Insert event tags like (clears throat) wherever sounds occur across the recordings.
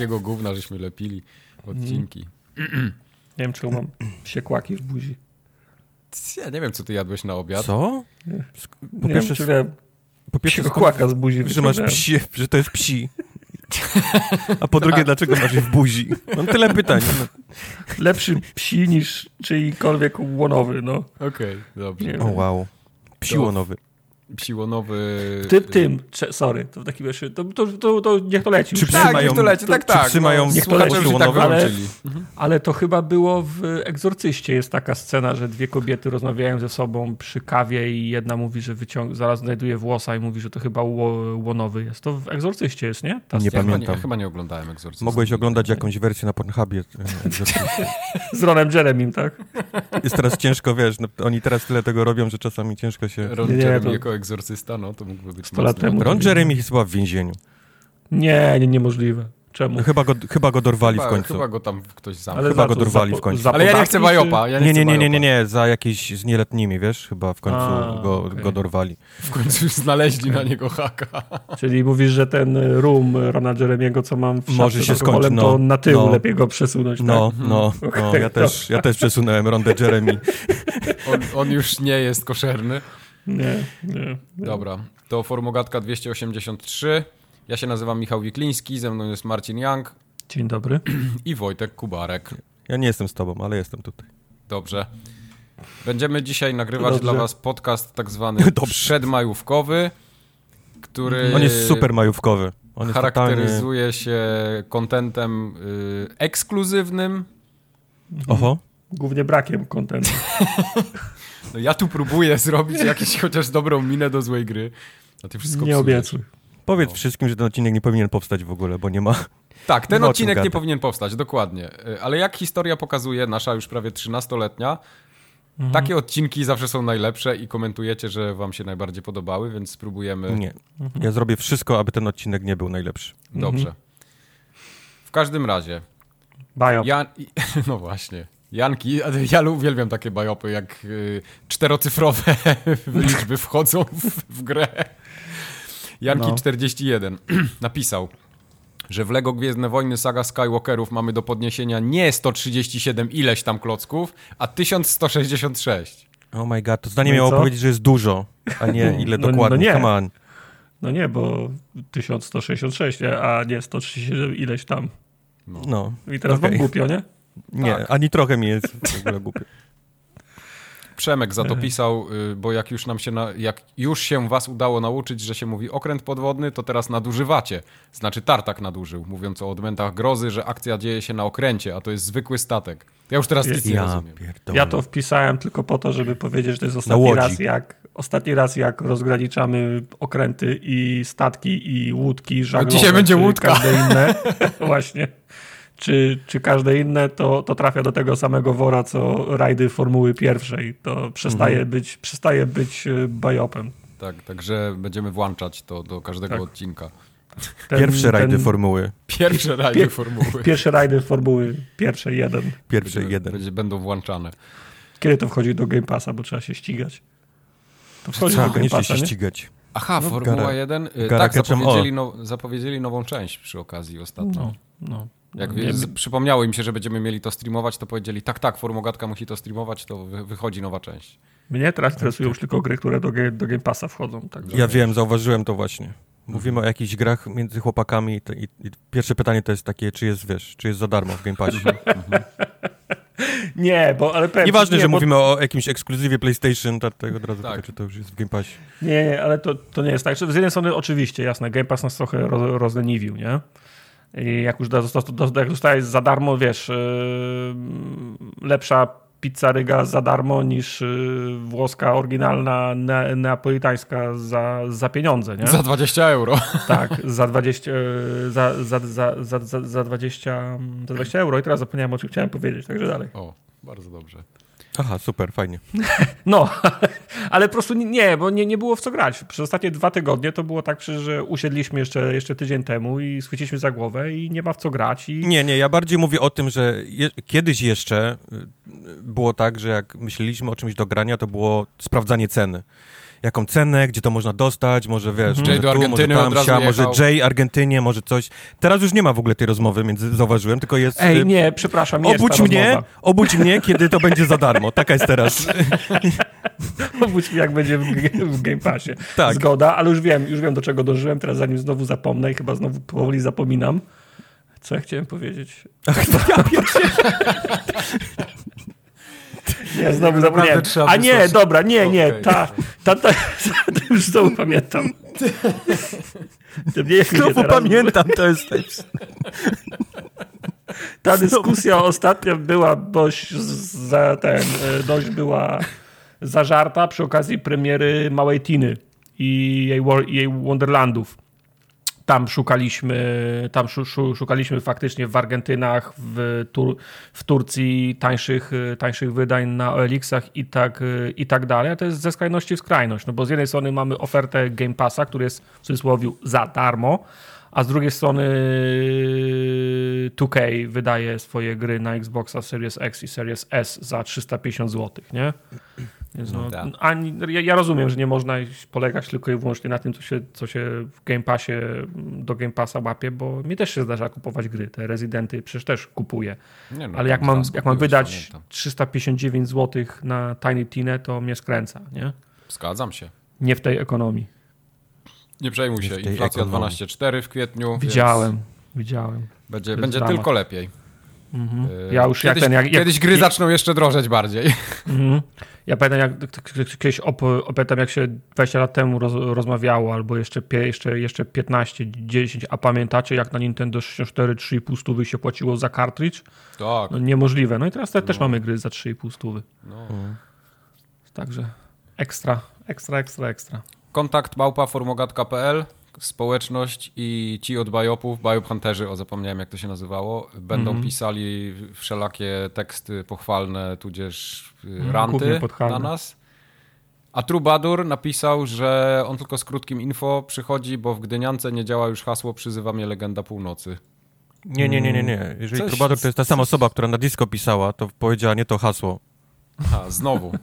jakiego gówna żeśmy lepili odcinki. (clears throat) Nie wiem, czemu mam siekłaki w buzi. Ja nie wiem, co ty jadłeś na obiad. Co? Po nie pierwsze, wiem, czy po pierwsze siekłaka z buzi że masz wyciągnąłem. psi, że to jest psi. (laughs) A po drugie, dlaczego masz je w buzi? Mam tyle pytań. No. (laughs) Lepszy psi niż czyjkolwiek łonowy, no. Okej, dobrze. Nie O wow. Psiłonowy. Psiłonowy... W tym, tym, sorry, to w takim razie, to, to, to, to niech to leci. Czy Tak, mają- niech to leci, tak, czy tak. psy mają no, Niech to leci, i tak ale- wyłączyli. Ale to chyba było w Egzorcyście. Jest taka scena, że dwie kobiety rozmawiają ze sobą przy kawie i jedna mówi, że wyciąg... zaraz znajduje włosa i mówi, że to chyba ło... łonowy jest. To w Egzorcyście jest, nie? Ta Nie Ja chyba pamiętam. Nie, chyba nie oglądałem Egzorcysty. Mogłeś oglądać jakąś wersję na Pornhubie. e. (laughs) Z Ronem Jeremim, tak? Jest teraz ciężko, wiesz, no, oni teraz tyle tego robią, że czasami ciężko się... Ron Nie, nie, Jeremy to- jako egzorcysta, no to mógłby być 100 lat mocny temu. Ron Jeremy jest chyba w więzieniu. Nie, nie, niemożliwe. Czemu? No, chyba, go, chyba go dorwali Chyba, w końcu. chyba go tam ktoś zamknął. Ale chyba za go dorwali Za w końcu. Ale ja nie chcę bajopa. Ja nie, Nie, nie, nie, nie, nie, za jakieś z nieletnimi, wiesz, chyba w końcu A, go, okej. go dorwali. W końcu znaleźli na niego haka. Czyli mówisz, że ten room Rona Jeremiego, co mam w Może szafce się z alkoholem, skończy, no. to na tył No. lepiej go przesunąć, No, tak? no, no, Okej, (laughs) ja, też, ja też przesunąłem rondę Jeremy. On, on już nie jest koszerny. Nie, nie. Dobra, to Formogatka 283. Ja się nazywam Michał Wikliński, ze mną jest Marcin Young Dzień dobry. (clears throat) i Wojtek Kubarek. Ja nie jestem z tobą, ale jestem tutaj. Dobrze. Będziemy dzisiaj nagrywać Dobrze. dla was podcast tak zwany (laughs) Dobrze. przedmajówkowy, który On jest super majówkowy. On totalnie... charakteryzuje się kontentem y, ekskluzywnym. Oho. Głównie brakiem kontentu. (laughs) No, ja tu próbuję (laughs) zrobić jakąś chociaż dobrą minę do złej gry. A ty wszystko Nie psujesz. obiecuj. Powiedz No. wszystkim, że ten odcinek nie powinien powstać w ogóle, bo nie ma... (laughs) Tak, ten odcinek nie powinien powstać, dokładnie. Y, Ale jak historia pokazuje, nasza już prawie 13-letnia, Mhm. takie odcinki zawsze są najlepsze i komentujecie, że wam się najbardziej podobały, więc spróbujemy. Nie. Ja zrobię wszystko, aby ten odcinek nie był najlepszy. Dobrze. W każdym razie, Bajo. Jan... (laughs) No właśnie. Janki, ja uwielbiam takie bajopy, jak y, czterocyfrowe (laughs) liczby wchodzą w, w grę. Janki No. 41 (clears throat) napisał, że w LEGO Gwiezdne Wojny Saga Skywalkerów mamy do podniesienia nie 137 ileś tam klocków, a 1166. Oh my god, to zdanie No miało co? powiedzieć, że jest dużo, a nie (laughs) ile No- no dokładnie. nie. Come on. No nie, bo 1166, nie? a nie 137 ileś tam. No. I teraz Okej. wam głupio, nie? Nie, Tak. ani trochę mi jest w ogóle głupio. (laughs) Przemek za to pisał, y, bo jak już nam się, na, jak już się was udało nauczyć, że się mówi okręt podwodny, to teraz nadużywacie. Znaczy Tartak nadużył, mówiąc o odmętach grozy, że akcja dzieje się na okręcie, a to jest zwykły statek. Ja już teraz nic nie Ja rozumiem. pierdolę. Ja to wpisałem tylko po to, żeby powiedzieć, że to jest ostatni raz, jak ostatni raz, jak rozgraniczamy okręty i statki i łódki żaglowe. dzisiaj będzie łódka. Każde inne, (laughs) właśnie. Czy, czy każde inne, to, to trafia do tego samego wora, co rajdy Formuły pierwszej. To przestaje Mhm. być, przestaje być y, bajopem. Tak, także będziemy włączać to do każdego Tak. odcinka. Ten- Pierwsze rajdy ten- formuły. Pierwsze rajdy Pier- formuły. Pierwsze rajdy Formuły pierwszej jeden. Pierwszy Będzie- jeden. Będzie, będą włączane. Kiedy to wchodzi do Game Passa, bo trzeba się ścigać. To wchodzi do Trzeba Game Passa, się nie? ścigać. Aha, No, Formuła gara- 1. y, gara Tak, catchem zapowiedzieli, now, zapowiedzieli nową część przy okazji ostatnio. No, no. Jak wie, z, przypomniało im się, że będziemy mieli to streamować, to powiedzieli, tak, tak, Formogatka musi to streamować, to wy, wychodzi nowa część. Mnie teraz interesują już tylko gry, które do, do Game Passa wchodzą. Także Ja wiem, zauważyłem to właśnie. Mówimy o jakichś grach między chłopakami i, to, i, i pierwsze pytanie to jest takie, czy jest, wiesz, czy jest za darmo w Game Passie. (laughs) Nie, bo ale powiem, Nieważne, nie, że bo, mówimy o jakimś ekskluzywie PlayStation, tak, tak od razu Tak. czy to już jest w Game Passie. Nie, nie, ale to, to nie jest tak. Z jednej strony oczywiście, jasne, Game Pass nas trochę roz, rozleniwił, nie? I jak już dostajesz za darmo, wiesz, yy, lepsza pizza ryga za darmo niż yy, włoska oryginalna ne, neapolitańska za, za pieniądze, nie? Za 20 euro. (laughs) Tak, za 20, yy, za, za, za, za, za, za, 20, za 20 euro i teraz zapomniałem o czym chciałem powiedzieć, także dalej. O, bardzo dobrze. Aha, super, fajnie. (laughs) No, (laughs) ale po prostu nie, bo nie, nie było w co grać. Przez ostatnie dwa tygodnie to było tak, że usiedliśmy jeszcze, jeszcze tydzień temu i schwyciliśmy za głowę i nie ma w co grać. I... Nie, nie, ja bardziej mówię o tym, że je, kiedyś jeszcze y, było tak, że jak myśleliśmy o czymś do grania, to było sprawdzanie ceny. Jaką cenę, gdzie to można dostać, może wiesz, Jay do może tu, może tam, sia, może. Jay Argentynie, może coś. Teraz już nie ma w ogóle tej rozmowy, między, zauważyłem, tylko jest... Ej, y, nie, przepraszam, nie Obudź mnie, rozmowa. obudź mnie, kiedy to będzie za darmo. Taka jest teraz. (laughs) Obudź mnie, jak będzie w, w Game Passie. Tak. Zgoda, ale już wiem, już wiem, do czego dążyłem. Teraz zanim znowu zapomnę i chyba znowu powoli zapominam. Co ja chciałem powiedzieć? Ach, to ja (laughs) Nie, znowu zapomniałem. A nie, wysłać- dobra, nie, nie, Okej. ta, ta, ta, (laughs) ta już znowu pamiętam. Nie Znowu pamiętam, to jest... Ta dyskusja ostatnio była dość za ten, e, dość była zażarta przy okazji premiery Małej Tiny i jej, jej Wonderlandów. Tam szukaliśmy, tam szu, szu, szukaliśmy faktycznie w Argentynach, w, Tur, w Turcji tańszych, tańszych wydań na OLX-ach i tak, i tak dalej. To jest ze skrajności w skrajność, no bo z jednej strony mamy ofertę Game Passa, który jest w cudzysłowie za darmo, a z drugiej strony 2K wydaje swoje gry na Xboxa Series X i Series S za 350 zł, nie? Więc no, No tak. ani, ja, ja rozumiem, że nie można polegać tylko i wyłącznie na tym, co się, co się w Game Passie do Game Passa łapie, bo mi też się zdarza kupować gry. Te Rezydenty przecież też kupuję. Nie, no, Ale jak tam mam, jak mam wydać pamiętam. 359 zł na Tiny Tina, to mnie skręca, nie? Zgadzam się. Nie w tej ekonomii. Nie przejmuj się, inflacja ekonomii. 12,4 w kwietniu. więc Widziałem, widziałem. Będzie, będzie dramat. tylko lepiej. Mhm. Yy, Ja już jak kiedyś, ten, jak- jak- kiedyś gry jak- zaczną jeszcze drożeć bardziej. (laughs) Mhm. Ja pamiętam, jak kiedyś op, opytam, jak się 20 lat temu roz, rozmawiało, albo jeszcze, jeszcze, jeszcze 15, 10, a pamiętacie, jak na Nintendo 64 3,5 stówy się płaciło za cartridge? Tak. No niemożliwe. No i teraz te, też No. mamy gry za 3,5 stówy. No. Także ekstra, ekstra, ekstra, ekstra. Kontakt małpa formogat.pl społeczność i ci od Biopów, Biop Hunterzy, o zapomniałem jak to się nazywało, będą Mhm. pisali wszelakie teksty pochwalne, tudzież y, głównie ranty na nas. A Trubadur napisał, że on tylko z krótkim info przychodzi, bo w Gdyniance nie działa już hasło Przyzywa mnie legenda północy. Nie, nie, nie, nie, nie. Jeżeli Coś- Trubadur to jest ta sama osoba, która na disco pisała, to powiedziała nie to hasło. Aha, znowu. (laughs)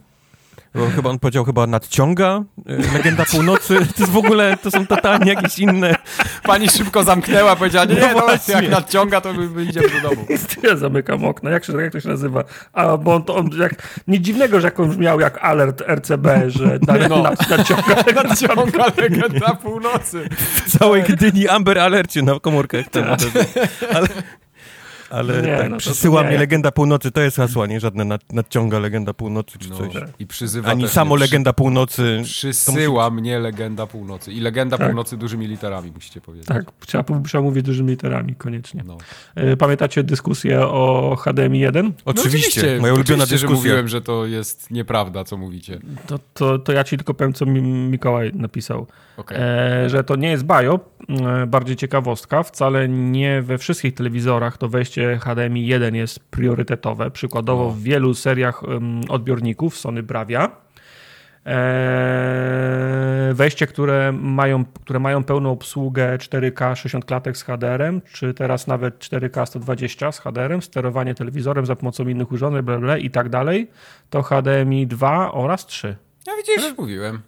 Bo chyba on powiedział chyba nadciąga, y, legenda północy, (laughs) to jest w ogóle, to są totalnie jakieś inne. Pani szybko zamknęła, powiedziała, nie, No nie, no, właśnie. jak nadciąga, to my, my idziemy do domu. (laughs) Ja zamykam okno. Jak, się, jak to się nazywa? A, bo on to on jak, nic dziwnego, że jak on brzmiał jak alert RCB, że na, No. na, nadciąga. (laughs) Nadciąga legenda północy. W całej Gdyni Amber Alercie na komórkach. Ten, ale ale Nie, tak, no przysyła mnie legenda północy, to jest hasła, nie żadne nad, nadciąga legenda północy czy No, coś. I przyzywa Ani samo przy- legenda północy. Przysyła mnie legenda północy. I legenda Tak. północy dużymi literami, musicie powiedzieć. Tak, trzeba, trzeba mówić dużymi literami koniecznie. No. E, Pamiętacie dyskusję o HDMI 1? Oczywiście, moja ulubiona oczywiście, że dyskusja. mówiłem, że to jest nieprawda, co mówicie. To, to, to ja ci tylko powiem, co mi Mikołaj napisał. Okej. E, że to nie jest BIO, e, bardziej ciekawostka. Wcale nie we wszystkich telewizorach to wejście HDMI 1 jest priorytetowe. Przykładowo No. w wielu seriach odbiorników Sony Bravia. E, wejście, które mają, które mają pełną obsługę 4K 60 klatek z HDR-em, czy teraz nawet 4K 120 z HDR-em, sterowanie telewizorem za pomocą innych urządzeń, bla, bla, i tak dalej, to HDMI 2 oraz 3. Ja widzisz, mówiłem.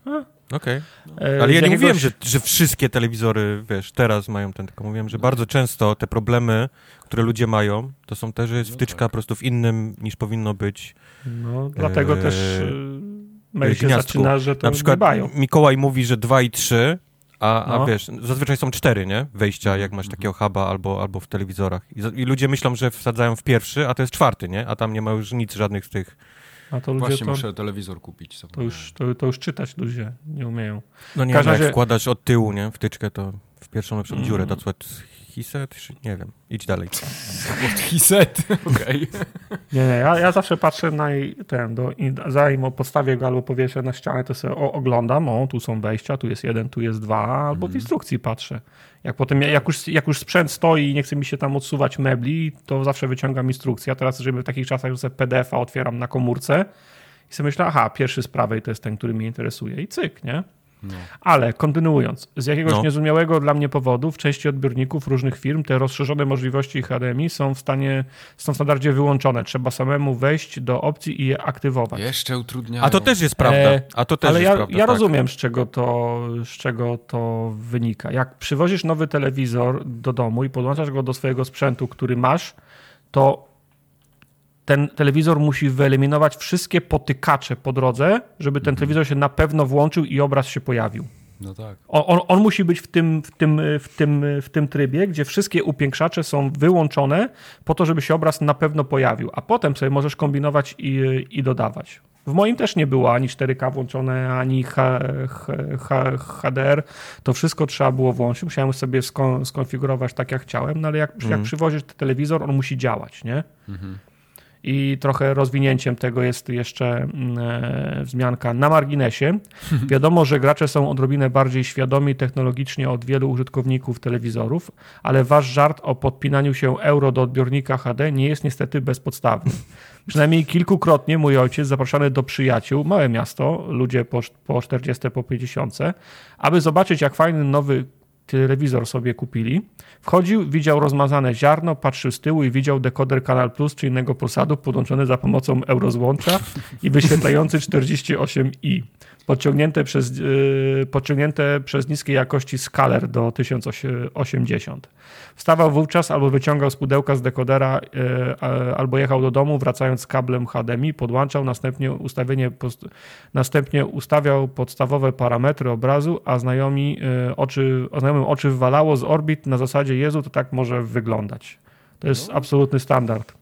Okej. E, Ale ja nie mówiłem, że, że wszystkie telewizory, wiesz, teraz mają ten, tylko mówiłem, że bardzo często te problemy, które ludzie mają, to są te, że jest wtyczka po prostu w innym niż powinno być. No, dlatego Eee, też mail się gniazdku. zaczyna, że to Na przykład dbają. Mikołaj mówi, że 2 i 3, a, a No. wiesz, zazwyczaj są cztery, nie? Wejścia, jak masz takiego huba albo, albo w telewizorach. I, I ludzie myślą, że wsadzają w pierwszy, a to jest czwarty, nie? A tam nie ma już nic, żadnych z tych... A to ludzie Właśnie to, muszę telewizor kupić. to, już, to, to już czytać ludzie nie umieją. No nie każdym wiem, jak razie- wkładasz od tyłu, nie? Wtyczkę, to w pierwszą lepszą Mm. dziurę, that's what he said, czy nie wiem. Idź dalej. (laughs) Hiset, okej. Nie, nie, ja, ja zawsze patrzę na jej- ten, do, zanim postawię go albo powieszę na ścianę, to sobie o, oglądam, o, tu są wejścia, tu jest jeden, tu jest dwa, albo Mhm. w instrukcji patrzę. Jak potem, jak już, jak już sprzęt stoi i nie chce mi się tam odsuwać mebli, to zawsze wyciągam instrukcję. A teraz, żeby w takich czasach, że PDF-a otwieram na komórce I sobie myślę, aha, pierwszy z prawej to jest ten, który mnie interesuje i cyk, nie? No. Ale kontynuując, z jakiegoś No. niezrozumiałego dla mnie powodu w części odbiorników różnych firm te rozszerzone możliwości HDMI są w stanie, są w standardzie wyłączone. Trzeba samemu wejść do opcji i je aktywować. Jeszcze utrudniają. A to też jest prawda. E, A to też Ale jest ja, prawda. ja tak. rozumiem, z czego, to, z czego to wynika. Jak przywozisz nowy telewizor do domu i podłączasz go do swojego sprzętu, który masz, to ten telewizor musi wyeliminować wszystkie potykacze po drodze, żeby Mhm. ten telewizor się na pewno włączył i obraz się pojawił. No tak. On, on, on musi być w tym, w, tym, w, tym, w tym trybie, gdzie wszystkie upiększacze są wyłączone po to, żeby się obraz na pewno pojawił, a potem sobie możesz kombinować i, i dodawać. W moim też nie było ani 4K włączone, ani H, H, HDR. To wszystko trzeba było włączyć. Musiałem sobie skon, skonfigurować tak, jak chciałem, no ale jak, jak przywozisz ten telewizor, on musi działać, nie? I trochę rozwinięciem tego jest jeszcze mm, e, wzmianka na marginesie. (laughs) Wiadomo, że gracze są odrobinę bardziej świadomi technologicznie od wielu użytkowników telewizorów, ale wasz żart o podpinaniu się euro do odbiornika HD nie jest niestety bezpodstawny. (laughs) Przynajmniej kilkukrotnie mój ojciec zapraszany do przyjaciół, małe miasto, ludzie po, po 40, po 50, aby zobaczyć jak fajny nowy telewizor sobie kupili. Wchodził, widział rozmazane ziarno, patrzył z tyłu i widział dekoder Kanal Plus czy innego Polsatu podłączony za pomocą eurozłącza i wyświetlający 48i. Podciągnięte przez, yy, podciągnięte przez niskiej jakości skaler do 1080. Wstawał wówczas albo wyciągał z pudełka z dekodera, a- albo jechał do domu, wracając z kablem HDMI, podłączał, następnie ustawienie, następnie ustawiał podstawowe parametry obrazu, a znajomi yy, oczy, a znajomym oczy wywalało z orbit na zasadzie Jezu, to tak może wyglądać. To jest absolutny standard.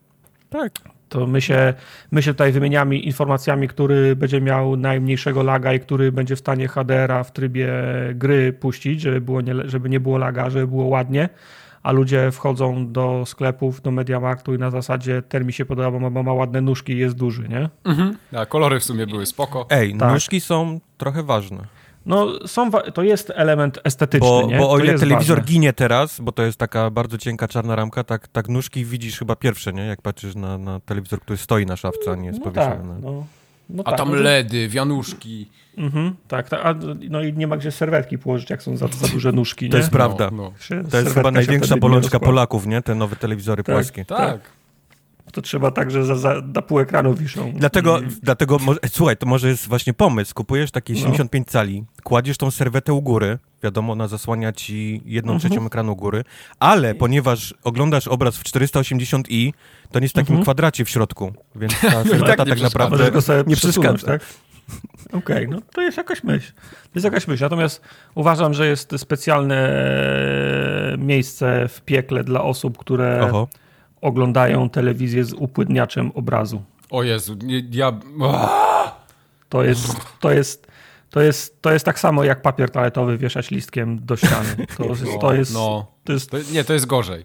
Tak. To my się, my się tutaj wymieniamy informacjami, który będzie miał najmniejszego laga i który będzie w stanie HDR-a w trybie gry puścić, żeby, było nie, żeby nie było laga, żeby było ładnie, a ludzie wchodzą do sklepów, do Mediamarktu i na zasadzie ten mi się podoba, bo ma, ładne nóżki i jest duży, nie? A kolory w sumie były spoko. Ej, Tak. nóżki są trochę ważne. No są, to jest element estetyczny, Bo, nie? bo o To ile telewizor ważne. ginie teraz, bo to jest taka bardzo cienka czarna ramka, tak, tak nóżki widzisz chyba pierwsze, nie? Jak patrzysz na, na telewizor, który stoi na szafce, a nie jest No tak, powieszony. no, no A tak, tam no to- LEDy, wianuszki. Mhm, tak, tak, a, no i nie ma gdzie serwetki położyć, jak są za, za duże nóżki, To nie? jest prawda. No, no. To jest serwetka chyba największa nie bolączka. Polaków, nie? Te nowe telewizory Tak. płaskie. Tak. To trzeba tak, że za, za, na pół ekranu wiszą. Dlatego, I- dlatego słuchaj, to może jest właśnie pomysł. Kupujesz takie No. 75 cali, kładziesz tą serwetę u góry, wiadomo, ona zasłania ci jedną Mhm. trzecią ekranu u góry, ale ponieważ oglądasz obraz w 480i, to nie jest w takim Mhm. kwadracie w środku, więc (laughs) ta serweta nie tak przeszkadza. naprawdę Możesz go sobie nie przeszkadza. tak? Okej, no to jest jakaś myśl. To jest jakaś myśl. Natomiast uważam, że jest specjalne miejsce w piekle dla osób, które Oho. Oglądają telewizję z upłydniaczem obrazu. O Jezu, nie, ja... To jest, to jest, to jest, to jest tak samo jak papier toaletowy wieszać listkiem do ściany. To (laughs) jest, to jest, no. to jest To, nie, to jest gorzej.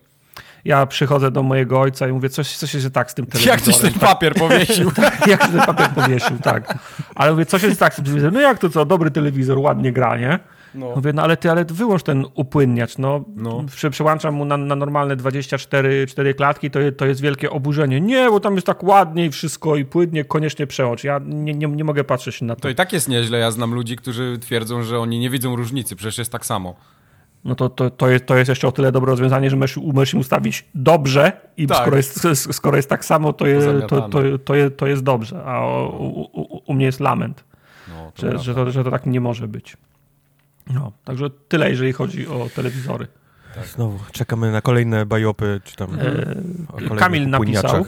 ja przychodzę do mojego ojca i mówię, coś, coś jest tak z tym (laughs) telewizorem. Jak ktoś ten papier powiesił. (laughs) jak się ten papier powiesił, tak. Ale mówię, coś jest tak z tym telewizorem. No jak to co, dobry telewizor, ładnie gra, nie? No. Mówię, no ale ty, ale wyłącz ten upłynniacz, no. No. Prze, przełączam mu na, na normalne 24 4 klatki, to, to jest wielkie oburzenie. Nie, bo tam jest tak ładnie i wszystko i płynnie, koniecznie przełącz. Ja nie, nie, nie mogę patrzeć na to. To i tak jest nieźle. Ja znam ludzi, którzy twierdzą, że oni nie widzą różnicy. Przecież jest tak samo. No to, to, to, jest, to jest jeszcze o tyle dobre rozwiązanie, że możesz, możesz im ustawić dobrze i Tak. skoro, jest, skoro jest tak samo, to, je, to, to, to, je, to jest dobrze. A u, u, u mnie jest lament. No, że, że, to, że to tak nie może być. No, także tyle, jeżeli chodzi o telewizory. Znowu, czekamy na kolejne bajopy, czy tam kolejnych E, Kamil napisał.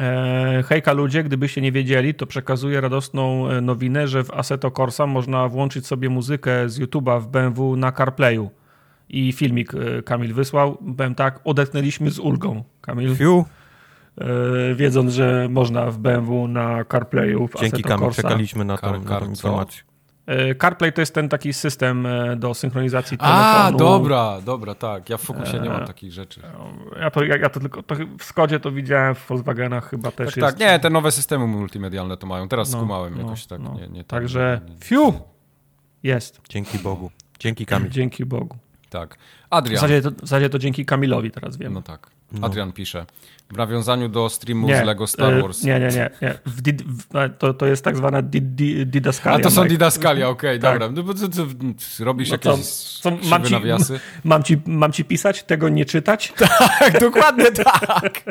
E, hejka ludzie, gdybyście nie wiedzieli, to przekazuję radosną e, nowinę, że w Assetto Corsa można włączyć sobie muzykę z YouTube'a w BMW na CarPlayu. I filmik e, Kamil wysłał. Powiem tak, odetchnęliśmy z ulgą. Kamil, Fiu, e, wiedząc, że można w BMW na CarPlayu w dzięki Assetto Kamil, Corsa. czekaliśmy na tą, na kar tą informację. E, CarPlay to jest ten taki system e, do synchronizacji A, telefonu. dobra, dobra, tak. Ja w Focusie nie mam E, takich rzeczy. Ja to, ja, ja to tylko to w Skodzie to widziałem, w Volkswagenach chyba też Tak, jest. tak. Nie, te nowe systemy multimedialne to mają. Teraz No, skumałem no, jakoś tak. no. Nie, nie, tak, Także nie, nie. fiu! Jest. Dzięki Bogu. Dzięki Kamil. Dzięki Bogu. Tak. W Adrian. zasadzie, to, w zasadzie to dzięki Kamilowi teraz wiem. No tak. No. Adrian pisze. W nawiązaniu do streamu Nie, z Lego Star y, Wars. Nie, nie, nie. nie. W did, w, to, to jest tak zwana did, did, A didaskalia. to są Mike. didaskalia, okej, Tak. dobra. No, bo co, co, robisz No jakieś co- co, mam ci- nawiasy? Mam ci, mam ci pisać? Tego nie czytać? (laughs) Tak, dokładnie tak.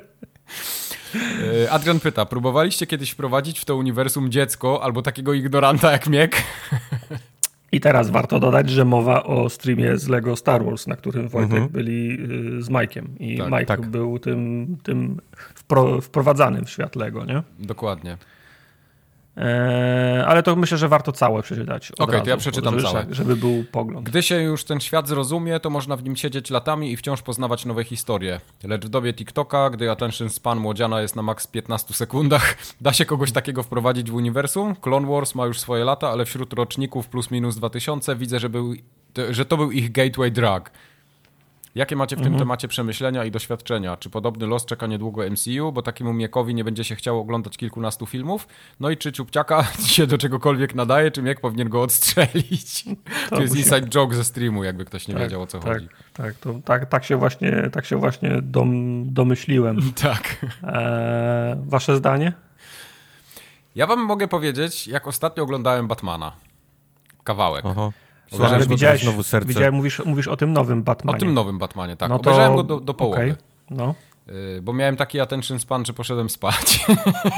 E, Adrian pyta, próbowaliście kiedyś wprowadzić w to uniwersum dziecko albo takiego ignoranta jak Miek? (laughs) I teraz warto dodać, że mowa o streamie z Lego Star Wars, na którym Wojtek Mhm. byli y, z Majkiem. I Tak, Mike tak. był tym, tym wpro, wprowadzanym w świat Lego, nie? Dokładnie. Eee, ale to myślę, że warto całe przeczytać. Okej, to razu, ja przeczytam żeby, całe. Żeby był pogląd. Gdy się już ten świat zrozumie, to można w nim siedzieć latami i wciąż poznawać nowe historie. Lecz w dobie TikToka, gdy attention span młodziana jest na maks 15 sekundach, (laughs) da się kogoś takiego wprowadzić w uniwersum? Clone Wars ma już swoje lata, ale wśród roczników plus minus 2000 widzę, że, był, że to był ich gateway drug. Jakie macie w tym temacie przemyślenia i doświadczenia? Czy podobny los czeka niedługo MCU, bo takiemu Miekowi nie będzie się chciało oglądać kilkunastu filmów? No i czy Ciupciaka (laughs) się do czegokolwiek nadaje, czy Miek powinien go odstrzelić? (laughs) To, jest musi- inside joke ze streamu, jakby ktoś nie wiedział o co tak, chodzi. Tak, to, tak, tak się właśnie, tak się właśnie dom, domyśliłem. (laughs) Tak. Eee, wasze zdanie? Ja wam mogę powiedzieć, jak ostatnio oglądałem Batmana. Kawałek. Aha. Słuchaj, bo widziałeś, znowu serce. widziałem, mówisz, mówisz o tym nowym O Batmanie. tym nowym Batmanie, tak. No to- Obejrzałem go do, do połowy. okej, No. Yy, Bo miałem taki attention span, że poszedłem spać.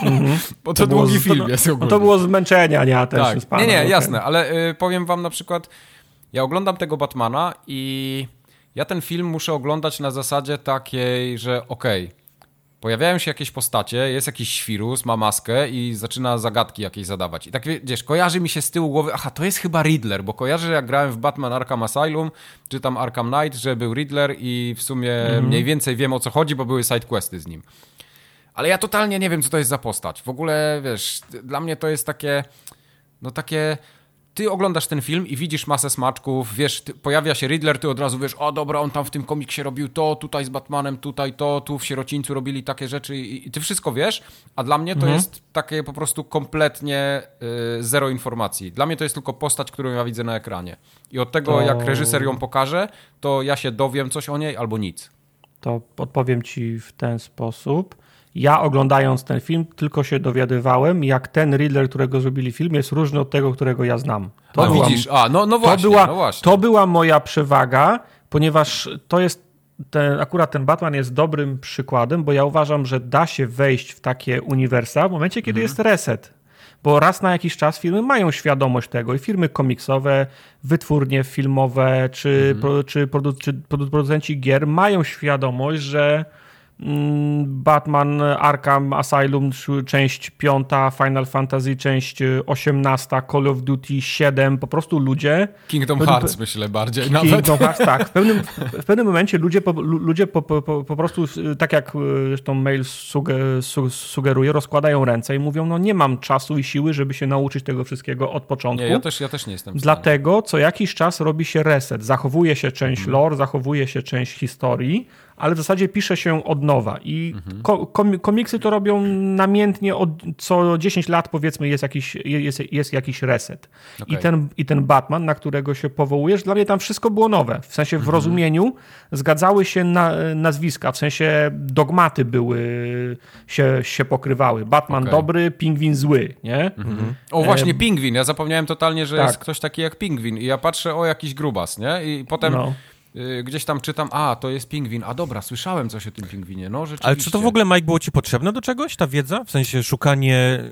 Mhm. (laughs) Bo to, było długi z- film no, jest no ogólnie. to było zmęczenia, nie attention tak. span. Nie, nie, okej. jasne, ale y, powiem wam na przykład, ja oglądam tego Batmana i ja ten film muszę oglądać na zasadzie takiej, że okej, pojawiają się jakieś postacie, jest jakiś świrus, ma maskę i zaczyna zagadki jakieś zadawać. I tak wiesz, kojarzy mi się z tyłu głowy, aha, to jest chyba Riddler, bo kojarzę, jak grałem w Batman Arkham Asylum, czy tam Arkham Knight, że był Riddler i w sumie mniej więcej wiem o co chodzi, bo były sidequesty z nim. Ale ja totalnie nie wiem, co to jest za postać. W ogóle, wiesz, dla mnie to jest takie, no takie... Ty oglądasz ten film i widzisz masę smaczków, wiesz, ty, pojawia się Riddler, ty od razu wiesz, o dobra, on tam w tym komiksie robił to, tutaj z Batmanem, tutaj to, tu w Sierocińcu robili takie rzeczy i, i ty wszystko wiesz, a dla mnie to jest takie po prostu kompletnie y, zero informacji. Dla mnie to jest tylko postać, którą ja widzę na ekranie. I od tego, To- jak reżyser ją pokaże, to ja się dowiem coś o niej albo nic. To odpowiem ci w ten sposób. Ja oglądając ten film tylko się dowiadywałem, jak ten Riddler, którego zrobili film, jest różny od tego, którego ja znam. a była- widzisz, a no, no to, właśnie, była, no właśnie. to była moja przewaga, ponieważ to jest ten, akurat ten Batman jest dobrym przykładem, bo ja uważam, że da się wejść w takie uniwersa w momencie, kiedy Mhm. jest reset. Bo raz na jakiś czas firmy mają świadomość tego i firmy komiksowe, wytwórnie filmowe czy, Mhm. pro, czy, produ, czy produ- producenci gier mają świadomość, że Batman Arkham Asylum część 5, Final Fantasy część y, 18, Call of Duty 7, po prostu ludzie Kingdom Według- Hearts myślę bardziej nawet. Kingdom Hearts, tak. W (laughs) pewnym, w pewnym momencie ludzie, po, lu- ludzie po, po, po, prostu, y, tak jak y, zresztą mail suge, su, sugeruje, rozkładają ręce i mówią, no nie mam czasu i siły, żeby się nauczyć tego wszystkiego od początku. Nie, ja też, ja też nie jestem w stanie. Dlatego co jakiś czas robi się reset. Zachowuje się część Mhm. lore, zachowuje się część historii, ale w zasadzie pisze się od nowa. I Mhm. ko kom komiksy to robią namiętnie od co 10 lat, powiedzmy, jest jakiś, jest, jest jakiś reset. I, Okej. ten, I ten Batman, na którego się powołujesz, dla mnie tam wszystko było nowe. W sensie Mhm. w rozumieniu zgadzały się na, nazwiska, w sensie dogmaty były, się, się pokrywały. Batman Okej. dobry, pingwin zły, nie? O, właśnie, Pingwin. Ja zapomniałem totalnie, że tak. jest ktoś taki jak Pingwin. I ja patrzę, o, jakiś grubas, nie? I potem No. Y, gdzieś tam czytam, a, to jest Pingwin. A dobra, słyszałem coś o tym Pingwinie. No, rzeczywiście. Ale czy to w ogóle, Mike, było ci potrzebne do czegoś, ta wiedza? W sensie szukanie,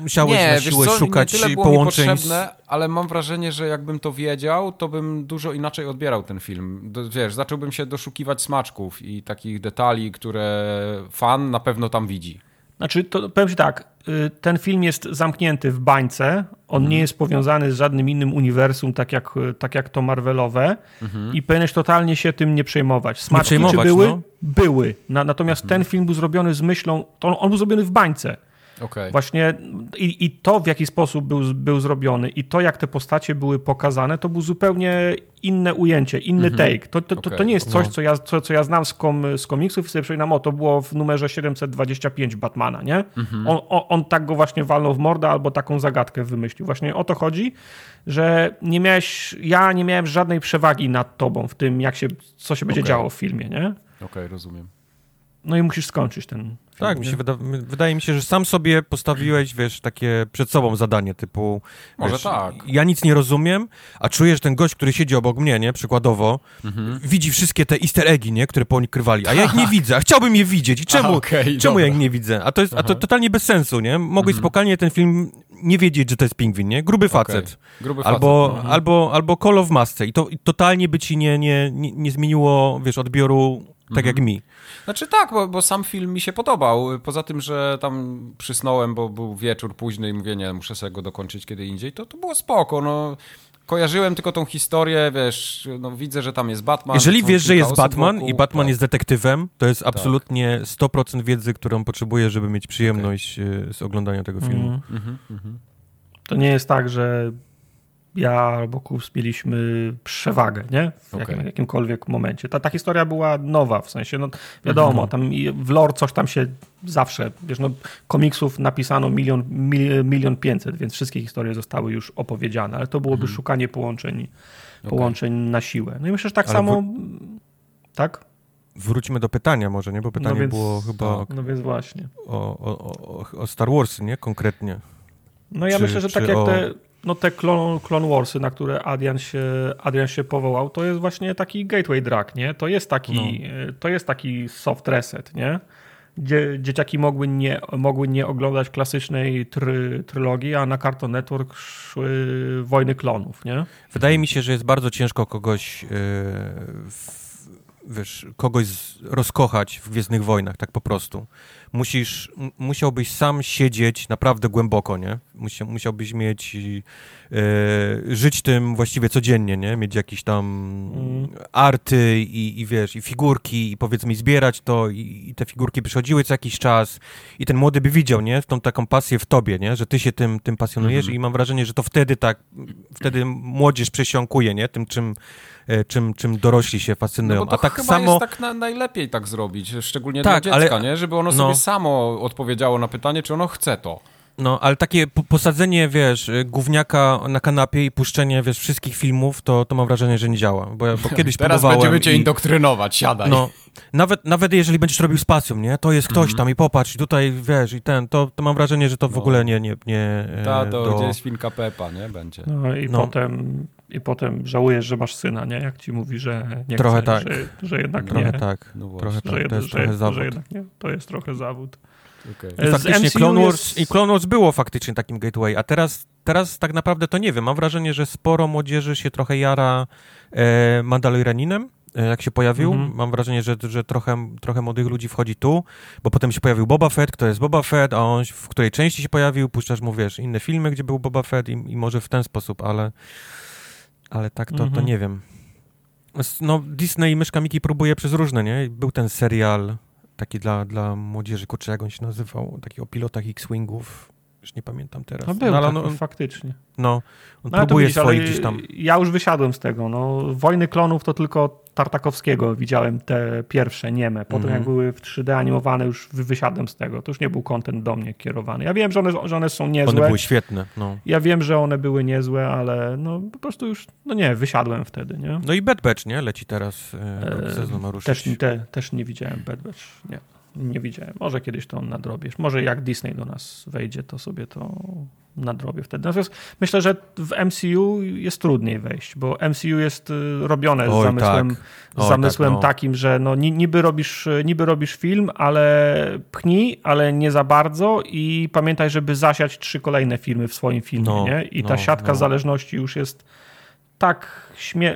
musiałeś nie, na siłę co, szukać nie tyle było mi połączeń potrzebne, ale mam wrażenie, że jakbym to wiedział, to bym dużo inaczej odbierał ten film. Wiesz, zacząłbym się doszukiwać smaczków i takich detali, które fan na pewno tam widzi. Znaczy, to powiem ci tak, y, ten film jest zamknięty w bańce, on Mhm. nie jest powiązany z żadnym innym uniwersum, tak jak, tak jak to Marvelowe Mhm. i powinieneś totalnie się tym nie przejmować. Smaczki przejmować, czy były? no. Były. Na, natomiast Mhm. ten film był zrobiony z myślą, to on, on był zrobiony w bańce. Okej. Właśnie i, i to, w jaki sposób był, był zrobiony i to, jak te postacie były pokazane, to był zupełnie inne ujęcie, inny take. To, to, to, to Mhm. Okej. nie jest coś, No. co ja, co, co ja znam z, kom, z komiksów i sobie przypominam, o, to było w numerze 725 Batmana, nie? Mhm. On, on, on tak go właśnie walnął w mordę albo taką zagadkę wymyślił. Właśnie o to chodzi, że nie miałeś, ja nie miałem żadnej przewagi nad tobą w tym, jak się, co się będzie Okej. działo w filmie, nie? Okej, rozumiem. No i musisz skończyć ten film. Tak, mi się wyda wydaje mi się, że sam sobie postawiłeś, wiesz, takie przed sobą zadanie typu... Może wiesz, tak. Ja nic nie rozumiem, a czuję, że ten gość, który siedzi obok mnie, nie, przykładowo, Mhm. widzi wszystkie te easter eggi, nie, które po nich krywali, a ja ich nie (laughs) widzę, a chciałbym je widzieć i czemu, Aha, (laughs) okej, czemu ja ich nie widzę? A to jest a to Aha. totalnie bez sensu, nie? Mogłeś Mhm. spokojnie ten film nie wiedzieć, że to jest pingwin, nie? Gruby facet. Okej. Gruby facet. Albo, Mhm. albo, albo kolo w masce i to i totalnie by ci nie, nie, nie, nie zmieniło, wiesz, odbioru tak Mhm. jak mi. Znaczy tak, bo, bo sam film mi się podobał. Poza tym, że tam przysnąłem, bo był wieczór późny i mówię, nie, muszę sobie go dokończyć kiedy indziej, to, to było spoko, no. Kojarzyłem tylko tą historię, wiesz, no widzę, że tam jest Batman. Jeżeli wiesz, że jest Batman wokół, i Batman tak. jest detektywem, to jest absolutnie 100% wiedzy, którą potrzebuje, żeby mieć przyjemność e, z oglądania tego filmu. Mhm. Mhm, mhm. To nie jest tak, że ja albo Kus mieliśmy przewagę, nie? W jakim, Okej. jakimkolwiek momencie. Ta, ta historia była nowa, w sensie, no wiadomo, tam i w lore coś tam się zawsze, wiesz, no komiksów napisano milion, mil, milion pięćset, więc wszystkie historie zostały już opowiedziane, ale to byłoby szukanie połączeń, połączeń na siłę. No i myślę, że tak Ale samo, tak? Wróćmy do pytania może, nie? Bo pytanie więc- było chyba o, No więc właśnie. o, o, o, Star Warsy, nie? Konkretnie. No ja Czy- myślę, że tak jak te, no te Clone, Clone Warsy, na które Adrian się, Adrian się powołał, to jest właśnie taki gateway drug, nie? To jest taki, No. e, to jest taki soft reset, nie? Gdzie dzieciaki mogły nie, mogły nie oglądać klasycznej try, trylogii, a na Cartoon Network szły Wojny Klonów, nie? Wydaje mi się, że jest bardzo ciężko kogoś, e, w, wiesz, kogoś rozkochać w Gwiezdnych Wojnach, tak po prostu. Musisz, musiałbyś sam siedzieć naprawdę głęboko, nie? Musia, musiałbyś mieć, e, żyć tym właściwie codziennie, nie? Mieć jakieś tam Mm. arty i, i wiesz, i figurki i powiedzmy zbierać to i, i te figurki przychodziły co jakiś czas i ten młody by widział, nie? Tą taką pasję w tobie, nie? Że ty się tym, tym pasjonujesz Mhm. i mam wrażenie, że to wtedy tak, wtedy młodzież przesiąkuje, nie? Tym, czym, czym, czym dorośli się fascynują. No bo to A tak chyba samo... jest tak na, najlepiej tak zrobić, szczególnie Tak, dla dziecka, ale- nie? Żeby ono no. sobie samo odpowiedziało na pytanie, czy ono chce to. No, ale takie po- posadzenie, wiesz, y, gówniaka na kanapie i puszczenie, wiesz, wszystkich filmów, to, to mam wrażenie, że nie działa. Bo, ja- bo (laughs) kiedyś Teraz próbowałem będziemy cię i- indoktrynować, siadaj. No, nawet, nawet jeżeli będziesz robił spacjum, nie? To jest ktoś Mhm. tam i popatrz, i tutaj, wiesz, i ten, to, to mam wrażenie, że to w No. ogóle nie, nie, nie e, Ta, to do... gdzie jest Pepa, nie? Będzie. No i No. potem i potem żałujesz, że masz syna, nie? Jak ci mówi, że nie Trochę chce, tak. że, że jednak Trochę nie. tak, No trochę Że, tak, to jest że, trochę że zawód. jednak nie. To jest trochę zawód. Okej. I faktycznie MCU Clone Wars, jest- i Clone Wars było faktycznie takim gateway, a teraz, teraz tak naprawdę to nie wiem. Mam wrażenie, że sporo młodzieży się trochę jara e, Mandalorianinem, e, jak się pojawił. Mhm. Mam wrażenie, że, że trochę, trochę młodych ludzi wchodzi tu, bo potem się pojawił Boba Fett, kto jest Boba Fett, a on w której części się pojawił, puszczasz mu, wiesz, inne filmy, gdzie był Boba Fett i, i może w ten sposób, ale, ale tak to, to Mhm. nie wiem. No, Disney Myszka Miki próbuje przez różne, nie? Był ten serial taki dla, dla młodzieży, kurczę, jak on się nazywał, taki o pilotach X-Wingów, już nie pamiętam teraz. No był ale taki, on, on, faktycznie. no, on No, to próbuje widzisz, swoich gdzieś tam... Ja już wysiadłem z tego. No, Wojny klonów to tylko Tartakowskiego widziałem te pierwsze, nieme. Potem Mhm. jak były w 3D animowane, już wy- wysiadłem z tego. To już nie był content do mnie kierowany. Ja wiem, że one, że one są niezłe. One były świetne, no. Ja wiem, że one były niezłe, ale no po prostu już, no nie, wysiadłem wtedy, nie? No i Bad Batch, nie? Leci teraz, e, Eee, sezon ma ruszyć. Też, te, też nie widziałem Bad Batch, nie. Nie widziałem. Może kiedyś to nadrobisz. Może jak Disney do nas wejdzie, to sobie to nadrobię wtedy. Natomiast myślę, że w MCU jest trudniej wejść, bo MCU jest y, robione z Oj, zamysłem, tak. z Oj, zamysłem tak, no. takim, że no, ni- niby, robisz, niby robisz film, ale pchnij, ale nie za bardzo i pamiętaj, żeby zasiać trzy kolejne filmy w swoim filmie, No, nie? I ta no, siatka no. zależności już jest tak śmie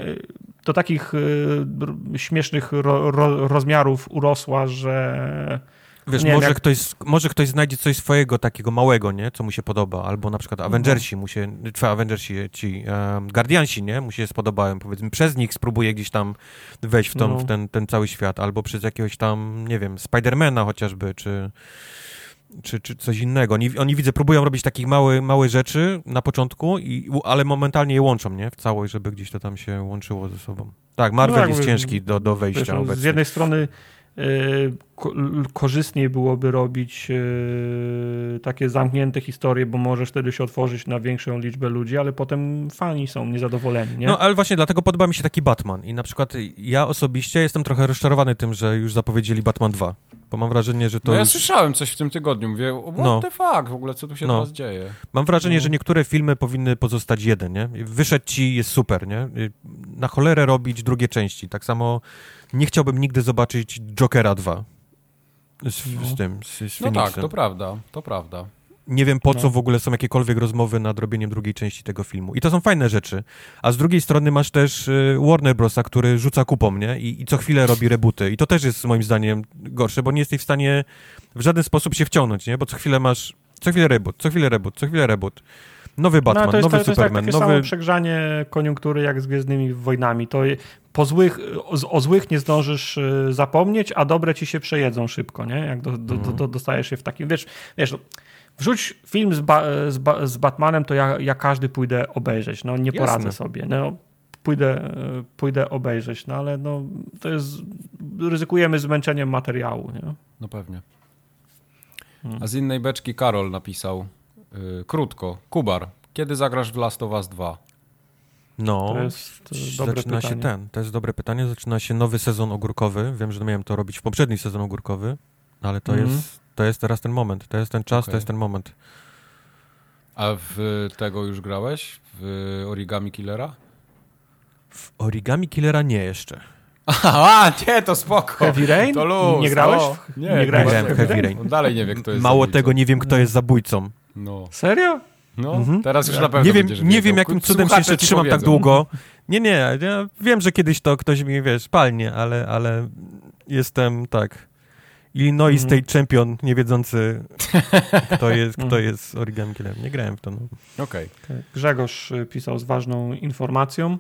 do takich y, śmiesznych ro, ro, rozmiarów urosła, że Wiesz, Nie może, jak- ktoś, może ktoś znajdzie coś swojego takiego małego, nie? Co mu się podoba. Albo na przykład Avengersi mu się, czy Avengersi, ci um, Guardiansi, nie? Mu się spodobają. Powiedzmy, przez nich spróbuje gdzieś tam wejść w, tą, No. w ten, ten cały świat. Albo przez jakiegoś tam, nie wiem, Spidermana chociażby, czy, czy, czy coś innego. Oni, oni widzę, próbują robić takich małe, małe rzeczy na początku, i, ale momentalnie je łączą, nie? W całość, żeby gdzieś to tam się łączyło ze sobą. Tak, Marvel No, jest mówię, ciężki do, do wiesz, wejścia no, z obecnie. jednej strony korzystniej byłoby robić yy, takie zamknięte historie, bo możesz wtedy się otworzyć na większą liczbę ludzi, ale potem fani są niezadowoleni. Nie? No ale właśnie dlatego podoba mi się taki Batman i na przykład ja osobiście jestem trochę rozczarowany tym, że już zapowiedzieli Batman 2, bo mam wrażenie, że to No ja już... słyszałem coś w tym tygodniu, mówię, what No. the fuck, w ogóle co tu się No. teraz dzieje? Mam wrażenie, No. że niektóre filmy powinny pozostać jeden, nie? Wyszedł ci, jest super, nie? Na cholerę robić drugie części. Tak samo nie chciałbym nigdy zobaczyć Jokera 2 z, z tym, z, z No tak, to prawda, to prawda. Nie wiem po co No. w ogóle są jakiekolwiek rozmowy nad robieniem drugiej części tego filmu. I to są fajne rzeczy. A z drugiej strony masz też y, Warner Brosa, który rzuca kupą, nie? I, I co chwilę robi rebooty. I to też jest moim zdaniem gorsze, bo nie jesteś w stanie w żaden sposób się wciągnąć, nie? Bo co chwilę masz, co chwilę reboot, co chwilę reboot, co chwilę reboot. Nowy Batman, no, to jest, nowy to jest tak, Superman, takie nowy... samo przegrzanie koniunktury jak z Gwiezdnymi Wojnami. To po złych, o, o złych nie zdążysz y, zapomnieć, a dobre ci się przejedzą szybko, nie? Jak do, do, do, do, dostajesz się w takim, wiesz, wiesz wrzuć film z, ba, z, ba, z Batmanem, to ja, ja każdy pójdę obejrzeć, no nie Jasne. poradzę sobie, no pójdę, y, pójdę obejrzeć, no ale no to jest, ryzykujemy zmęczeniem materiału, nie? No pewnie. Hmm. A z innej beczki Karol napisał y, krótko. Kubar, kiedy zagrasz w Last of Us 2? No, To jest y, dobre zaczyna pytanie. się ten, to jest dobre pytanie, zaczyna się nowy sezon ogórkowy. Wiem, że miałem to robić w poprzedni sezon ogórkowy, ale to, Mhm. jest, to jest teraz ten moment, to jest ten czas, Okej. to jest ten moment. A w tego już grałeś? W Origami Killera? W Origami Killera nie jeszcze. Aha, nie, to spoko. Heavy Rain? To luz, Nie grałeś? No. Nie, Nie grałeś chyba w. Heavy Rain? On dalej nie wie, kto jest Mało zabójcą. tego, nie wiem, kto jest zabójcą. No, Serio? no Mhm. teraz już na pewno Nie wiem, nie wiem jakim cudem się jeszcze trzymam tak długo. Nie, nie, ja wiem, że kiedyś to ktoś mi, wiesz, palnie, ale, ale jestem, tak, Illinois Mhm. State Champion, nie wiedzący, (laughs) kto jest, kto jest Origami. Nie grałem w to, no. Okej. Grzegorz y, pisał z ważną informacją.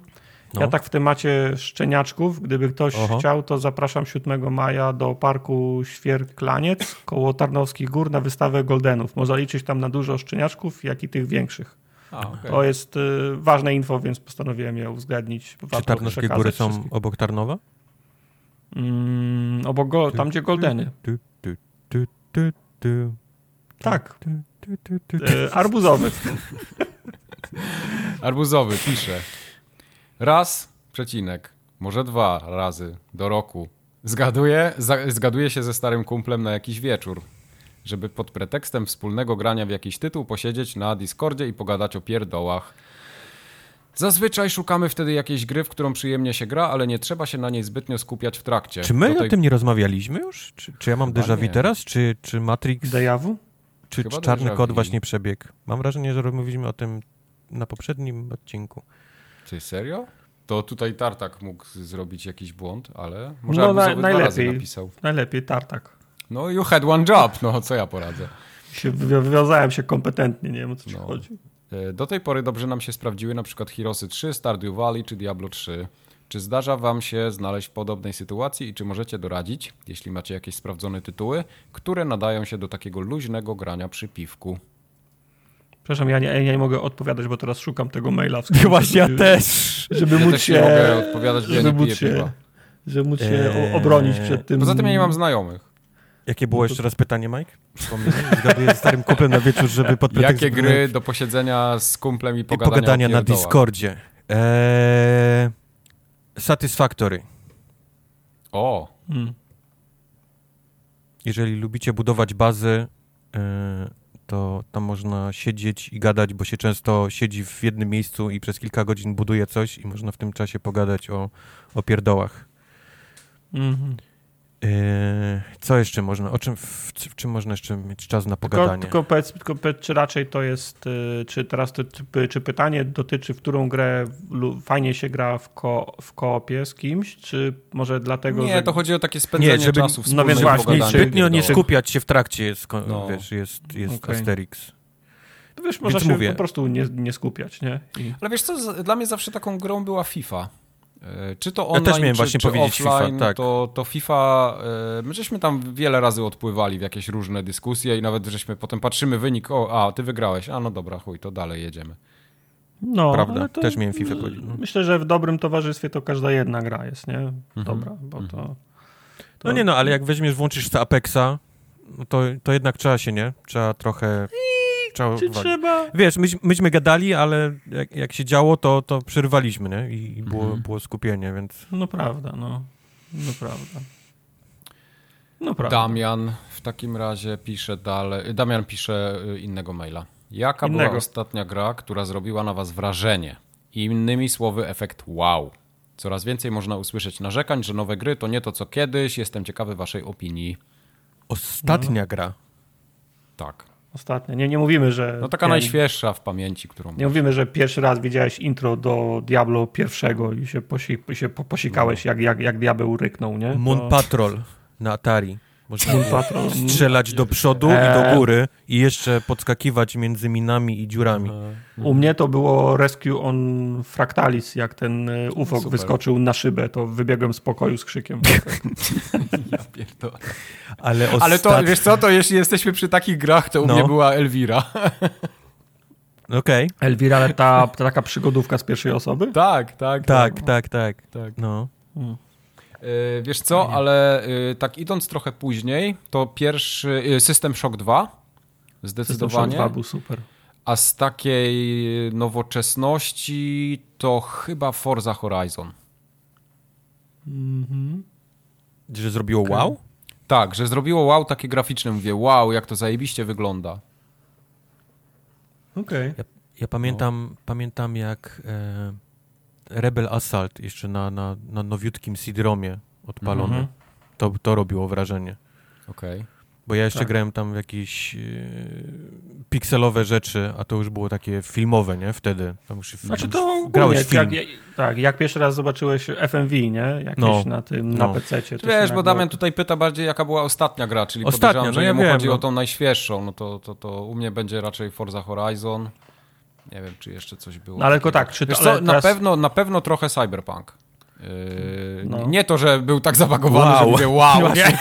No. Ja tak w temacie szczeniaczków, gdyby ktoś Oho. chciał, to zapraszam 7 maja do parku Świerklaniec koło Tarnowskich Gór na wystawę Goldenów. Można liczyć tam na dużo szczeniaczków, jak i tych większych. A, okej. To jest y, ważne info, więc postanowiłem je uwzględnić. Czy Tarnowskie Góry są wszystkim. obok Tarnowa? Mm, obok go, tam gdzie Goldeny. Tu, tu, tu, tu, tu. Tak, y, arbuzowy. Arbuzowy pisze. Raz, przecinek, może dwa razy do roku. Zgaduję, za, zgaduję się ze starym kumplem na jakiś wieczór, żeby pod pretekstem wspólnego grania w jakiś tytuł posiedzieć na Discordzie i pogadać o pierdołach. Zazwyczaj szukamy wtedy jakiejś gry, w którą przyjemnie się gra, ale nie trzeba się na niej zbytnio skupiać w trakcie. Czy my tej- o tym nie rozmawialiśmy już? Czy, czy ja mam déjà vu teraz? Czy, czy Matrix, Dejawu? czy, czy Czarny Kod właśnie przebiegł? Mam wrażenie, że rozmawialiśmy o tym na poprzednim odcinku. Ty serio? To tutaj Tartak mógł zrobić jakiś błąd, ale może No, na- najlepiej. napisał. Najlepiej tartak. No you had one job, no co ja poradzę. Się wywią- wywiązałem się kompetentnie, nie wiem o co ci No. chodzi. E, Do tej pory dobrze nam się sprawdziły na przykład Heroesy 3, Stardew Valley czy Diablo 3. Czy zdarza wam się znaleźć w podobnej sytuacji i czy możecie doradzić, jeśli macie jakieś sprawdzone tytuły, które nadają się do takiego luźnego grania przy piwku? Przepraszam, ja nie, ja nie mogę odpowiadać, bo teraz szukam tego maila. W (laughs) Właśnie ja żeby- też. Żeby Ja móc się, nie mogę odpowiadać, bo ja żeby nie móc piję się, piwa. żeby móc się Eee. obronić przed tym. Poza tym ja nie mam znajomych. Jakie było jeszcze raz pytanie, Mike? Zgaduję ze starym kuplem na wieczór, żeby pod pretekstem... Jakie gry do posiedzenia z kumplem i I pogadania, pogadania o na? Discordzie. Eee, Satisfactory. O, Hmm. Jeżeli lubicie budować bazy, e, to tam można siedzieć i gadać, bo się często siedzi w jednym miejscu i przez kilka godzin buduje coś i można w tym czasie pogadać o, o pierdołach. Mhm. E, co jeszcze można, o czym, w, w czym można jeszcze mieć czas na Tylko, pogadanie? tylko, powiedz, tylko powiedz, czy raczej to jest, y, czy teraz to, czy, czy pytanie dotyczy, w którą grę fajnie się gra w, ko, w koopie z kimś, czy może dlatego, nie, że... to chodzi o takie spędzenie Nie, żeby- czasu no więc właśnie, zbytnio nie pierdołach. skupiać się w trakcie jest, No. wiesz, jest, jest Okej. Asterix. To wiesz, można Więc się mówię. po prostu nie, nie skupiać, nie? I... Ale wiesz co, dla mnie zawsze taką grą była FIFA. E, Czy to Ja online, też miałem czy, właśnie czy powiedzieć FIFA, offline, tak. to, to FIFA, e, my żeśmy tam wiele razy odpływali w jakieś różne dyskusje i nawet żeśmy potem patrzymy wynik, o, a ty wygrałeś, a no dobra, chuj, to dalej jedziemy. No, Prawda, to, też miałem FIFA powiedzieć. No. Myślę, że w dobrym towarzystwie to każda jedna gra jest, nie? Mhm. Dobra, bo to... To, No nie no, ale jak weźmiesz, włączysz z Apexa, no to, to jednak trzeba się, nie? Trzeba trochę... Trzeba Czy trzeba? Wiesz, myś, myśmy gadali, ale jak, jak się działo, to, to przerwaliśmy, nie? I, i było, Mhm. było skupienie, więc... No prawda, no. No prawda. No prawda. Damian w takim razie pisze dalej. Damian pisze y, innego maila. Jaka była Innego. ostatnia gra, która zrobiła na was wrażenie? Innymi słowy, efekt wow. Coraz więcej można usłyszeć narzekań, że nowe gry to nie to co kiedyś. Jestem ciekawy waszej opinii. Ostatnia No. gra. Tak. Ostatnio. Nie, nie mówimy, że... No taka nie, najświeższa w pamięci, którą. Nie mówimy, że pierwszy raz widziałeś intro do Diablo pierwszego i się, posi, się po, posikałeś, jak, jak, jak diabeł ryknął, nie? Moon To- Patrol na Atari. Można było strzelać do przodu i Eee. do góry i jeszcze podskakiwać między minami i dziurami. U mnie to było Rescue on Fractalis, jak ten y, UFO Super. wyskoczył na szybę, to wybiegłem z pokoju z krzykiem. (laughs) Ja pierdolę. Ale, Ale to, ostat- wiesz co, to jeśli jesteśmy przy takich grach, to u No. mnie była Elvira. Okej. Elvira, ale ta, ta taka przygodówka z pierwszej osoby? tak, tak, Tak, tak, tak. tak. No. Yy, Wiesz co, ale yy, tak idąc trochę później, to pierwszy yy, System Shock 2 System Shock zdecydowanie, 2 był super. a z takiej nowoczesności to chyba Forza Horizon. Że zrobiło wow? Tak, że zrobiło wow takie graficzne, mówię wow, jak to zajebiście wygląda. Okej. Ja, ja pamiętam, pamiętam jak e, Rebel Assault jeszcze na, na, na nowiutkim CD-ROMie odpalony. Mhm. To, to robiło wrażenie. Okej. Bo ja jeszcze Tak. grałem tam w jakieś e, pikselowe rzeczy, a to już było takie filmowe, nie? Wtedy. Tam już Znaczy to ogólnie, grałeś film. jak, jak, tak, jak pierwszy raz zobaczyłeś FMV, nie? Jakieś No. na tym, na No. PC-cie. to Wiesz, bo Damian tutaj pyta bardziej, jaka była ostatnia gra, czyli Ostatnia, podejrzewam, że no ja jemu wiem, chodzi no. o tą najświeższą, no to, to, to u mnie będzie raczej Forza Horizon. Nie wiem, czy jeszcze coś było. No ale tylko tak, czy to- co, na, teraz- pewno, na pewno trochę Cyberpunk. Yy, No. Nie to, że był tak zabagowany, Wow. że mówię wow, (laughs) nie?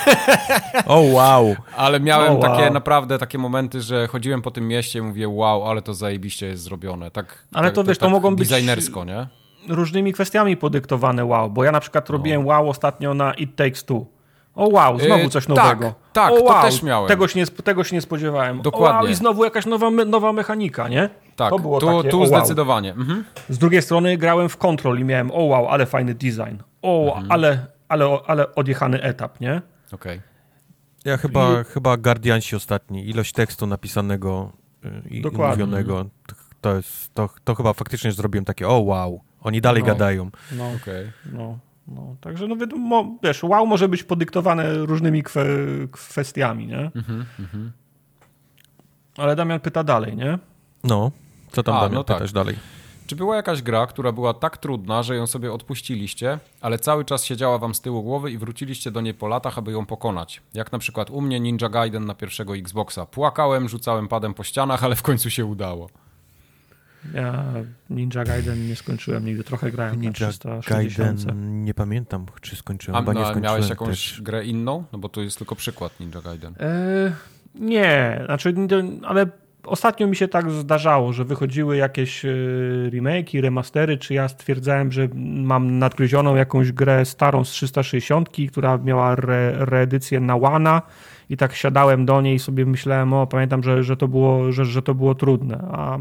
O wow! ale miałem wow. takie naprawdę takie momenty, że chodziłem po tym mieście i mówię wow, ale to zajebiście jest zrobione. Tak, Ale tak, to wiesz, to tak mogą być- designersko, nie? różnymi kwestiami podyktowane wow, bo ja na przykład robiłem wow ostatnio na It Takes Two. O wow, znowu Yy, coś tak, nowego. tak, o, to wow, też miałem. Tego się nie, tego się nie spodziewałem. Dokładnie. O, wow, I znowu jakaś nowa, nowa mechanika, nie? Tak, To było tu, takie, tu o, wow. zdecydowanie. Mhm. Z drugiej strony grałem w Control i miałem o wow, ale fajny design. O, Mhm. ale, ale, ale odjechany etap, nie? Okej. Ja chyba, chyba Guardiansi ostatni. Ilość tekstu napisanego y, i, i mówionego. To, to, jest, to, to chyba faktycznie zrobiłem takie, o wow, oni dalej No. gadają. No, Okej. no, no. Także no wiadomo, wiesz, wow może być podyktowane różnymi kwe, kwestiami, nie? Mhm, mhm. Ale Damian pyta dalej, nie? No, co tam A, Damian no tak. pytasz dalej? Czy była jakaś gra, która była tak trudna, że ją sobie odpuściliście, ale cały czas siedziała wam z tyłu głowy i wróciliście do niej po latach, aby ją pokonać? Jak na przykład u mnie Ninja Gaiden na pierwszego Xboxa. Płakałem, rzucałem padem po ścianach, ale w końcu się udało. Ja Ninja Gaiden nie skończyłem nigdy, trochę grałem na Ninja 360. Gaiden, nie pamiętam, czy skończyłem, A chyba nie skończyłem miałeś jakąś też. grę inną? No bo to jest tylko przykład Ninja Gaiden. E, nie, znaczy, ale ostatnio mi się tak zdarzało, że wychodziły jakieś e, remake'i, remastery, czy ja stwierdzałem, że mam nadgryzioną jakąś grę starą z 360, która miała re, reedycję na Wana i tak siadałem do niej i sobie myślałem, o pamiętam, że, że, to, było, że, że to było trudne, a,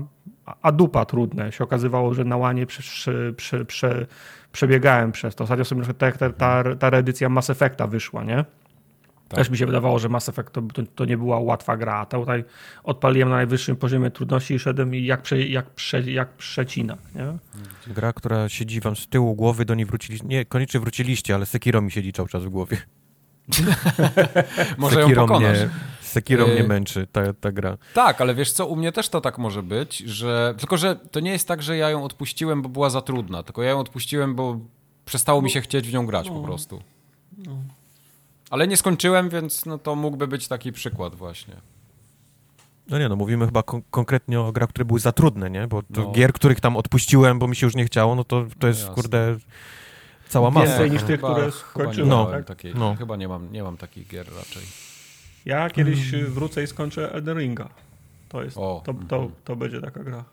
a dupa trudne. Się okazywało, że na Łanie prze, prze, prze, prze, przebiegałem przez to. Ostatnio sobie przykład ta, ta, ta reedycja Mass Effecta wyszła, nie? Tak. Też mi się wydawało, że Mass Effect to, to, to nie była łatwa gra. A tutaj odpaliłem na najwyższym poziomie trudności i szedłem i jak, prze, jak, prze, jak przecinak. Nie? Gra, która siedzi wam z tyłu głowy, do niej wróciliście, nie, koniecznie wróciliście, ale Sekiro mi siedzi cały czas w głowie. (laughs) Może ją Sekiro pokonasz. mnie, Sekiro mnie męczy, ta, ta gra. Tak, ale wiesz co, u mnie też to tak może być, że... Tylko, że to nie jest tak, że ja ją odpuściłem, bo była za trudna, tylko ja ją odpuściłem, bo przestało mi się chcieć w nią grać po prostu. Ale nie skończyłem, więc no to mógłby być taki przykład właśnie. No nie no, mówimy chyba kon- konkretnie o grach, które były za trudne, nie? Bo to No. gier, których tam odpuściłem, bo mi się już nie chciało, no to, to jest, jasne. kurde, cała masa. Więcej niż tych, które skończyłem. No. Tak? takiej, No. Chyba nie mam, nie mam takich gier raczej. Ja kiedyś y, wrócę i skończę Elden Ringa. To, jest, O, to, to, mhm. to będzie taka gra.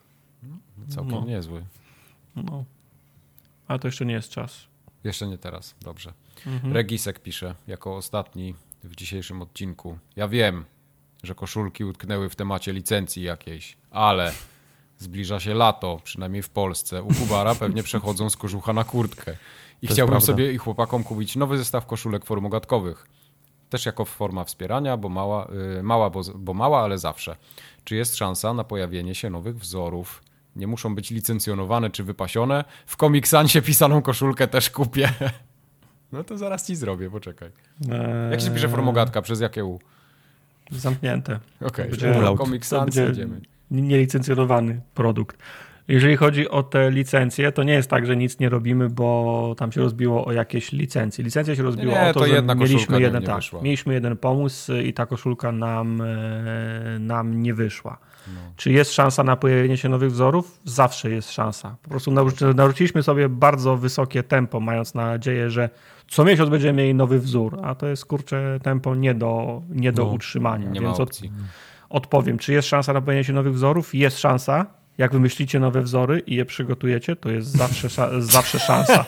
Całkiem No. niezły. No. Ale to jeszcze nie jest czas. Jeszcze nie teraz, dobrze. Mhm. Regisek pisze, jako ostatni w dzisiejszym odcinku. Ja wiem, że koszulki utknęły w temacie licencji jakiejś, ale zbliża się lato, przynajmniej w Polsce. U Kubara pewnie przechodzą z kożucha na kurtkę. I To chciałbym sobie i chłopakom kupić nowy zestaw koszulek formogatkowych. Też jako forma wspierania, bo mała, y, mała bo, bo mała, ale zawsze. Czy jest szansa na pojawienie się nowych wzorów? Nie muszą być licencjonowane czy wypasione. W komiksansie pisaną koszulkę też kupię. (laughs) No to zaraz ci zrobię, poczekaj. Eee, Jak się pisze formogatka? Przez jakie U? Zamknięte. Okej, okay. to Comic Sans będzie jedziemy. nielicencjonowany produkt. Jeżeli chodzi o te licencje, to nie jest tak, że nic nie robimy, bo tam się rozbiło o jakieś licencje. Licencja się rozbiła Nie, o to, to że mieliśmy jeden, tak, mieliśmy jeden pomysł i ta koszulka nam, e, nam nie wyszła. No. Czy jest szansa na pojawienie się nowych wzorów? Zawsze jest szansa. Po prostu narzuci- narzuciliśmy sobie bardzo wysokie tempo, mając nadzieję, że co miesiąc będziemy mieli nowy wzór, a to jest kurcze tempo nie do, nie do No, utrzymania. Nie Więc od, odpowiem, czy jest szansa na pojawienie się nowych wzorów? Jest szansa. Jak wymyślicie nowe wzory i je przygotujecie, to jest zawsze, zawsze szansa.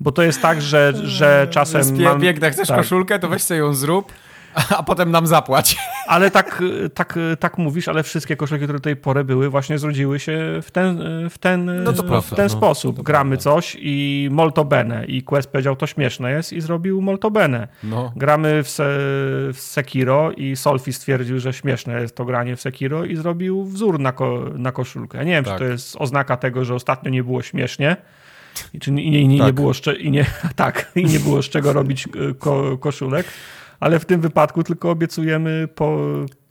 Bo to jest tak, że, że czasem. Jest pie- mam- piękna, chcesz tak. koszulkę, to weź sobie ją zrób, (laughs) a potem nam zapłać. (laughs) Ale tak, tak, tak mówisz, ale wszystkie koszulki, które do tej pory były, właśnie zrodziły się w ten, w ten, No w prawda, ten no. sposób. Gramy prawda. coś i molto bene. I Quest powiedział, to śmieszne jest i zrobił molto bene. No, Gramy w, se, w Sekiro i Solfi stwierdził, że śmieszne jest to granie w Sekiro i zrobił wzór na, ko, na koszulkę. Ja nie wiem, Tak. czy to jest oznaka tego, że ostatnio nie było śmiesznie i, czy nie, nie, nie, Tak. nie było i nie, (laughs) tak, i nie było z czego robić e, ko, koszulek, ale w tym wypadku tylko obiecujemy po,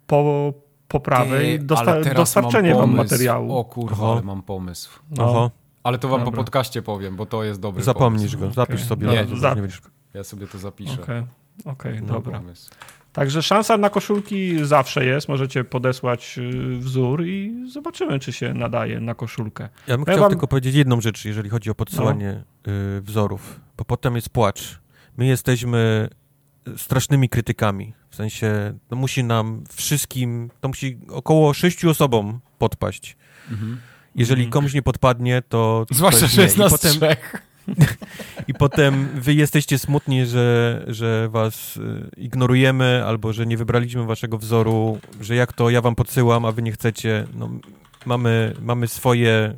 po, poprawę i dosta, dostarczenie mam wam pomysł. materiału. O kurwa, ale mam pomysł. No, Oho, Ale to wam po Dobra. podcaście powiem, bo to jest dobry zapomnisz pomysł. go, zapisz Okej. sobie. Nie, nie będziesz... Ja sobie to zapiszę. Okej, okej, Mam dobra. pomysł. Także szansa na koszulki zawsze jest. Możecie podesłać y, wzór i zobaczymy, czy się nadaje na koszulkę. Ja bym Ja chciał wam- tylko powiedzieć jedną rzecz, jeżeli chodzi o podsyłanie y, wzorów, bo potem jest płacz. My jesteśmy strasznymi krytykami, w sensie to musi nam wszystkim, to musi około sześciu osobom podpaść. Jeżeli Mhm. komuś nie podpadnie, to... Zwłaszcza, że jest I nas potem, trzech. (laughs) I potem wy jesteście smutni, że, że was y, ignorujemy, albo że nie wybraliśmy waszego wzoru, że jak to ja wam podsyłam, a wy nie chcecie. No, mamy, mamy swoje,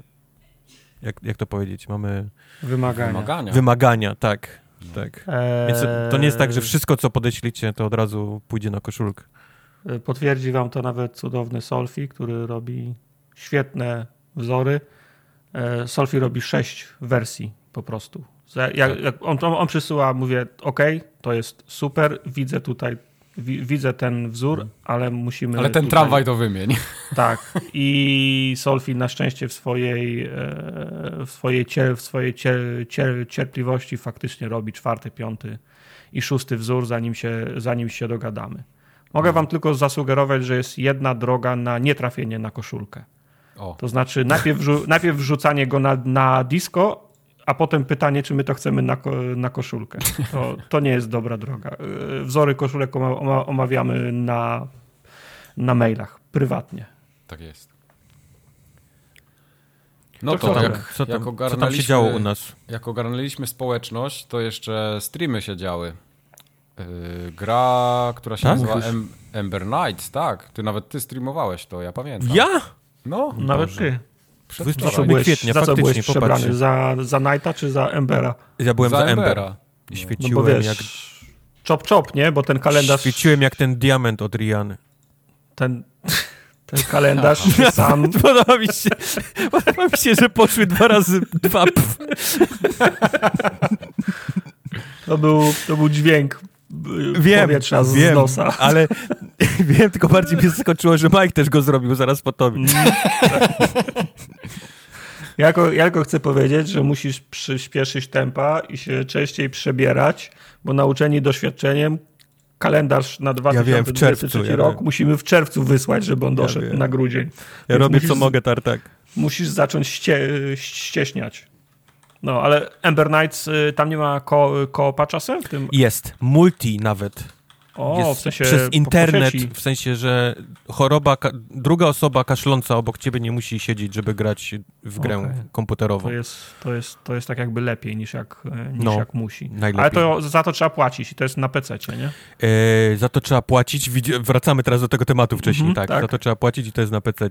jak, jak to powiedzieć, mamy Wymagania. Wymagania. wymagania, tak, tak. Eee, Więc to nie jest tak, że wszystko, co podeślicie, to od razu pójdzie na koszulkę. E, Potwierdzi wam to nawet cudowny Solfi, który robi świetne wzory. E, Solfi robi sześć wersji po prostu. Jak, jak on, on, przysyła, mówię, OK, to jest super, widzę tutaj, widzę ten wzór, ale musimy. Ale ten tutaj, tramwaj to wymień. (laughs) Tak. I Solfi na szczęście w swojej, e, w swojej, cier, w swojej cier, cier, cierpliwości faktycznie robi czwarty, piąty i szósty wzór, zanim się, zanim się dogadamy. Mogę wam tylko zasugerować, że jest jedna droga na nietrafienie na koszulkę. O, To znaczy najpierw, najpierw wrzucanie go na, na disco, a potem pytanie, czy my to chcemy na, ko, na koszulkę. To, to nie jest dobra droga. E, Wzory koszulek oma, oma, omawiamy na, na mailach, prywatnie. tak jest. No To to, co tam? jak, Co jak tam, co tam się działo u nas? jak ogarnęliśmy społeczność, to jeszcze streamy się działy. Yy, gra, która się Tak? nazywa em, Ember Knights, tak. Ty nawet ty streamowałeś to, ja pamiętam. Ja? No, Nawet Boże. ty. Przedwczoraj. 27 byłeś, kwietnia, za faktycznie, byłeś przebrany? Za, za Knighta czy za Embera? Ja byłem za, Za Ember. Embera. No bo Świeciłem, wiesz, jak, chop chop, nie? Bo ten kalendarz, świeciłem jak ten diament od Riany. ten, ten kalendarz (laughs) sam, Podoba mi się, podoba mi się, że poszły dwa razy dwa. Pf. to był, to był dźwięk Wiem, powietrza z wiem, nosa. (laughs) ale (laughs) wiem, tylko bardziej mnie zaskoczyło, że Mike też go zrobił zaraz po tobie. (laughs) Ja tylko, ja tylko chcę powiedzieć, że musisz przyspieszyć tempa i się częściej przebierać, bo nauczeni doświadczeniem kalendarz na Ja wiem, w 2023 czerwcu, ja rok wiem. musimy w czerwcu wysłać, żeby on doszedł wiem. na grudzień. Ja Więc robię musisz, co mogę, tartak. Musisz zacząć ście, ścieśniać. No, ale Ember Knights, y, tam nie ma ko, koopa czasem w tym? Jest, multi nawet. O, jest w sensie przez internet, w sensie, że choroba, druga osoba kaszląca obok ciebie nie musi siedzieć, żeby grać w grę Okej. komputerową. To jest, to, jest, to jest tak jakby lepiej niż jak, e, niż No, jak musi. najlepiej. Ale to za to trzeba płacić i to jest na PC, nie? E, za to trzeba płacić. Wracamy teraz do tego tematu wcześniej, Mhm, tak, tak. Za to trzeba płacić i to jest na PC.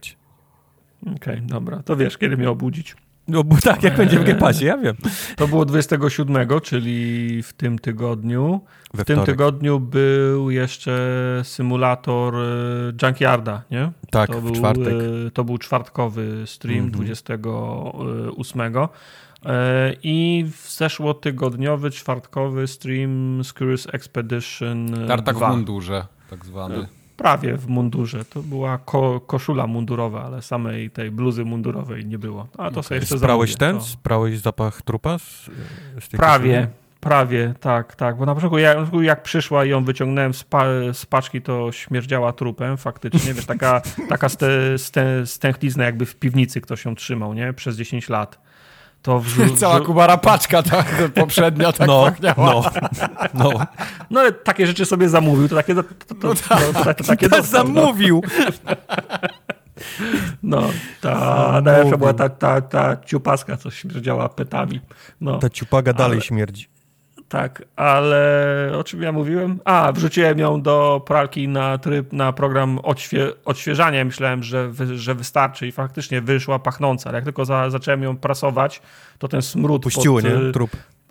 Okej, dobra. To wiesz, kiedy mnie obudzić. No bo tak, jak będzie w Game Passie, ja wiem. To było 27, czyli w tym tygodniu. We W tym tygodniu był jeszcze symulator e, Junkyarda, nie? Tak, to w był, czwartek. e, To był czwartkowy stream Mhm. 28. E, I w zeszłotygodniowy, czwartkowy stream Screws Expedition Tartak 2. w mundurze, tak zwany. Prawie w mundurze. To była ko koszula mundurowa, ale samej tej bluzy mundurowej nie było. A to sobie jeszcze Sprałeś zamówię, ten? to- Sprałeś zapach trupa? Z, z tej Prawie, koszuli? prawie, tak, tak. Bo na początku jak, jak przyszła i ją wyciągnąłem z, pa, z paczki, to śmierdziała trupem faktycznie. Wiesz, taka, taka ste, ste, stęchlizna jakby w piwnicy ktoś ją trzymał, nie? Przez 10 lat. To wrzu- (laughs) Cała kubara paczka, tak, poprzednia tak No, pachniała. no, no. No ale takie rzeczy sobie zamówił, to takie, to, to, to, to, to, to, takie To dostał, no. zamówił. No, ta najlepsza była ta, ta, ta ciupaska, co śmierdziała petami. No. Ta ciupaga dalej Ale- śmierdzi. Tak, ale o czym ja mówiłem? A, wrzuciłem ją do pralki na tryb, na program odświe, odświeżania. Myślałem, że, wy, że wystarczy i faktycznie wyszła pachnąca. Ale jak tylko za, zacząłem ją prasować, to ten smród Puściło, pod, nie? y, Trup.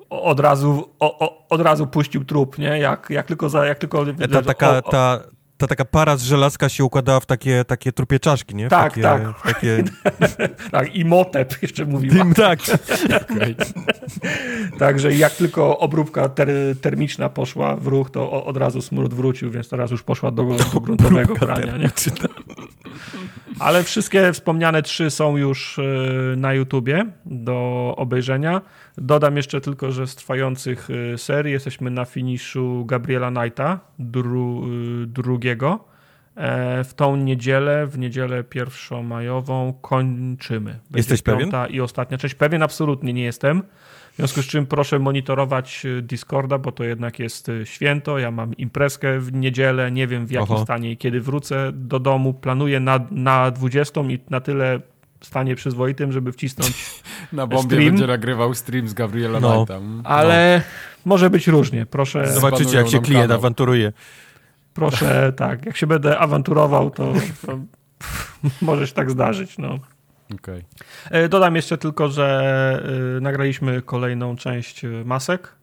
od, razu, o, o, od razu puścił trup, nie? Jak, jak tylko za, jak tylko... E, Ta taka, ta, ta taka para z żelazka się układała w takie, takie trupie czaszki, nie? W Tak, takie, tak. W takie... (laughs) tak, i motep jeszcze mówiła. tak. (laughs) Także jak tylko obróbka ter, termiczna poszła w ruch, to od razu smród wrócił, więc teraz już poszła do, do gruntowego prania. Nie? Ale wszystkie wspomniane trzy są już y, na YouTubie do obejrzenia. Dodam jeszcze tylko, że z trwających y, serii jesteśmy na finiszu Gabriela Knighta dru, y, drugiego. E, W tą niedzielę, w niedzielę pierwszomajową kończymy. Będzie Jesteś pewien? I ostatnia część. Pewien absolutnie nie jestem. W związku z czym proszę monitorować y, Discorda, bo to jednak jest y, święto. Ja mam imprezkę w niedzielę, nie wiem w jakim Oho. stanie i kiedy wrócę do domu. Planuję na, na 20 i na tyle stanie przyzwoitym, żeby wcisnąć, (laughs) Na bombie Stream? będzie nagrywał stream z Gabriela No. Knighta. Mm. ale może być różnie. Proszę, Zobaczycie, jak się klient kanał. awanturuje. proszę, tak, jak się będę awanturował, to, to (laughs) może się tak zdarzyć. No. Okej. E, Dodam jeszcze tylko, że y, nagraliśmy kolejną część y, masek.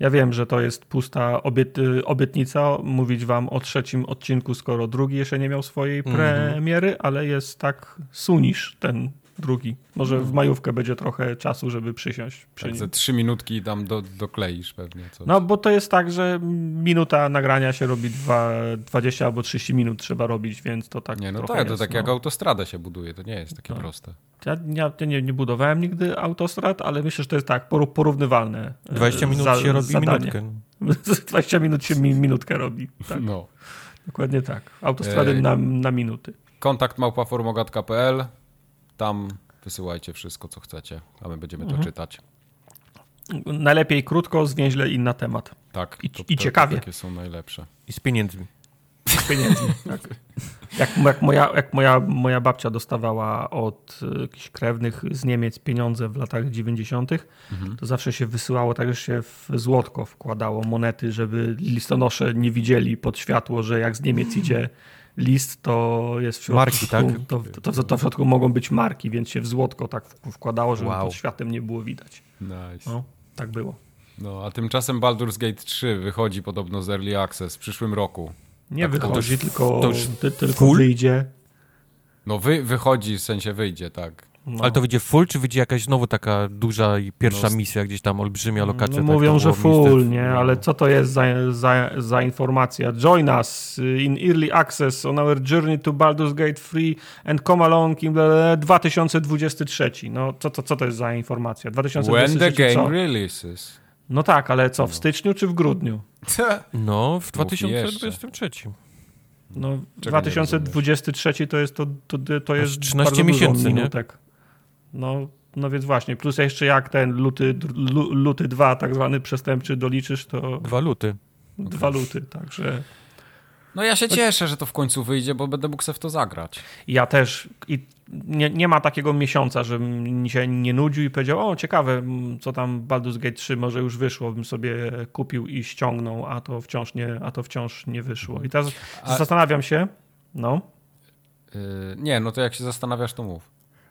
Ja wiem, że to jest pusta obiet, obietnica mówić wam o trzecim odcinku, skoro drugi jeszcze nie miał swojej Mhm. premiery, ale jest tak sunisz ten drugi. Może w majówkę będzie trochę czasu, żeby przysiąść przy Tak, ze trzy minutki tam do, dokleisz pewnie coś. No, bo to jest tak, że minuta nagrania się robi dwa, 20 albo 30 minut trzeba robić, więc to tak nie, no tak, to jest, tak no. jak autostradę się buduje, to nie jest takie Tak. proste. Ja, ja, ja nie, nie budowałem nigdy autostrad, ale myślę, że to jest tak porównywalne. e, 20 minut za- się robi zadanie. minutkę. (laughs) 20 minut się mi, minutkę robi. Tak, No. dokładnie tak. Autostrady Ej. na, na minuty. Kontakt małpaformogat.pl Tam wysyłajcie wszystko, co chcecie, a my będziemy Mhm. to czytać. Najlepiej krótko, zwięźle i na temat. Tak. I- i to, ciekawie. Takie są najlepsze. I z pieniędzmi. Z pieniędzmi. (laughs) tak. Jak, jak, moja, jak moja, moja babcia dostawała od e, jakichś krewnych z Niemiec pieniądze w latach 90., Mhm. to zawsze się wysyłało, tak że się w złotko wkładało monety, żeby listonosze nie widzieli pod światło, że jak z Niemiec idzie list, to jest w środku. Marki, tak? To, to, to, to w środku mogą być marki, więc się w złotko tak wkładało, żeby Wow. pod światem nie było widać. Nice. No, tak było. No, a tymczasem Baldur's Gate 3 wychodzi podobno z Early Access w przyszłym roku. Nie Tak, to wychodzi, już- tylko, to już ty, tylko full? wyjdzie. No wy, wychodzi, w sensie wyjdzie, tak. No. Ale to wyjdzie full, czy wyjdzie jakaś znowu taka duża i pierwsza No, misja, gdzieś tam olbrzymia lokacja? No, tak mówią, to że miejsce full, nie? no. Ale co to jest za, za, za informacja? Join us in early access on our journey to Baldur's Gate 3 and come along in the 2023. No, co, co, co to jest za informacja? When 2023 the game co? releases. No tak, ale co, w styczniu czy w grudniu? (laughs) No, w Mów jeszcze. 2023. No, Czego nie 2023 to jest, to, to, to jest 13 bardzo dużo miesięcy, nie? minutek. No, no więc właśnie, plus jeszcze jak ten luty, lu- luty 2 tak zwany przestępczy doliczysz, to Dwa luty. dwa luty, także... No ja się cieszę, że to w końcu wyjdzie, bo będę mógł sobie w to zagrać. Ja też. I nie, nie ma takiego miesiąca, żebym się nie nudził i powiedział, o ciekawe, co tam Baldur's Gate 3 może już wyszło, bym sobie kupił i ściągnął, a to wciąż nie, a to wciąż nie wyszło. I teraz A- zastanawiam się, no, Yy, nie, no to jak się zastanawiasz, to mów.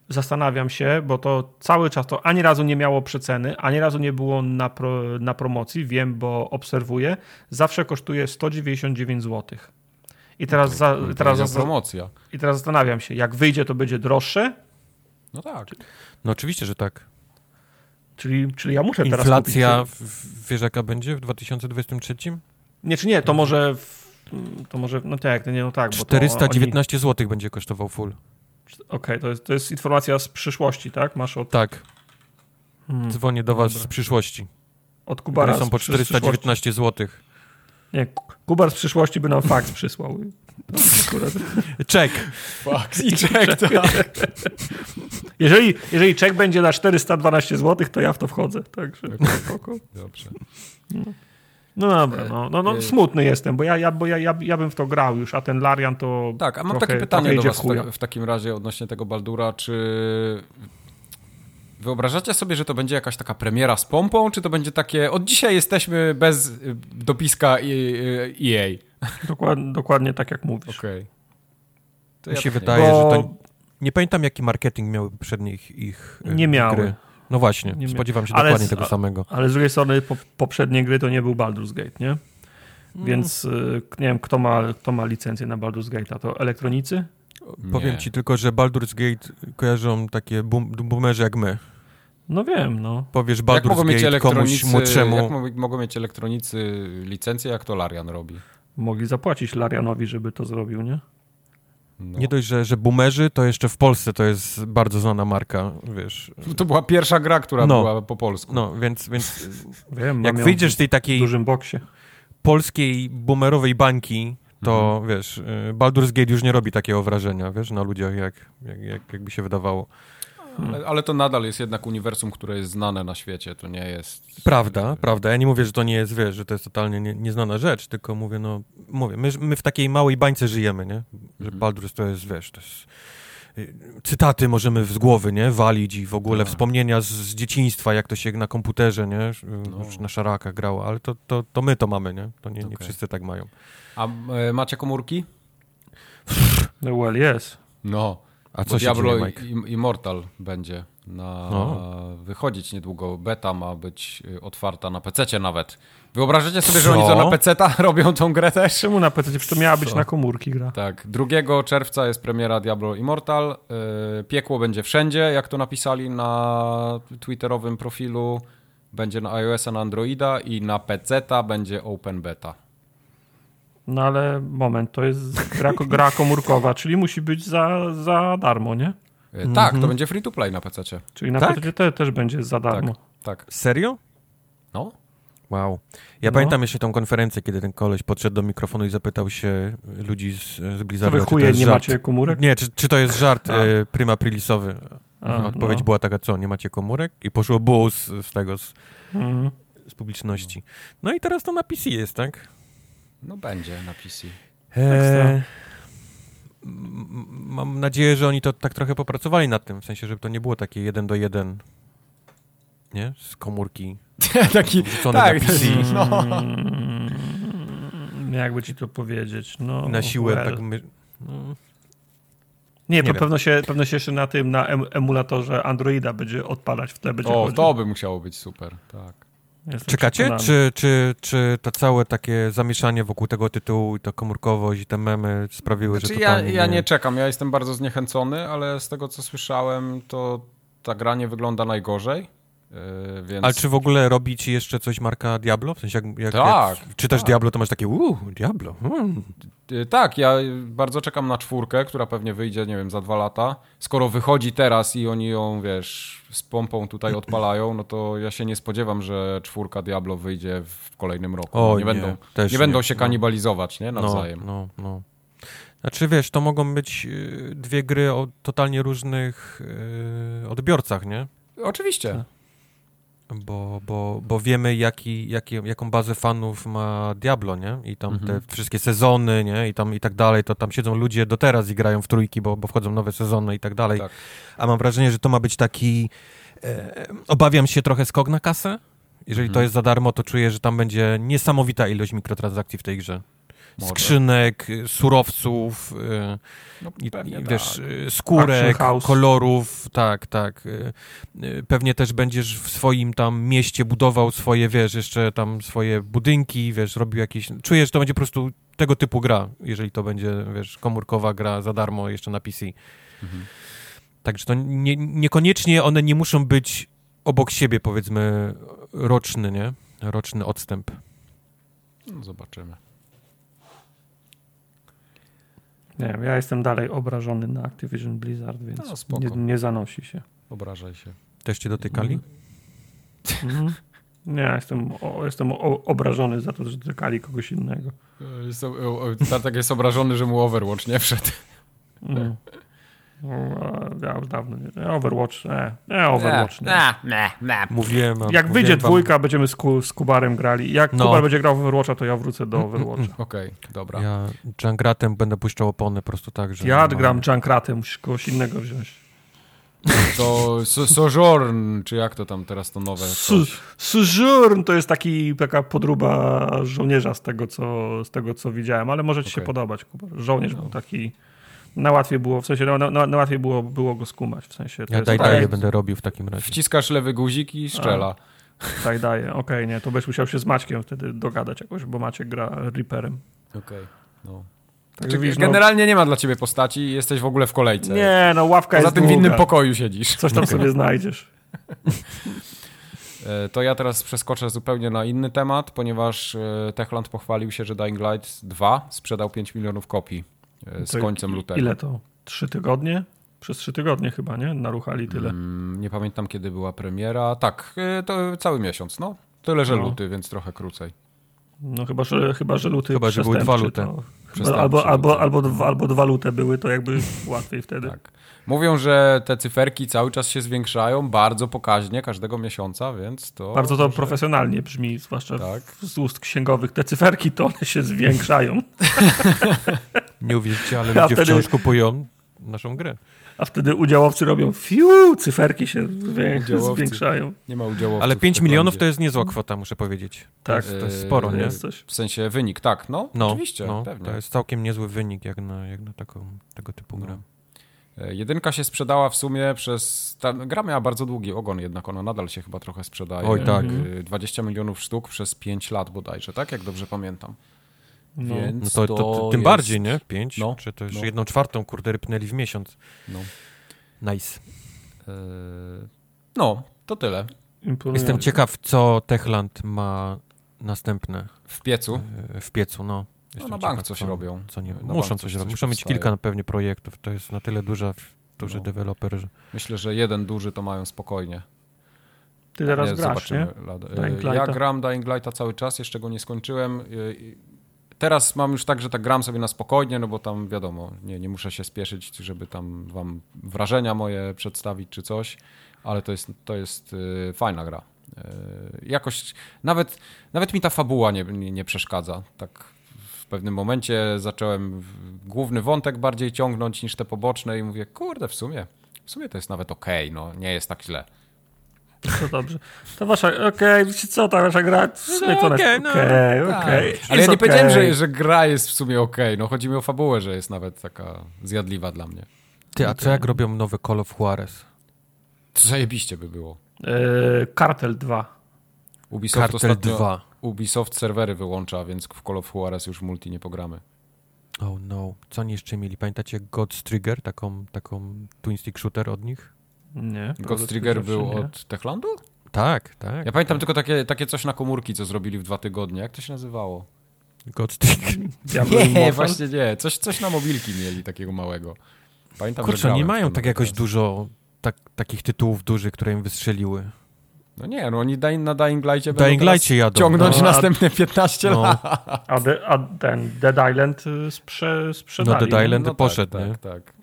Zastanawiam się, bo to cały czas to ani razu nie miało przeceny, ani razu nie było na, pro, na promocji, wiem, bo obserwuję, zawsze kosztuje 199 zł. I teraz, za, To teraz, będzie za, promocja. i teraz zastanawiam się, jak wyjdzie, to będzie droższe, No tak. No oczywiście, że tak. czyli, czyli ja muszę teraz Inflacja, kupić. w- wiesz jaka będzie w 2023? Nie, czy nie, to może. W, to może. No tak, nie, no tak. bo to 419 zł będzie kosztował full. Okej, to, jest, to jest informacja z przyszłości, tak? Masz od, Tak, hmm, dzwonię do was Dobra. z przyszłości. od Kubara. Które są po przy- z przyszłości. 419 zł. Nie, Kubar z przyszłości by nam faks przysłał. Czek! Fuck, i czek, tak. Jeżeli, jeżeli czek będzie na 412 zł, to ja w to wchodzę. Także spoko. Dobrze. No dobra, no, no, no E, smutny jestem, bo, ja, ja, bo ja, ja, ja bym w to grał już, a ten Larian to. Tak, a mam trochę, takie pytanie do was w w, takim razie odnośnie tego Baldura, czy wyobrażacie sobie, że to będzie jakaś taka premiera z pompą, czy to będzie takie od dzisiaj jesteśmy bez dopiska i- EA? Dokładnie, dokładnie tak jak mówisz. Okej. To Mi ja się tak wydaje, Bo- że to... Nie pamiętam, jaki marketing miały poprzednie ich, ich e, Nie miały. gry. No właśnie, Nie spodziewam się dokładnie z- tego samego. Ale z drugiej strony po, poprzednie gry to nie był Baldur's Gate, nie? Mm. Więc y, nie wiem, kto ma, kto ma licencję na Baldur's Gate'a. To elektronicy? Powiem Nie. ci tylko, że Baldur's Gate kojarzą takie boom, boomerzy jak my. No wiem, no. Powiesz Jak mogą Baldur's mieć Gate komuś młodszemu. jak mo- mogą mieć elektronicy licencję, jak to Larian robi? Mogli zapłacić Larianowi, żeby to zrobił, nie? No. Nie dość, że, że boomerzy, to jeszcze w Polsce to jest bardzo znana marka, wiesz. To była pierwsza gra, która No. była po polsku. No, więc, więc (laughs) Wiem, jak mam ją wyjdziesz z tej w takiej dużym boksie. polskiej boomerowej bańki, to Mhm. wiesz, y, Baldur's Gate już nie robi takiego wrażenia, wiesz, na ludziach, jak, jak, jak, jakby się wydawało. Ale, ale to nadal jest jednak uniwersum, które jest znane na świecie, to nie jest... Prawda, prawda. Ja nie mówię, że to nie jest, wiesz, że to jest totalnie nie, nieznana rzecz, tylko mówię, no, mówię, my, my w takiej małej bańce żyjemy, nie? Że Mhm. Baldur's to jest, wiesz, to jest... y, Cytaty możemy z głowy, nie? Walić i w ogóle Tak. wspomnienia z, z dzieciństwa, jak to się na komputerze, nie? Y, No. Już na szarakach grało, ale to, to, to my to mamy, nie? To nie, nie wszyscy tak mają. A e, macie komórki? No well, yes. No. A co się Diablo dzieje, Immortal będzie na No. wychodzić niedługo. Beta ma być y, otwarta na PC nawet. Wyobrażacie sobie, że oni Co? to na PC (laughs) robią tą grę też? Czemu na PC? Przecież to miała być Co? na komórki gra. Tak, 2 czerwca jest premiera Diablo Immortal. y, Piekło będzie wszędzie, jak to napisali na twitterowym profilu. Będzie na iOS-a, na Androida i na PC-ta będzie Open Beta. No ale moment, to jest gra, gra komórkowa, czyli musi być za, za darmo, nie? Y, Tak, to będzie free to play na PC. Czyli na Tak? PC te, też będzie za Tak, darmo. tak. Serio? No, Wow. Ja No. pamiętam jeszcze tą konferencję, kiedy ten koleś podszedł do mikrofonu i zapytał się ludzi z, z Blizzarda, czy to jest nie żart. macie komórek? Nie, czy, czy to jest żart A. e, prima prilisowy? A, Odpowiedź no. była taka, co, nie macie komórek? I poszło buł z, z tego, z, Mhm. z publiczności. No i teraz to na PC jest, tak? No będzie na PC. Ekstra. E, m- mam nadzieję, że oni to tak trochę popracowali nad tym, w sensie, żeby to nie było takie jeden do jeden, nie? Z komórki (laughs) Taki, tak, na PC. (laughs) no. Mm, Jakby ci to powiedzieć, no. na siłę. well. Tak my... no. Nie, Nie to wiem. pewno się, pewno się jeszcze na tym, na em emulatorze Androida będzie odpalać, w tle będzie O, chodził. to by musiało być super, tak. Jestem Czekacie? Czy, czy, czy to całe takie zamieszanie wokół tego tytułu i ta komórkowość i te memy sprawiły, Znaczy, że ja, totalnie ja nie czekam, ja jestem bardzo zniechęcony, ale z tego co słyszałem, to ta gra nie wygląda najgorzej. Yy, więc... Ale czy w ogóle robi ci jeszcze coś marka Diablo? W sensie jak, jak, Tak, jak czytasz tak. Diablo, to masz takie uuu, Diablo. Mm. Yy, Tak, ja bardzo czekam na czwórkę, która pewnie wyjdzie, nie wiem, za dwa lata. Skoro wychodzi teraz i oni ją, wiesz, z pompą tutaj (laughs) odpalają, no to ja się nie spodziewam, że czwórka Diablo wyjdzie w kolejnym roku. O, nie, nie, będą, też nie będą nie. się No. kanibalizować, nie, No, nawzajem. no, no. Znaczy wiesz, to mogą być y, dwie gry o totalnie różnych odbiorcach, nie? Oczywiście. Bo, bo, bo wiemy, jaki, jaki, jaką bazę fanów ma Diablo, nie? I tam Mhm. te wszystkie sezony, nie? I tam i tak dalej, to tam siedzą ludzie do teraz i grają w trójki, bo, bo wchodzą nowe sezony i tak dalej. Tak. A mam wrażenie, że to ma być taki... E, obawiam się trochę skok na kasę. Jeżeli Mhm. to jest za darmo, to czuję, że tam będzie niesamowita ilość mikrotransakcji w tej grze. Może. Skrzynek, y, surowców, y, No, i, wiesz, tak. y, skórek, kolorów, tak, tak. Pewnie też będziesz w swoim tam mieście budował swoje, wiesz, jeszcze tam swoje budynki, wiesz, robił jakieś... Czuję, że to będzie po prostu tego typu gra, jeżeli to będzie, wiesz, komórkowa gra za darmo jeszcze na PC. Mhm. Także to nie, niekoniecznie one nie muszą być obok siebie, powiedzmy, roczny, nie? Roczny odstęp. No, zobaczymy. Nie wiem, ja jestem dalej obrażony na Activision Blizzard, więc No, nie, nie zanosi się. Obrażaj się. Też cię dotykali? Mhm. Nie, jestem, o, jestem o, obrażony za to, że dotykali kogoś innego. E, Jest, o- Tartak jest obrażony, że mu Overwatch nie wszedł. Mm. No, ja już dawno nie. Overwatch, nie. Nie, Overwatch, nie. nie, nie. Mówiłem, Jak mówiłem wyjdzie wam- dwójka, będziemy z, Ku, z Kubarem grali. Jak No. Kubar będzie grał w Overwatcha, to ja wrócę do Overwatcha. Okej, dobra. Ja Junkratem będę puszczał opony po prostu tak, że... Ja no, gram Junkratem, musisz kogoś innego wziąć. To so, Sojourn, czy jak to tam teraz to nowe? Sojourn to jest taki, taka podróba żołnierza z tego, co, z tego, co widziałem, ale może ci się Okej. podobać, Kubar. Żołnierz był taki... Na łatwiej było, w sensie, na, na, na łatwiej było, było go skumać, w sensie... To Ja daj tak, daję będę robił w takim razie. Wciskasz lewy guzik i strzela. Tak daje, okej, nie, to byś musiał się z Maćkiem wtedy dogadać jakoś, bo Maciek gra Reaperem. Okej. No. Także Czy, widzisz, no, generalnie nie ma dla ciebie postaci, jesteś w ogóle w kolejce. nie, no ławka Poza jest tym w długa. innym pokoju siedzisz. Coś tam sobie (laughs) znajdziesz. E, To ja teraz przeskoczę zupełnie na inny temat, ponieważ e, Techland pochwalił się, że Dying Light 2 sprzedał 5 milionów kopii z To końcem lutego. Ile to? Trzy tygodnie? Przez trzy tygodnie chyba, nie? Naruchali tyle. Mm, Nie pamiętam kiedy była premiera. Tak, e, to cały miesiąc, no. Tyle, że No. luty, więc trochę krócej. No chyba, że, chyba, że luty Chyba, że były dwa lute. to- Albo, albo, luty. albo, dwa, albo dwa lute były, to jakby łatwiej wtedy. Tak. Mówią, że te cyferki cały czas się zwiększają bardzo pokaźnie każdego miesiąca, więc to. Bardzo to może- profesjonalnie brzmi, zwłaszcza Tak. w, z ust księgowych. Te cyferki to one się zwiększają, (laughs) Nie uwierzycie, ale ludzie wtedy- wciąż kupują naszą grę. A wtedy udziałowcy robią fiu, cyferki się Udziałowcy. zwiększają. Nie ma udziału. Ale 5 milionów to jest niezła kwota, muszę powiedzieć. Tak, To jest sporo, Yy, nie? jest coś. W sensie wynik, tak, no. No, oczywiście, no, pewnie. to jest całkiem niezły wynik jak na, jak na taką, tego typu grę. E, Jedynka się sprzedała w sumie przez. Ta gra miała bardzo długi ogon, jednak ona nadal się chyba trochę sprzedaje. Oj, tak. E, 20 milionów sztuk przez 5 lat bodajże, tak? Jak dobrze pamiętam. No. Więc No to, to, to tym jest- bardziej, nie? 5? No, Czy to już no. jedną czwartą, kurde, rypnęli w miesiąc. No. Nice. E, no, to tyle. Imponujące. Jestem ciekaw, co Techland ma następne W piecu. e, w piecu, no. No, Jestem na bank ciekaw, coś co, robią. Co nie, Na muszą coś coś robić. Muszą mieć kilka pewnie projektów. To jest na tyle duża, duży No. deweloper, że... Myślę, że jeden duży to mają spokojnie. Ty teraz Nie, grasz, nie? Dying Ja gram Dying Lighta cały czas, jeszcze go nie skończyłem. Teraz mam już tak, że tak gram sobie na spokojnie, no bo tam wiadomo, nie, nie muszę się spieszyć, żeby tam wam wrażenia moje przedstawić czy coś, ale to jest, to jest e, fajna gra. E, Jakoś, nawet, nawet mi ta fabuła nie, nie, nie przeszkadza. Tak w pewnym momencie zacząłem główny wątek bardziej ciągnąć niż te poboczne i mówię, kurde, w sumie, w sumie to jest nawet okej, no nie jest tak źle. To dobrze. To wasza, okej, wiecie co, ta wasza gra, sumie to okej, okej, no. okej, Tak. okej. Ale ja nie powiedziałem, okej. że, że gra jest w sumie okej. No chodzi mi o fabułę, że jest nawet taka zjadliwa dla mnie. Ty, a co jak robią nowe Call of Juarez? Zajebiście by było. E, Kartel 2. Ubisoft Cartel ostatnio, 2. Ubisoft serwery wyłącza, więc w Call of Juarez już multi nie pogramy. Oh no. Co oni jeszcze mieli? Pamiętacie God's Trigger? Taką, taką twin stick shooter od nich? Nie. Ghost Trigger zawsze był nie. od Techlandu? Tak, tak. Ja pamiętam tylko takie, takie coś na komórki, co zrobili w dwa tygodnie. Jak to się nazywało? God's Trigger. (laughs) Diablo Nie, Immortal? właśnie nie. Coś, coś na mobilki mieli takiego małego. Pamiętam, Kurczę, nie mają tak jakoś dużo tak, takich tytułów dużych, które im wystrzeliły. No nie, no oni na Dying Light'cie Dying będą jadą. ciągnąć No, (laughs) następne 15 No. lat. A, de, a ten Dead Island y, sprze, sprzedali. No, Dead Island No tak, poszedł, tak, nie? tak.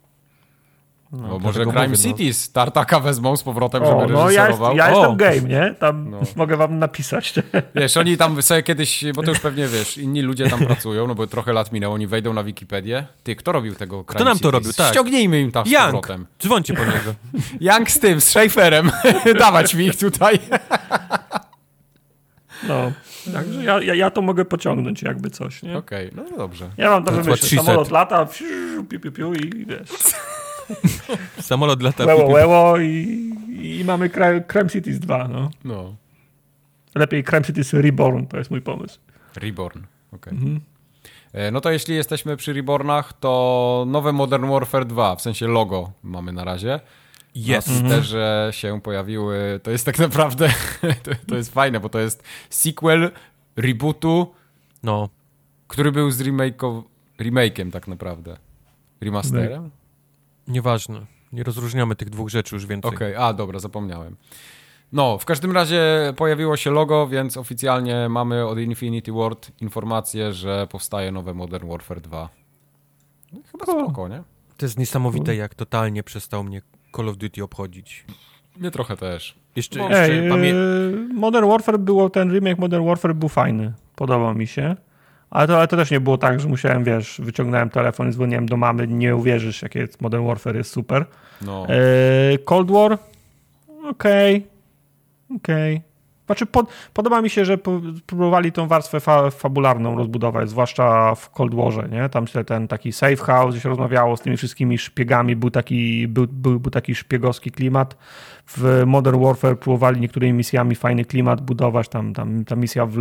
No, może Crime mówię, no. Cities Tartaka wezmą z powrotem, żeby O, no ja, jest, reżyserował. ja O, jestem game, nie? Tam No. mogę wam napisać. (laughs) Wiesz, oni tam sobie kiedyś, bo to już pewnie wiesz, inni ludzie tam pracują, no bo trochę lat minęło, oni wejdą na Wikipedię. Ty, kto robił tego Crime nam to Cities? robił, tak. Ściągnijmy im tam z Young! powrotem. Dzwońcie po niego. (laughs) Young z tym, z Schaeferem. (laughs) Dawać mi ich tutaj. No. Także ja, ja, ja to mogę pociągnąć jakby coś, nie? Okej, no dobrze. Ja mam to what she Samolot lata, piu, piu, piu i wiesz, (laughs) Samolot lata. łeło, łeło i, i mamy Crime Cities 2, no. No. Lepiej Crime Cities Reborn, to jest mój pomysł. Reborn, okej. E, No to jeśli jesteśmy przy Rebornach, to nowe Modern Warfare 2, w sensie logo mamy na razie. Jest. Sterze się pojawiły, to jest tak naprawdę, (laughs) to, to jest fajne, bo to jest sequel rebootu, No, który był z remake'iem tak naprawdę. Remasterem? Nieważne. Nie rozróżniamy tych dwóch rzeczy już więcej. Okej, a dobra, zapomniałem. No, w każdym razie pojawiło się logo, więc oficjalnie mamy od Infinity Ward informację, że powstaje nowe Modern Warfare 2. No, Chyba O. spoko, nie? To jest niesamowite, jak totalnie przestał mnie Call of Duty obchodzić. Mnie trochę też. Jeszcze, Ej, jeszcze pamię... e, Modern Warfare było, ten remake Modern Warfare był fajny. Podobał mi się. Ale to, ale to też nie było tak, że musiałem, wiesz, wyciągnąłem telefon i dzwoniłem do mamy, nie uwierzysz, jakie jest Modern Warfare jest super. No, E, Cold War, okej, okej. Znaczy, pod, podoba mi się, że próbowali tą warstwę fa, fabularną rozbudować, zwłaszcza w Cold Warze, nie? Tam się ten taki safe house, gdzie się rozmawiało z tymi wszystkimi szpiegami, był taki, był, był, był taki szpiegowski klimat. W Modern Warfare próbowali niektórymi misjami fajny klimat budować, tam, tam ta misja w,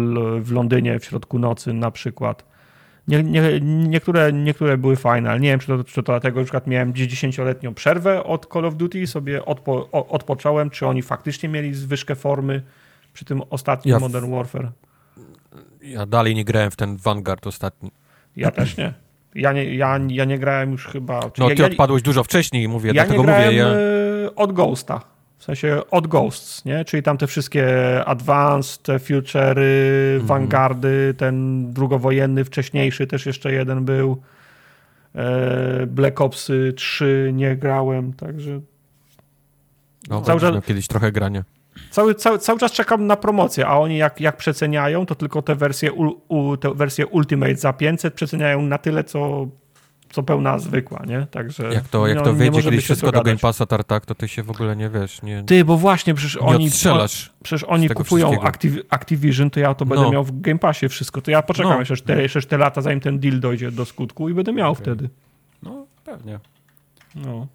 w Londynie w środku nocy na przykład. Nie, nie, niektóre, niektóre były fajne, ale nie wiem, czy to, czy to dlatego, że przykład miałem gdzieś dziesięcioletnią przerwę od Call of Duty, sobie odpo, odpocząłem, czy oni faktycznie mieli zwyżkę formy przy tym ostatnim Ja Modern Warfare. Ja dalej nie grałem w ten Vanguard ostatni. Ja też nie. Ja nie, ja, ja nie grałem już chyba... czy No ty ja, odpadłeś dużo wcześniej, mówię, ja dlatego nie grałem mówię. Ja... e, od Ghosta. W sensie od Ghosts, nie? Czyli tam te wszystkie Advanced, te Future'y, Mhm. Vanguardy, ten drugowojenny, wcześniejszy też jeszcze jeden był. E, Black Ops 3 nie grałem, także No, Cały cały czas- kiedyś trochę grania. Cały, cały, cały czas czekam na promocję, a oni jak, jak przeceniają, to tylko te wersje, u, u, te wersje Ultimate za 500 przeceniają na tyle, co, co pełna zwykła, nie? Także Jak to, jak no, to wyjdzie kiedyś wszystko do. Game Passa Tartak, to ty się w ogóle nie wiesz, nie, Ty, bo właśnie przecież oni, odstrzelasz. Przecież oni kupują. Activ- Activision, to ja to będę No. miał w Game Passie wszystko. To ja poczekam No. jeszcze, te, jeszcze te lata, zanim ten deal dojdzie do skutku i będę miał Okej. wtedy. no pewnie. No.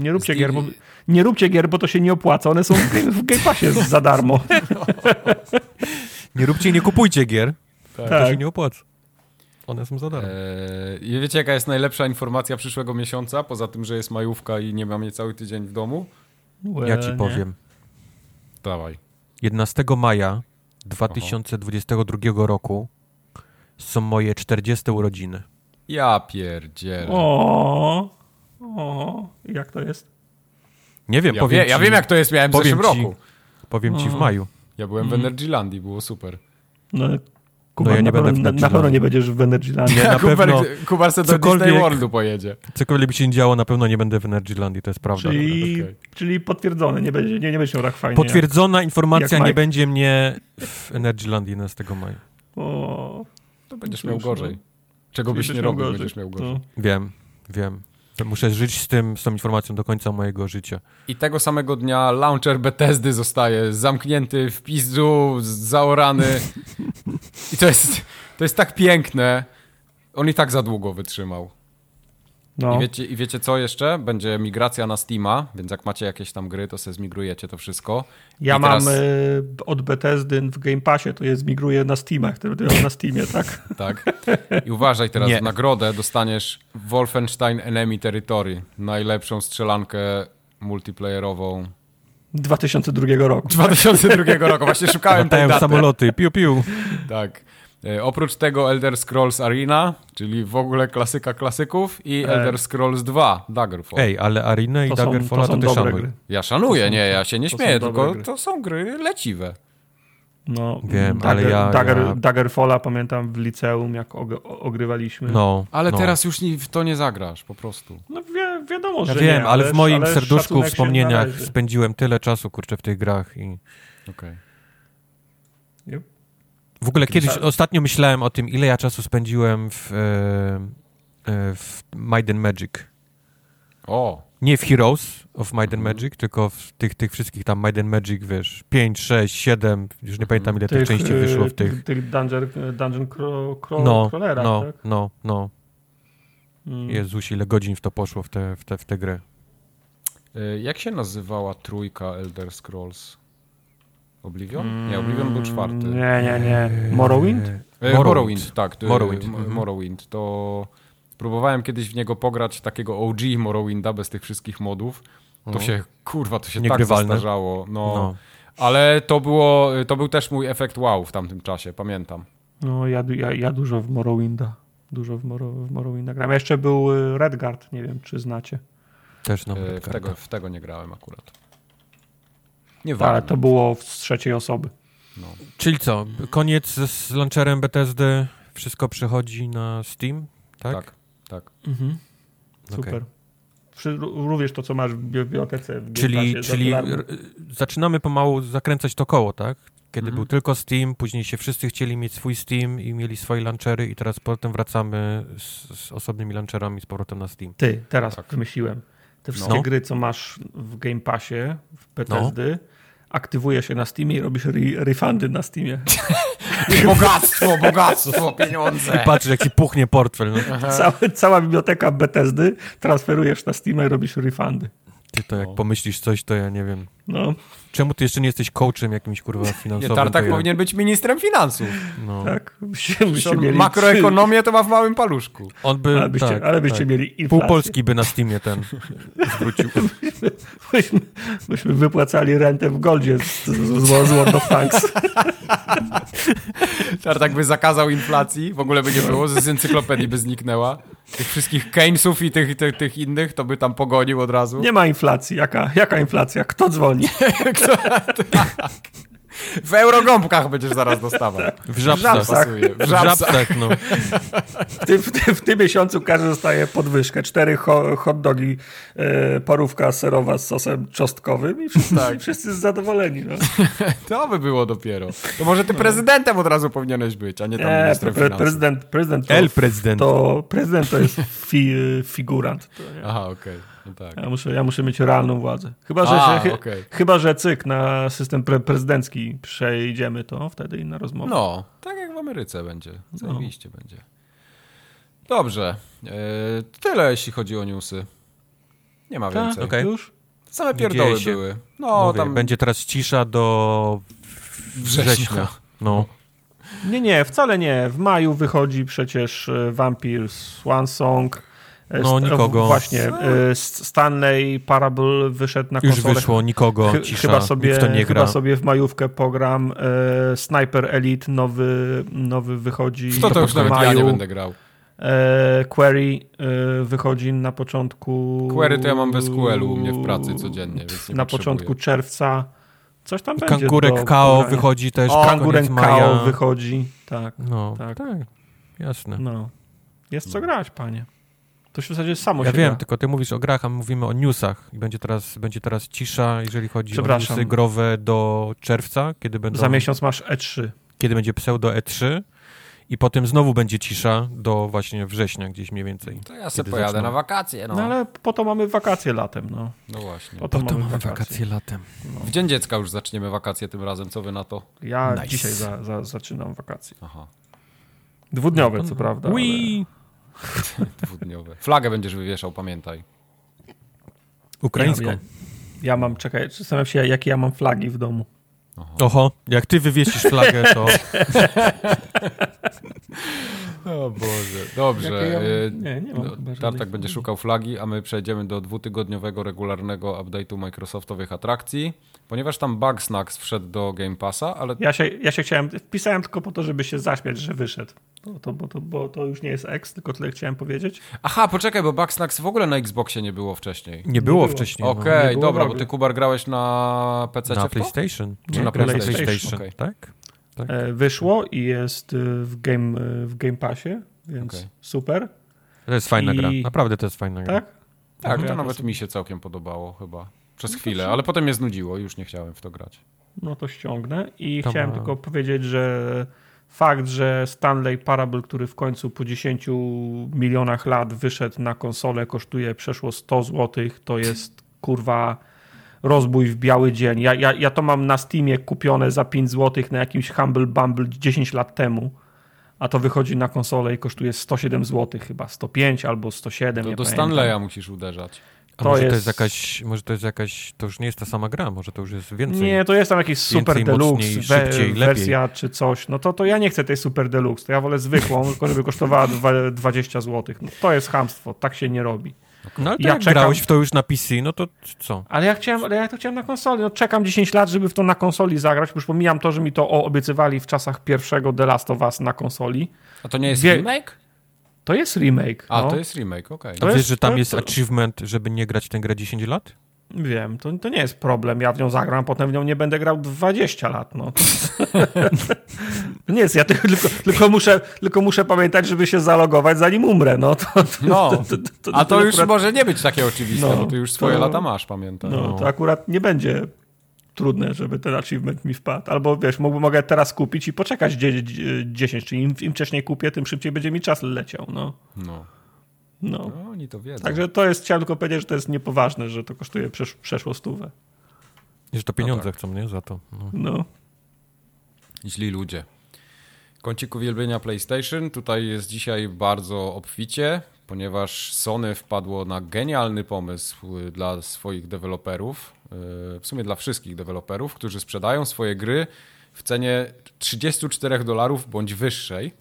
Nie róbcie gier, bo, nie róbcie gier, bo to się nie opłaca. One są w, game- w Game Passie za darmo. (laughs) Nie róbcie i nie kupujcie gier, Tak. to się nie opłaca. One są za darmo. Eee, I wiecie, jaka jest najlepsza informacja przyszłego miesiąca, poza tym, że jest majówka i nie mam jej cały tydzień w domu? Ja Well, ci nie. powiem. Dawaj. 11 maja 2022 roku są moje 40 urodziny. Ja pierdzielę. O, o, jak to jest? Nie wiem, Ja, powiem wie, ci, ja wiem, jak to jest, miałem w zeszłym ci. roku. powiem ci w maju. Ja byłem w Energylandii, było super. No, Kuba, ja nie na, będę pewno, na, na pewno nie będziesz w Energylandie. Nie, na (laughs) Kubar, pewno Kubar se do Disney Worldu pojedzie. cokolwiek by się nie działo, na pewno nie będę w Energylandii, to jest prawda. Czyli, Okej. czyli potwierdzone, nie będzie, nie, nie będzie miał tak fajnie. Potwierdzona informacja, jak nie będzie mnie w Energylandii 11 maja. O, To będziesz No miał cóż, gorzej. Czego byś nie robił, gorzej. będziesz miał gorzej. No. Wiem, wiem. Muszę żyć z tym, z tą informacją do końca mojego życia. I tego samego dnia launcher Bethesdy zostaje zamknięty w pizdu, zaorany. (laughs) I to jest, to jest tak piękne. On i tak za długo wytrzymał. No. I, wiecie, I wiecie co jeszcze? Będzie migracja na Steama, więc jak macie jakieś tam gry, to sobie zmigrujecie to wszystko. Ja I teraz- mam y, od Bethesdy w Game Passie, to jest migruje na Steamach, na Steamie, tak? (laughs) Tak. I uważaj teraz, Nie. w nagrodę dostaniesz Wolfenstein Enemy Territory. Najlepszą strzelankę multiplayerową 2002 roku. 2002 roku. Właśnie szukałem tej Latają daty. samoloty, piu piu. Tak. E, oprócz tego Elder Scrolls Arena, czyli w ogóle klasyka klasyków i E. Elder Scrolls 2 Daggerfall. Ej, ale Arena i To są, Daggerfalla to to, są ty dobre szanuj. gry. Ja szanuję, są- nie, ja się nie to są śmieję, tylko gry. to są gry leciwe. No, Wiem, ale ja- Dagger, ja- Daggerfalla pamiętam w liceum, jak og- ogrywaliśmy. No, Ale no. teraz już w to nie zagrasz, po prostu. No wi wiadomo, Ja że wiem, nie, ale w moim ale serduszku, wspomnieniach spędziłem tyle czasu, kurczę, w tych grach i... Okej. Yep. W ogóle kiedyś, Sa- ostatnio myślałem o tym, ile ja czasu spędziłem w, e, e, w and Magic. O, Nie w Heroes of Might Mhm. Magic, tylko w tych, tych wszystkich tam Might and Magic, wiesz, 5, 6, 7, już nie pamiętam ile tych, Tych, części wyszło w tych... Tych, tych dungeon, dungeon craw, craw, No, crawlerach, no, tak? no, no. Mm. Jezus, ile godzin w to poszło, w tę w te, w te grę. jak się nazywała trójka Elder Scrolls? Oblivion? Nie, Oblivion był czwarty. Nie, nie, nie. Morrowind? E, Morrowind. Morrowind, tak. to- Morrowind, mhm. Morrowind. To próbowałem kiedyś w niego pograć takiego OG Morrowinda bez tych wszystkich modów. To No. się, kurwa, to się tak zastarzało. No. No. Ale to było, to był też mój efekt wow w tamtym czasie, pamiętam. No, ja, ja, ja dużo w Morrowinda. Dużo w, Moro, w Morrowinda gram. Jeszcze był Redguard, nie wiem, czy znacie. Też no, E, w, tego, w tego nie grałem akurat. Nie Ale to było z trzeciej osoby. No. Czyli co, koniec z, launcherem Bethesdy, wszystko przychodzi na Steam, tak? Tak, tak. Super. Okej. Przy, również to, co masz w bi- bibliotece. W Czyli, czyli zaczynamy pomału zakręcać to koło, tak? Kiedy Mhm. był tylko Steam, później się wszyscy chcieli mieć swój Steam i mieli swoje launchery i teraz potem wracamy z, z osobnymi launcherami z powrotem na Steam. Ty, teraz Tak. wymyśliłem. Te wszystkie No. gry, co masz w Game Passie, w Bethesdy, aktywuje się na Steamie i robisz re refundy na Steamie. (laughs) Bogactwo, bogactwo, pieniądze. Patrz, jak ci puchnie portfel. No. Cała, cała biblioteka Bethesdy transferujesz na Steam'a i robisz refundy. Ty to jak No. pomyślisz coś, to ja nie wiem. No, Czemu ty jeszcze nie jesteś coachem jakimś, kurwa, Nie, finansowym? Tartak to ja, powinien być ministrem finansów. no. tak. Byście, byście On mieli makroekonomię to ma w małym paluszku. On by, Ale byście, tak, ale byście tak. mieli Pół inflację. Polski by na Steamie ten zwrócił. (laughs) Byśmy, byśmy wypłacali rentę w Goldzie z, z, z, z World of Tanks. (laughs) Tartak by zakazał inflacji, w ogóle by nie było, z encyklopedii by zniknęła. Tych wszystkich Keynesów i tych, tych, tych innych to by tam pogonił od razu. Nie ma inflacji. Jaka, jaka inflacja? Kto dzwoni? (laughs) W eurogąbkach będziesz zaraz dostawał. W żabsach. W W żabsach. żabsach, no. W tym, w tym, w tym miesiącu każdy dostaje podwyżkę. Cztery ho, hot dogi, e, parówka serowa z sosem czosnkowym i wszyscy, Tak. i wszyscy zadowoleni. No. To by było dopiero. To może ty prezydentem od razu powinieneś być, a nie tam Nie, ministrem pre, finansów. prezydent, prezydent to, El prezydent. to prezydent to jest fi, figurant. To nie. Aha, okej. No tak. Ja, muszę, ja muszę mieć realną władzę. Chyba, że, A, chy- okej. chyba, że cyk na system pre, prezydencki przejdziemy, to wtedy inna rozmowa. No, tak jak w Ameryce będzie. Zajebiście będzie. Dobrze. E, tyle, jeśli chodzi o newsy. Nie ma Tak, więcej. okej. Już? Same pierdoły się. były. No, Mówię, tam Będzie teraz cisza do września. września. No. Nie, nie, wcale nie. W maju wychodzi przecież e, Vampire Swan Song. No, nikogo. Właśnie, S- Stanley Parable wyszedł na Już konsolę. wyszło, nikogo, cisza, chyba sobie, nikt to nie gra. chyba sobie w majówkę pogram. E, Sniper Elite nowy, nowy wychodzi W to to już w nawet maju. ja nie będę grał. E, Query wychodzi na początku... Query to ja mam bez QL-u u mnie w pracy codziennie, więc Na początku czerwca. Coś tam będzie Kangurek pogrania. wychodzi też O, Kangurek. Kao wychodzi. Tak, No, tak. tak, jasne. no. Jest co grać, panie. To się w zasadzie samo Ja się wiem, gra. tylko ty mówisz o grach, a my mówimy o newsach. I będzie teraz, będzie teraz cisza, jeżeli chodzi o newsy growe do czerwca, kiedy, będą, Za miesiąc masz E E3. kiedy będzie pseudo E3 i potem znowu będzie cisza do właśnie września gdzieś mniej więcej. To ja sobie pojadę zaczną. na wakacje, no. No ale po to mamy wakacje latem, no. No właśnie. Po to, Potem mamy mamy wakacje. wakacje latem. W Dzień Dziecka już zaczniemy wakacje tym razem, co wy na to? Ja Nice. dzisiaj za, za, zaczynam wakacje. Aha, Dwudniowe, co prawda. Ui! (laughs) dwudniowe. Flagę będziesz wywieszał, pamiętaj. Ukraińską. Ja, ja, ja mam, czekaj, zastanawiam się, jakie ja mam flagi w domu. Oho, jak ty wywiesisz flagę, to (laughs) O Boże, dobrze. Ja mam- y, nie, nie mam no, Tartak flagi. będzie szukał flagi, a my przejdziemy do dwutygodniowego, regularnego update'u Microsoftowych atrakcji, ponieważ tam Bugsnax wszedł do Game Passa, ale Ja się, ja się chciałem, wpisałem tylko po to, żeby się zaśmiać, że wyszedł. Bo to, bo to, bo to już nie jest X, tylko tyle chciałem powiedzieć. Aha, poczekaj, bo Bugsnax w ogóle na Xboxie nie było wcześniej. nie było było. wcześniej. Okej, nie było dobra, bo ty Kubar grałeś na PC No. Na? PlayStation. Czy Nie, na PlayStation? PlayStation, Okej. tak? tak? E, wyszło i jest e, w Game, e, w game Passie, więc Okej. super. To jest fajna i- gra. Naprawdę to jest fajna gra. Tak? Tak, Ja to nawet mi się całkiem podobało chyba. Przez No chwilę, się- ale potem mnie znudziło i już nie chciałem w to grać. No to ściągnę. I To chciałem ma- tylko powiedzieć, że fakt, że Stanley Parable, który w końcu po 10 milionach lat wyszedł na konsolę, kosztuje przeszło 100 zł, to jest kurwa rozbój w biały dzień. Ja, ja, ja to mam na Steamie kupione za 5 zł na jakimś Humble Bumble 10 lat temu. A to wychodzi na konsolę i kosztuje 107 zł chyba, 105 albo 107. To do pamiętam. Stanleya musisz uderzać. A to może to jest- jest jakaś, może to jest jakaś, to już nie jest ta sama gra, może to już jest więcej. Nie, to jest tam jakiś super Więcej, deluxe mocniej, we, szybciej, lepiej. wersja czy coś. No to, to ja nie chcę tej super deluxe. To ja wolę zwykłą, (laughs) tylko żeby kosztowała dwa- 20 zł. No to jest hamstwo. Tak się nie robi. No ale to Ja jak czekam- grałeś w to już na PC, no to co? Ale ja chciałem, ale ja to chciałem na konsoli. No czekam 10 lat, żeby w to na konsoli zagrać. Już pomijam to, że mi to o- obiecywali w czasach pierwszego The Last of Us na konsoli. A to nie jest Wie- remake? To jest remake. A, no. to jest remake, okej. A To wiesz, jest- że tam to- jest achievement, żeby nie grać w tę grę 10 lat? Wiem, to, to nie jest problem. Ja w nią zagram, a potem w nią nie będę grał 20 lat. No. (laughs) nie jest, ja tylko, tylko, tylko, muszę, tylko muszę pamiętać, żeby się zalogować, zanim umrę. No, to, to, No, to, to, a to już akurat, może nie być takie oczywiste, No, bo ty już swoje to- lata masz, pamiętaj. no, to akurat nie będzie trudne, żeby ten achievement mi wpadł. Albo wiesz, mógł, mogę teraz kupić i poczekać dzie- dzie- 10, czyli im, im wcześniej kupię, tym szybciej będzie mi czas leciał. No, No. no. no, oni to wiedzą. Także to jest, chciałem tylko powiedzieć, że to jest niepoważne, że to kosztuje przesz, przeszło stówę. I Że to pieniądze tak. chcą, nie? Za to. No. No. Źli ludzie. Kącik uwielbienia PlayStation. Tutaj jest dzisiaj bardzo obficie, ponieważ Sony wpadło na genialny pomysł y, dla swoich deweloperów, w sumie dla wszystkich deweloperów, którzy sprzedają swoje gry w cenie 34 dolarów bądź wyższej.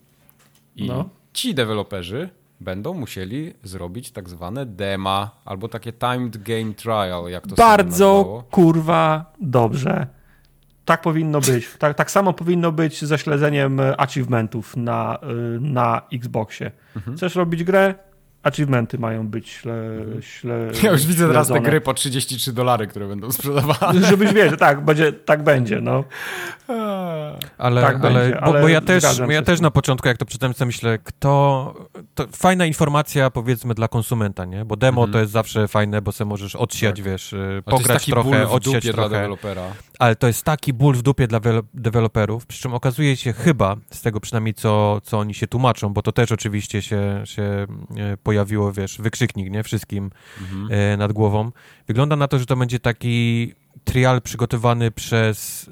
I No. ci deweloperzy będą musieli zrobić tak zwane dema albo takie timed game trial, jak to Bardzo kurwa dobrze. Tak powinno być. Tak, tak samo powinno być ze śledzeniem e, achievementów na, y, na Xboxie. Mhm. Chcesz robić grę? Achievementy mają być śle, śle, (laughs) Ja już widzę teraz te gry po 33 dolary, które będą sprzedawane. Żebyś wiedział, tak, będzie, tak będzie. No. Ale, Tak ale, będzie, bo, ale bo ja też, ja też na początku, jak to czytałem, sobie myślę, kto... To fajna informacja, powiedzmy, dla konsumenta, nie? Bo demo Mhm. to jest zawsze fajne, bo se możesz odsiać, Tak. wiesz, y, Ale to jest pograć taki trochę, ból w odsiać dupie dla trochę. dewelopera. Ale to jest taki ból w dupie dla welo- deweloperów, przy czym okazuje się chyba, z tego przynajmniej co, co oni się tłumaczą, bo to też oczywiście się, się e, pojawiło, wiesz, wykrzyknik, nie? Wszystkim Mhm. e, nad głową. Wygląda na to, że to będzie taki trial przygotowany przez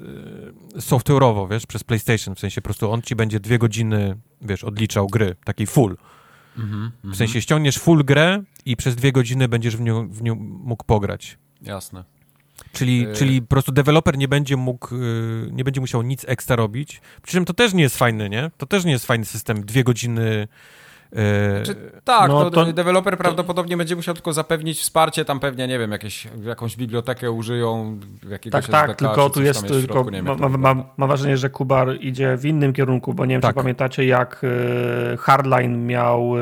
e, software'owo, wiesz, przez PlayStation, w sensie po prostu on ci będzie dwie godziny, wiesz, odliczał gry, taki full. Mhm. W sensie ściągniesz full grę i przez dwie godziny będziesz w nią, w nią mógł pograć. Jasne. Czyli, Y- czyli po prostu deweloper nie będzie mógł, y, nie będzie musiał nic ekstra robić. Przy czym to też nie jest fajne, nie? To też nie jest fajny system. Dwie godziny. Y, Czy, tak, No to, to- deweloper prawdopodobnie będzie musiał tylko zapewnić wsparcie, tam pewnie, nie wiem, jakieś, jakąś bibliotekę użyją, jakiegoś Tak, tak, tylko tu jest, tylko środku, nie wiem, ma, to ma, ma, mam wrażenie, że Kubar idzie w innym kierunku, bo nie wiem, Tak. czy pamiętacie, jak e, Hardline miał e,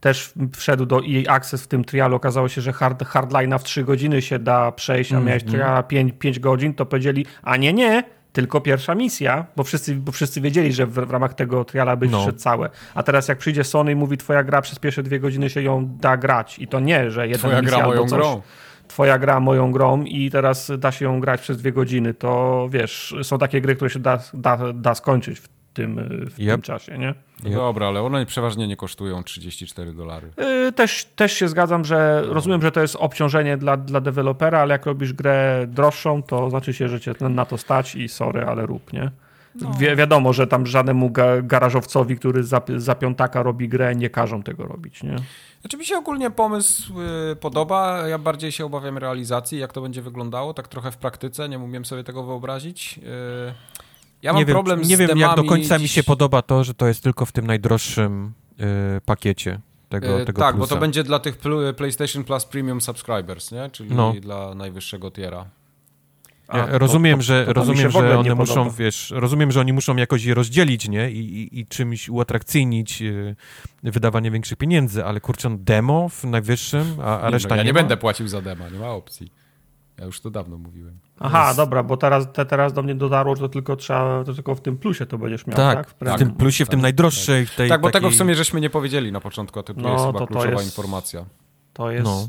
też wszedł do EA Access w tym trialu, okazało się, że hard, Hardline'a w 3 godziny się da przejść, a Mm, miałeś mm. triala 5, 5 godzin, to powiedzieli, a nie, nie, tylko pierwsza misja, bo wszyscy, bo wszyscy wiedzieli, że w, w ramach tego triala będzie No. całe. A teraz jak przyjdzie Sony i mówi, twoja gra przez pierwsze dwie godziny się ją da grać i to nie, że jedna Twoja misja gra moją coś grą. twoja gra moją grą i teraz da się ją grać przez dwie godziny, to wiesz, są takie gry, które się da, da, da skończyć w tym, w tym Yep. czasie, nie? No Dobra, ale one przeważnie nie kosztują 34 dolary. Yy, Też, też się zgadzam, że rozumiem, że to jest obciążenie dla, dla dewelopera, ale jak robisz grę droższą, to znaczy się, że cię na to stać i sorry, ale rób, nie? Wi wiadomo, że tam żadnemu ga garażowcowi, który za, za piątaka robi grę, nie każą tego robić, nie? Znaczy mi się ogólnie pomysł y, podoba, ja bardziej się obawiam realizacji, jak to będzie wyglądało, tak trochę w praktyce, nie umiem sobie tego wyobrazić. Y, Ja mam nie wiem, problem z nie wiem jak do końca mi dziś- się podoba to, że to jest tylko w tym najdroższym y, pakiecie tego, E, tego tak, bo plusa. to będzie dla tych PlayStation Plus Premium Subscribers, nie? Czyli No. dla najwyższego tiera. A, Ja to- rozumiem, to- że, to- mi rozumiem, że one muszą, podoba. wiesz, rozumiem, że oni muszą jakoś je rozdzielić, nie? I, i, i czymś uatrakcyjnić y, wydawanie większych pieniędzy, ale kurczę, no demo w najwyższym, a, a Nie, reszta no, ja nie, nie ma? będę płacił za dema, nie ma opcji. Ja już to dawno mówiłem. Aha, Jest- dobra, bo teraz, te, teraz do mnie dotarło, że to tylko trzeba, to tylko w tym plusie to będziesz miał, tak? Tak, W w premium. tym plusie, w tym tak, najdroższej, tej tak, bo tego w takiej- sumie żeśmy nie powiedzieli na początku, a to No, jest chyba to to kluczowa jest- informacja. To jest... No.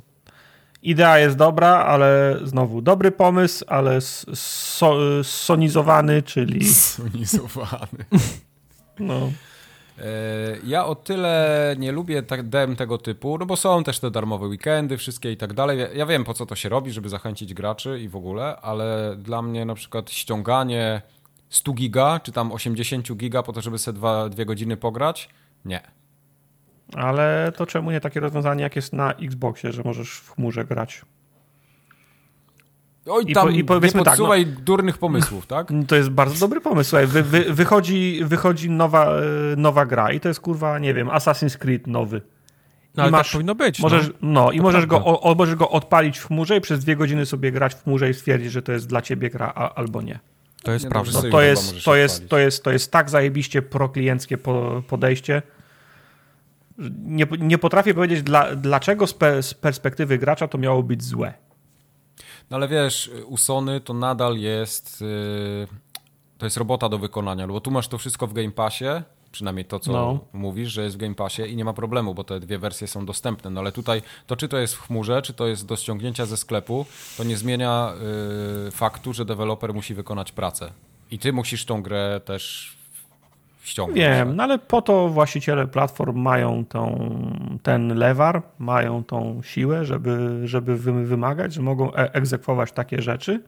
Idea jest dobra, ale znowu dobry pomysł, ale so, sonizowany, czyli (laughs) Sonizowany. no, Ja o tyle nie lubię tak dem tego typu, no bo są też te darmowe weekendy, wszystkie i tak dalej. Ja- Ja wiem po co to się robi, żeby zachęcić graczy i w ogóle, ale dla mnie na przykład ściąganie 100 giga, czy tam 80 giga po to, żeby sobie dwa, dwie godziny pograć, nie. ale to czemu nie takie rozwiązanie, jak jest na Xboxie, że możesz w chmurze grać? Oj, I tam po- i powiedzmy nie tak, no- durnych pomysłów, (laughs) tak? To jest bardzo dobry pomysł. Słuchaj, wy, wy, wychodzi, wychodzi nowa, e, nowa gra i to jest kurwa, nie wiem, Assassin's Creed nowy. No, ale masz- tak powinno być. Możesz, no. no, i możesz go, o, możesz go odpalić w chmurze i przez dwie godziny sobie grać w chmurze i stwierdzić, że to jest dla ciebie gra a, albo nie. To jest Nie, prawda. No, to, jest, to, jest, to, jest, to jest tak zajebiście proklienckie po, podejście. Nie, nie potrafię powiedzieć, dla, dlaczego z, pe, z perspektywy gracza to miało być złe. No ale wiesz, u Sony to nadal jest. Yy, to jest robota do wykonania, no bo tu masz to wszystko w Game Passie, przynajmniej to, co No. mówisz, że jest w Game Passie i nie ma problemu, bo te dwie wersje są dostępne. No ale tutaj to, czy to jest w chmurze, czy to jest do ściągnięcia ze sklepu, to nie zmienia yy, faktu, że deweloper musi wykonać pracę. I ty musisz tą grę też ściągnąć. Wiem, no ale po to właściciele platform mają tą, ten lewar, mają tą siłę, żeby, żeby wy- wymagać, że mogą e egzekwować takie rzeczy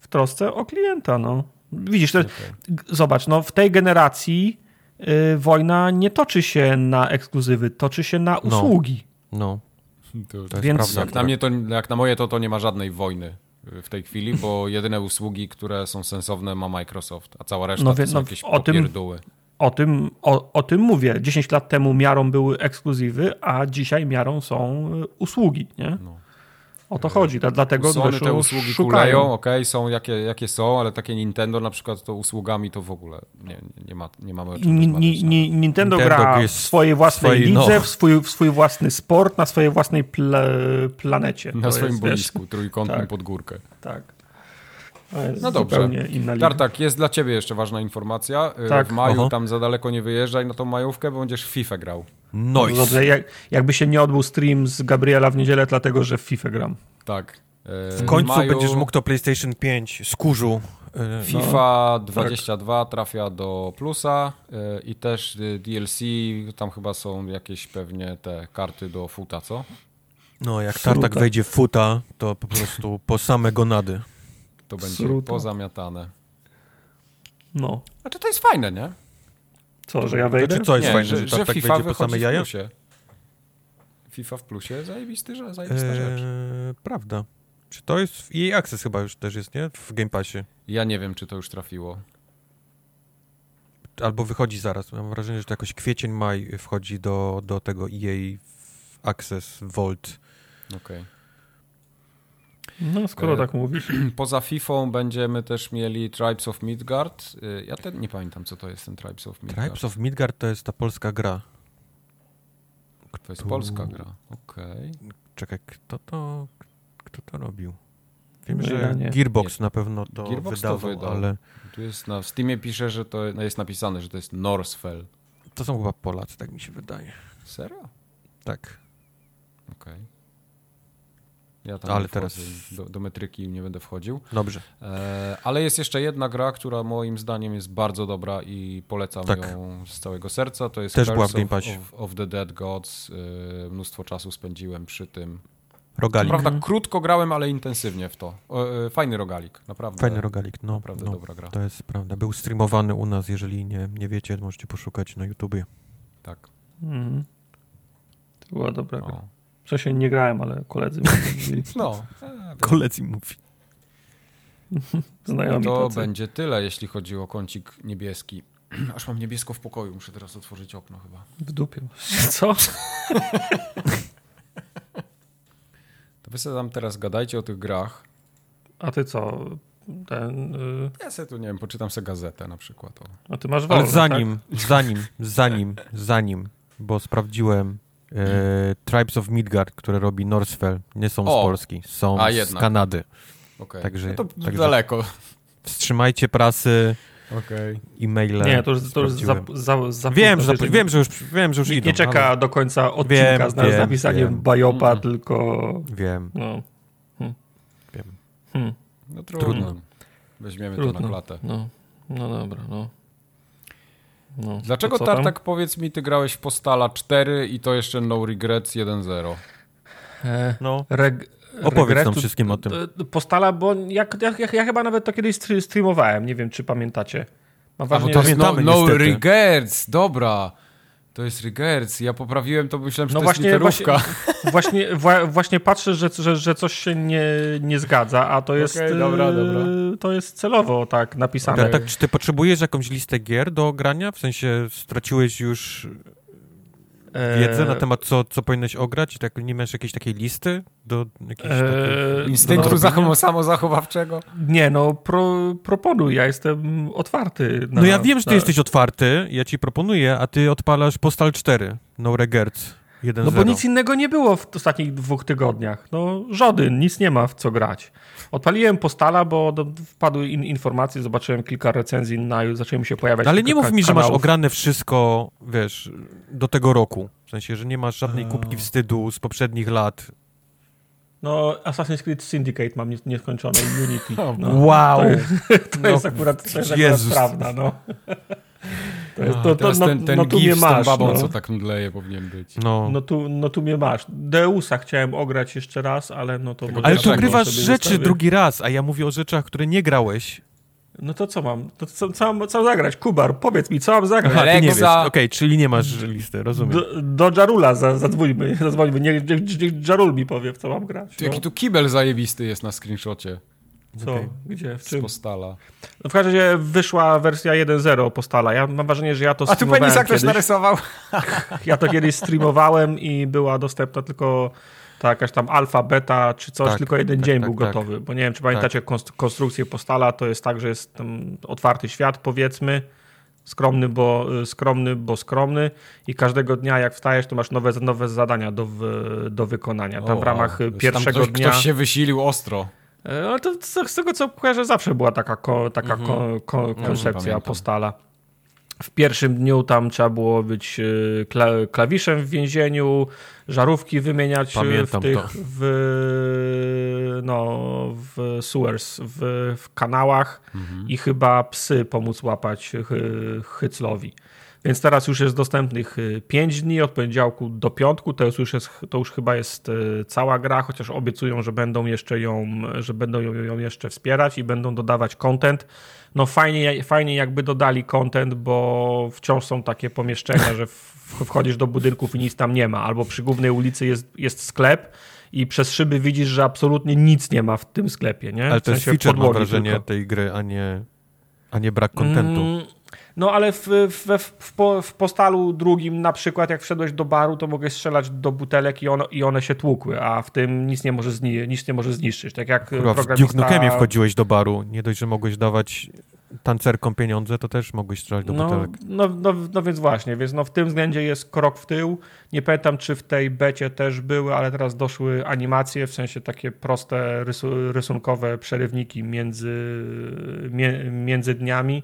w trosce o klienta. No. Widzisz, to, g- zobacz, no, w tej generacji y, wojna nie toczy się na ekskluzywy, toczy się na usługi. No, To, to jest Więc- prawda. jak, na mnie to, jak na moje to, to nie ma żadnej wojny w tej chwili, bo jedyne usługi, które są sensowne ma Microsoft, a cała reszta No to są no, jakieś o tym-. O tym, o, o tym mówię. 10 lat temu miarą były ekskluzywy, a dzisiaj miarą są y, usługi. Nie? No. O to chodzi. Dla- Dlatego Sony te usługi szukają. kuleją, okej, są jakie, jakie są, ale takie Nintendo na przykład to usługami to w ogóle nie, nie, ma, nie mamy o czym ni, rozmawiać ni, ni, Nintendo, Nintendo gra w swojej własnej swojej- lidze, no. w, swój, w swój własny sport, na swojej własnej ple, planecie. Na To swoim jest, wiesz, boisku, trójkątnym tak. pod górkę. Tak. No dobrze. Tartak, jest dla ciebie jeszcze ważna informacja. Y, Tak. W maju Oho. tam za daleko nie wyjeżdżaj na tą majówkę, bo będziesz w FIFA grał. Nice. Dobrze, jak, jakby się nie odbył stream z Gabriela w niedzielę, dlatego że w FIFA gram. Tak. W końcu maju będziesz mógł to PlayStation 5 z kurzu. y, FIFA 22 trafia do plusa y, i też y, DLC, tam chyba są jakieś pewnie te karty do futa, co? No, jak Fruta. Tartak wejdzie w futa, to po prostu po same gonady. To będzie Sruta. pozamiatane. No. Znaczy to jest fajne, nie? Co, że ja wejdę? Znaczy, co jest nie, fajne, że, że, że Tartak FIFA wejdzie po same w jaja? plusie. FIFA w plusie, zajebisty, że- zajebista rzecz. Eee, prawda. Czy to jest... Jej Access chyba już też jest, nie? W Game Passie. Ja nie wiem, czy to już trafiło. Albo wychodzi zaraz. Mam wrażenie, że to jakoś kwiecień, maj wchodzi do, do tego EA Access Vault. Okej. No, skoro E, tak mówisz. (clears throat) Poza FIFA będziemy też mieli Tribes of Midgard. Y, Ja ten, nie pamiętam, co to jest ten Tribes of Midgard. Tribes of Midgard to jest ta polska gra. To jest Tu- polska gra. Okej. Czekaj, kto to, kto to robił? Wiem, No że ja nie. Gearbox na pewno to Gearbox to wydawał, wydał. ale Tu jest na Steamie pisze, że to no jest napisane, że to jest Norsfell. to są chyba Polacy, tak mi się wydaje. Serio? Tak. Okej. Ja tam Ale teraz- do, do metryki nie będę wchodził. Dobrze. E, ale jest jeszcze jedna gra, która moim zdaniem jest bardzo dobra i polecam Tak. ją z całego serca. To jest Też Curse była w Game of, of, of the Dead Gods. E, mnóstwo czasu spędziłem przy tym. Rogalik. Prawda, krótko grałem, ale intensywnie w to. E, e, fajny rogalik, naprawdę. Fajny rogalik, no. Naprawdę no. dobra gra. To jest prawda. Był streamowany u nas, jeżeli nie, nie wiecie, możecie poszukać na YouTubie. Tak. Mhm. To była dobra gra. O. W sensie nie grałem, ale koledzy (laughs) mówili. No, Koledzy mówi. (laughs) Znajomi to tacy. będzie tyle, jeśli chodzi o kącik niebieski. (clears throat) Aż mam niebiesko w pokoju, muszę teraz otworzyć okno chyba. W dupie. (laughs) Co? To wy sobie tam teraz gadajcie o tych grach. A ty co? Ten, y, Ja sobie tu, nie wiem, poczytam sobie gazetę na przykład. O. a ty masz wolne, Ale zanim, zanim, zanim, zanim, bo sprawdziłem, Tribes of Midgard, które robi Northfell, nie są O! z Polski, są A, z jednak. Kanady. Okej. Także- no to także- daleko. Wstrzymajcie prasy, Okej. e-maile. Nie, to już, to już za, za, za Wiem, że, że wiem, że już, wiem, że już idą. nie czeka ale- do końca odcinka Wiem, z, z wiem, napisaniem wiem. bajopa, Mm. tylko... Wiem, No, wiem. hmm, No trudno. Trudno. Weźmiemy to trudno. na klatę. No, no dobra, no. No. Dlaczego co tam? Tartak, powiedz mi, ty grałeś w Postala 4 i to jeszcze No Regrets 1.0? E, No, reg, Opowiedz nam regretu- wszystkim o tym. e, Postala, bo jak, jak, jak, ja chyba nawet to kiedyś streamowałem, nie wiem czy pamiętacie. Mam wrażenie, to że- jest no, no niestety. Regrets, dobra. To jest Regrets. Ja poprawiłem to, myślałem, że No to właśnie, jest literówka. (laughs) Właśnie, wła, właśnie patrzę, że, że, że coś się nie, nie zgadza, a to jest, Okej, dobra, e, dobra. to jest celowo tak napisane. tak, tak, czy ty potrzebujesz jakąś listę gier do grania? W sensie straciłeś już wiedzę na E, temat, co, co powinieneś ograć? Tak, nie masz jakiejś takiej listy? Do jakiejś e, takiej... Instynktu no, samozachowawczego? Nie, no pro, proponuj, ja jestem otwarty. Na, No ja wiem, że ty na, jesteś otwarty, ja ci proponuję, a ty odpalasz Postal 4, No Regrets 1.0. No bo nic innego nie było w ostatnich dwóch tygodniach. No żaden, nic nie ma w co grać. Odpaliłem postala, bo do, wpadły in, informacje, zobaczyłem kilka recenzji na zaczęły mi się pojawiać. No ale nie mów mi, że masz ograne wszystko, wiesz, do tego roku. W sensie, że nie masz żadnej Eee. kubki wstydu z poprzednich lat. No Assassin's Creed Syndicate mam nie- nieskończone, Unity. (laughs) No, Wow! To jest, (laughs) to No, jest akurat, to jest akurat prawda, no. To jest, A, to, to, teraz no, ten, ten no tu mnie z tą masz, babą, no. co tak mdleje, powinien być. No. No tu, no tu mnie masz. Deusa chciałem ograć jeszcze raz, ale no to... Tego ale tu tak grywasz rzeczy zostawię. drugi raz, a ja mówię o rzeczach, które nie grałeś. No to co mam? To co, co, mam, co mam zagrać? Kubar, powiedz mi, co mam zagrać? Aha, ty nie wiesz. Okej, czyli nie masz listy, rozumiem. Do, do Jarula za, zadzwońmy, (laughs) zadzwońmy. Niech, niech, niech Jarul mi powie, w co mam grać. Ty, No. Jaki tu kibel zajebisty jest na screenshocie Co? Okej. Gdzie? W z czym? Postala. No w każdym razie wyszła wersja 1.0 Postala. Ja mam wrażenie, że ja to A tu Penisa ktoś narysował? Ja to kiedyś streamowałem i była dostępna tylko ta jakaś tam alfa, beta czy coś, Tak, tylko jeden tak, dzień tak, był tak. gotowy. Bo nie wiem, czy pamiętacie konst- konstrukcję Postala, to jest tak, że jest tam otwarty świat, powiedzmy, skromny bo, skromny, bo skromny i każdego dnia jak wstajesz, to masz nowe, nowe zadania do, w- do wykonania. Tam O, w ramach pierwszego tam ktoś, dnia... Ktoś się wysilił ostro. E, Ale to z, tego co kojarzę, zawsze była taka, ko, taka Mhm. ko, ko, koncepcja pamiętam. postala. W pierwszym dniu tam trzeba było być e, kla, klawiszem w więzieniu, żarówki wymieniać e, w tych to. w, no, w sewers, w, w kanałach Mhm. i chyba psy pomóc łapać chy, hyclowi. Więc teraz już jest dostępnych 5 dni od poniedziałku do piątku. To już, jest, to już chyba jest e, cała gra, chociaż obiecują, że będą jeszcze ją, że będą ją, ją jeszcze wspierać i będą dodawać content. No fajnie, fajnie jakby dodali content, bo wciąż są takie pomieszczenia, że w- wchodzisz do budynków i nic tam nie ma. Albo przy głównej ulicy jest, jest sklep i przez szyby widzisz, że absolutnie nic nie ma w tym sklepie. Nie? Ale W to jest sensie feature, mam wrażenie, tylko. tej gry, a nie, a nie brak kontentu. Mm, No ale w, w, w, w, po, w postalu drugim na przykład jak wszedłeś do baru, to mogłeś strzelać do butelek i one, i one się tłukły, a w tym nic nie może, zni, nic nie może zniszczyć. Tak jak Kurwa, w programista... Duke Nukemie wchodziłeś do baru, nie dość, że mogłeś dawać tancerkom pieniądze, to też mogłeś strzelać do no, butelek. no, no, no więc właśnie, więc no w tym względzie jest krok w tył. Nie pamiętam, czy w tej becie też były, ale teraz doszły animacje, w sensie takie proste rysu, rysunkowe przerywniki między, między dniami,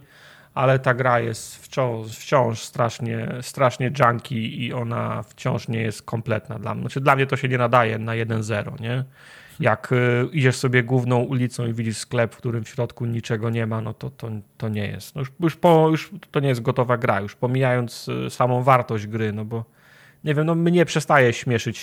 ale ta gra jest wciąż, wciąż strasznie, strasznie junky i ona wciąż nie jest kompletna dla mnie. Znaczy dla mnie to się nie nadaje na 1.0, nie? Jak y, idziesz sobie główną ulicą i widzisz sklep, w którym w środku niczego nie ma, no to to, to nie jest. No już, już, po, już to nie jest gotowa gra, już pomijając y, samą wartość gry, no bo nie wiem, no mnie przestaje śmieszyć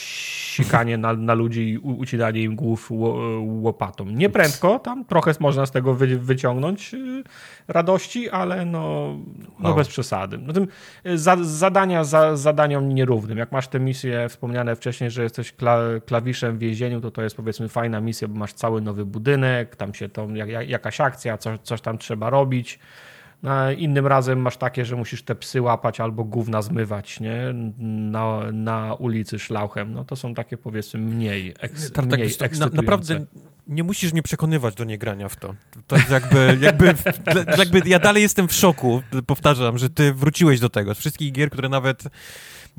sikanie na, na ludzi i ucinanie im głów ło, łopatą. Nie prędko, tam trochę można z tego wy, wyciągnąć y, radości, ale no, no Wow. bez przesady. No tym y, za, zadania za zadaniom nierównym. Jak masz te misje wspomniane wcześniej, że jesteś kla, klawiszem w więzieniu, to to jest powiedzmy fajna misja, bo masz cały nowy budynek, tam się to, jak, jakaś akcja, coś, coś tam trzeba robić. No, innym razem masz takie, że musisz te psy łapać albo gówna zmywać nie? Na, na ulicy szlauchem. No to są takie powiedzmy mniej, eks, Tartak, mniej co, na, naprawdę nie musisz mnie przekonywać do niegrania w to. To jakby, (laughs) jakby, jakby ja dalej jestem w szoku, powtarzam, że ty wróciłeś do tego. Z wszystkich gier, które nawet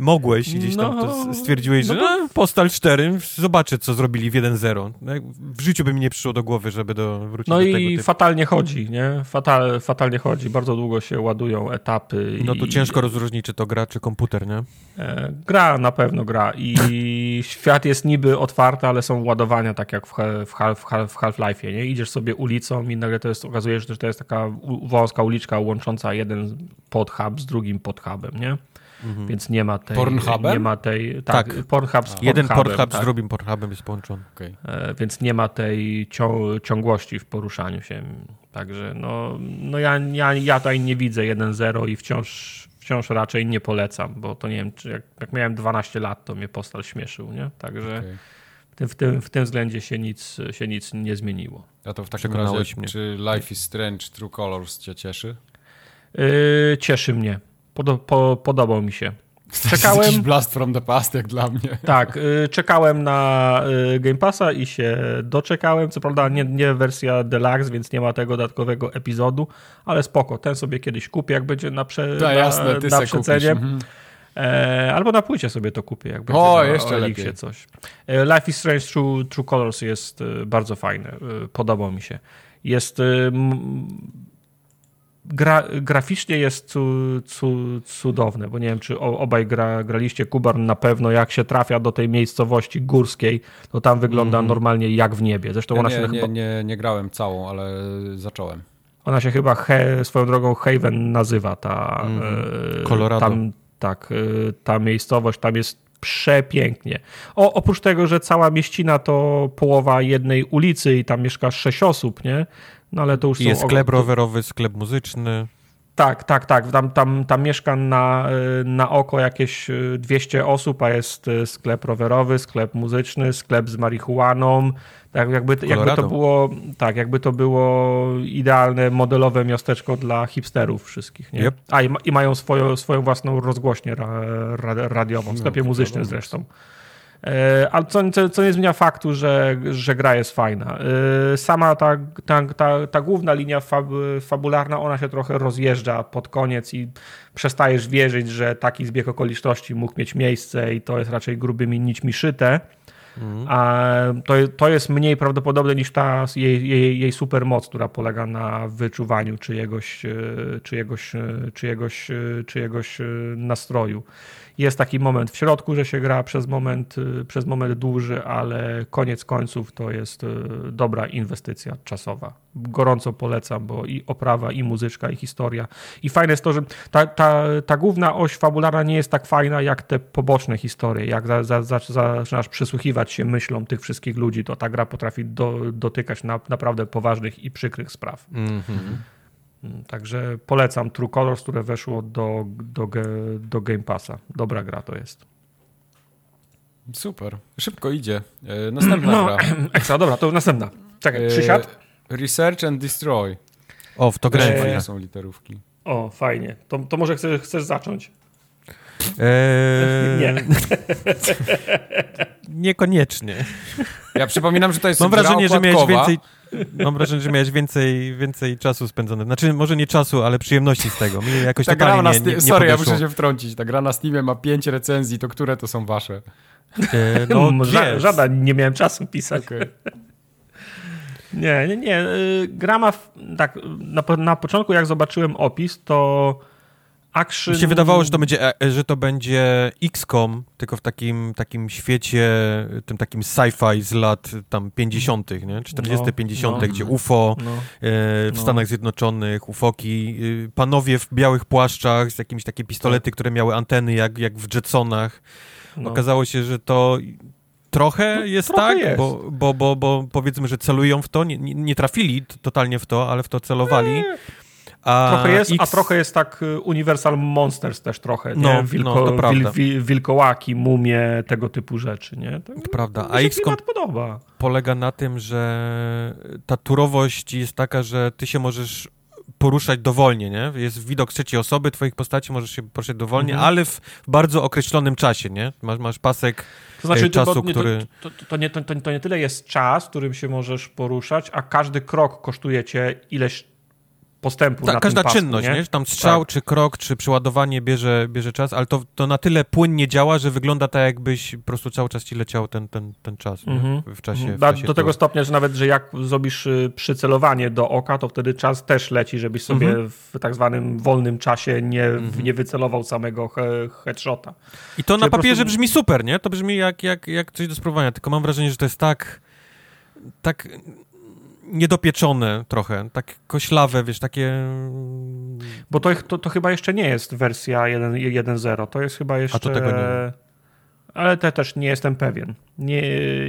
mogłeś i gdzieś tam No, to stwierdziłeś, że no no, Postal 4, zobaczę co zrobili w 1.0. No, jak W życiu by mi nie przyszło do głowy, żeby do, wrócić No do i tego typu. fatalnie chodzi, nie? Fatal, fatalnie chodzi, bardzo długo się ładują etapy. No i, to ciężko rozróżnić, czy to gra, czy komputer, nie? E, Gra na pewno gra i świat jest niby otwarty, ale są ładowania tak jak w, w, Half- w, Half- w Half-Life'ie, nie? Idziesz sobie ulicą i nagle to jest, okazuje się, że to jest taka wąska uliczka łącząca jeden podhub z drugim podhubem, nie? Więc nie ma tej... Pornhubem? Nie ma tej... Tak, Tak. Pornhub z Jeden Pornhub tak. z drugim Pornhubem jest połączony. Okej. E, więc nie ma tej cią ciągłości w poruszaniu się. Także no, no ja, ja, ja tutaj nie widzę 1-0 i wciąż, wciąż raczej nie polecam, bo to nie wiem, czy jak, jak miałem 12 lat, to mnie postal śmieszył, nie? Także Okej. w, tym, w, tym, w tym względzie się nic, się nic nie zmieniło. A to w takim razie, mnie. czy Life is Strange True Colors cię cieszy? Yy, cieszy mnie. Podo po, podobał mi się. Czekałem- Jakiś blast from the past jak dla mnie. Tak, y, czekałem na y, Game Passa i się doczekałem. Co prawda nie, nie wersja deluxe, więc nie ma tego dodatkowego epizodu, ale spoko. Ten sobie kiedyś kupię, jak będzie na, prze, Tak, na, jasne, ty na przecenie. Mhm. E, albo na płycie sobie to kupię, jak będzie O, na jeszcze Elixie lepiej. coś. E, Life is Strange True, True Colors jest e, bardzo fajne. Podobał mi się. Jest... m, Gra, graficznie jest cu, cu, cudowne, bo nie wiem, czy obaj gra, graliście. Kubar na pewno, jak się trafia do tej miejscowości górskiej, to tam wygląda normalnie jak w niebie. Zresztą Ja ona, nie, się nie, chyba, nie, nie grałem całą, ale zacząłem. ona się chyba he, swoją drogą Haven nazywa. Ta, e, Colorado. Tam, tak, e, ta miejscowość, tam jest przepięknie. O, oprócz tego, że cała mieścina to połowa jednej ulicy i tam mieszka sześć osób, nie? No ale to już jest sklep rowerowy, sklep muzyczny. Tak, tak, tak. Tam, tam, tam mieszka na, y, na oko jakieś y, 200 osób, a jest y, sklep rowerowy, sklep muzyczny, sklep z marihuaną. Tak, jakby, jakby to było, tak, jakby to było idealne, modelowe miasteczko dla hipsterów wszystkich. Nie? Yep. A i, ma, i mają swoją, swoją własną rozgłośnię ra, ra, radiową, w sklepie No, muzycznym zresztą. E, Ale co, co, co nie zmienia faktu, że, że gra jest fajna. E, Sama ta, ta, ta, ta główna linia fab, fabularna, ona się trochę rozjeżdża pod koniec i przestajesz wierzyć, że taki zbieg okoliczności mógł mieć miejsce i to jest raczej grubymi nićmi szyte. A to, to jest mniej prawdopodobne niż ta jej, jej, jej supermoc, która polega na wyczuwaniu czyjegoś, e, czyjegoś, e, czyjegoś, e, czyjegoś e, nastroju. Jest taki moment w środku, że się gra przez moment, e, przez moment dłuży, ale koniec końców to jest e, dobra inwestycja czasowa. Gorąco polecam, bo i oprawa, i muzyczka, i historia. I fajne jest to, że ta, ta, ta główna oś fabularna nie jest tak fajna jak te poboczne historie. Jak za, za, za, zaczynasz przysłuchiwać się myślom tych wszystkich ludzi, to ta gra potrafi do, dotykać na, naprawdę poważnych i przykrych spraw. Mm, Także polecam True Colors, które weszło do, do, do Game Passa. Dobra gra to jest. Super. Szybko idzie. E, (clears throat) Następna No, gra. (clears throat) ekstra, dobra, to następna. Czekaj, E, przysiad? Research and Destroy. O, w to grałem chwilę. To są literówki. O, fajnie. To, to może chcesz, chcesz zacząć? Eee, (laughs) Nie. (laughs) Niekoniecznie. Ja przypominam, że to jest Mam wrażenie, że miałeś więcej. Mam wrażenie, że miałeś więcej, więcej czasu spędzone. Znaczy, może nie czasu, ale przyjemności z tego. Mi jakoś Ta gra na nie, Sti- nie, nie Sorry, ja podeszło. muszę się wtrącić. Ta gra na Steamie ma pięć recenzji, to które to są wasze? Eee, (laughs) no, No, ża- żaden, nie miałem czasu pisać. Okej. Nie, nie, nie. y, Gra ma, tak, na, na początku jak zobaczyłem opis, to action... Mi się wydawało, że to będzie, e, że to będzie XCOM, tylko w takim, takim świecie, tym takim sci-fi z lat tam 50., nie? 40., No, 50., no. gdzie UFO No, e, w No. Stanach Zjednoczonych, ufoki, y, panowie w białych płaszczach z jakimiś takie pistolety, które miały anteny jak, jak w Jetsonach. no. Okazało się, że to trochę No, jest trochę tak, jest. Bo, bo, bo, bo powiedzmy, że celują w to, nie, nie, nie trafili totalnie w to, ale w to celowali. A Trochę jest, a X- trochę jest tak y, Universal Monsters też trochę, nie? No, Wilko, no, wil, wil, wilkołaki, mumie, tego typu rzeczy, nie? To prawda. A klimat podoba. polega na tym, że ta turowość jest taka, że ty się możesz poruszać dowolnie, nie? Jest widok trzeciej osoby twoich postaci, możesz się poruszać dowolnie, Mhm. ale w, bardzo określonym czasie, nie? Masz, masz pasek To znaczy, e, czasu, to, który... to, to, to, nie, to, to nie tyle jest czas, w którym się możesz poruszać, a każdy krok kosztuje cię ileś postępu Ta, na każda tym pasku, czynność, nie? nie? Tam strzał, Tak. czy krok, czy przeładowanie bierze, bierze czas, ale to, to na tyle płynnie działa, że wygląda tak, jakbyś po prostu cały czas ci leciał ten, ten, ten czas nie? Mhm. w czasie. W Da, czasie do tego stopnia, że nawet, że jak zrobisz y, przycelowanie do oka, to wtedy czas też leci, żebyś sobie Mhm. w tak zwanym wolnym czasie nie, nie wycelował samego he, headshota. I to na Czyli po papierze prostu- brzmi super, nie? To brzmi jak, jak, jak coś do spróbowania, tylko mam wrażenie, że to jest tak tak niedopieczone trochę, tak koślawe, wiesz, takie... Bo to, to, to chyba jeszcze nie jest wersja 1 1.0, to jest chyba jeszcze... tego nie wiem. Ale te też nie jestem pewien. Nie,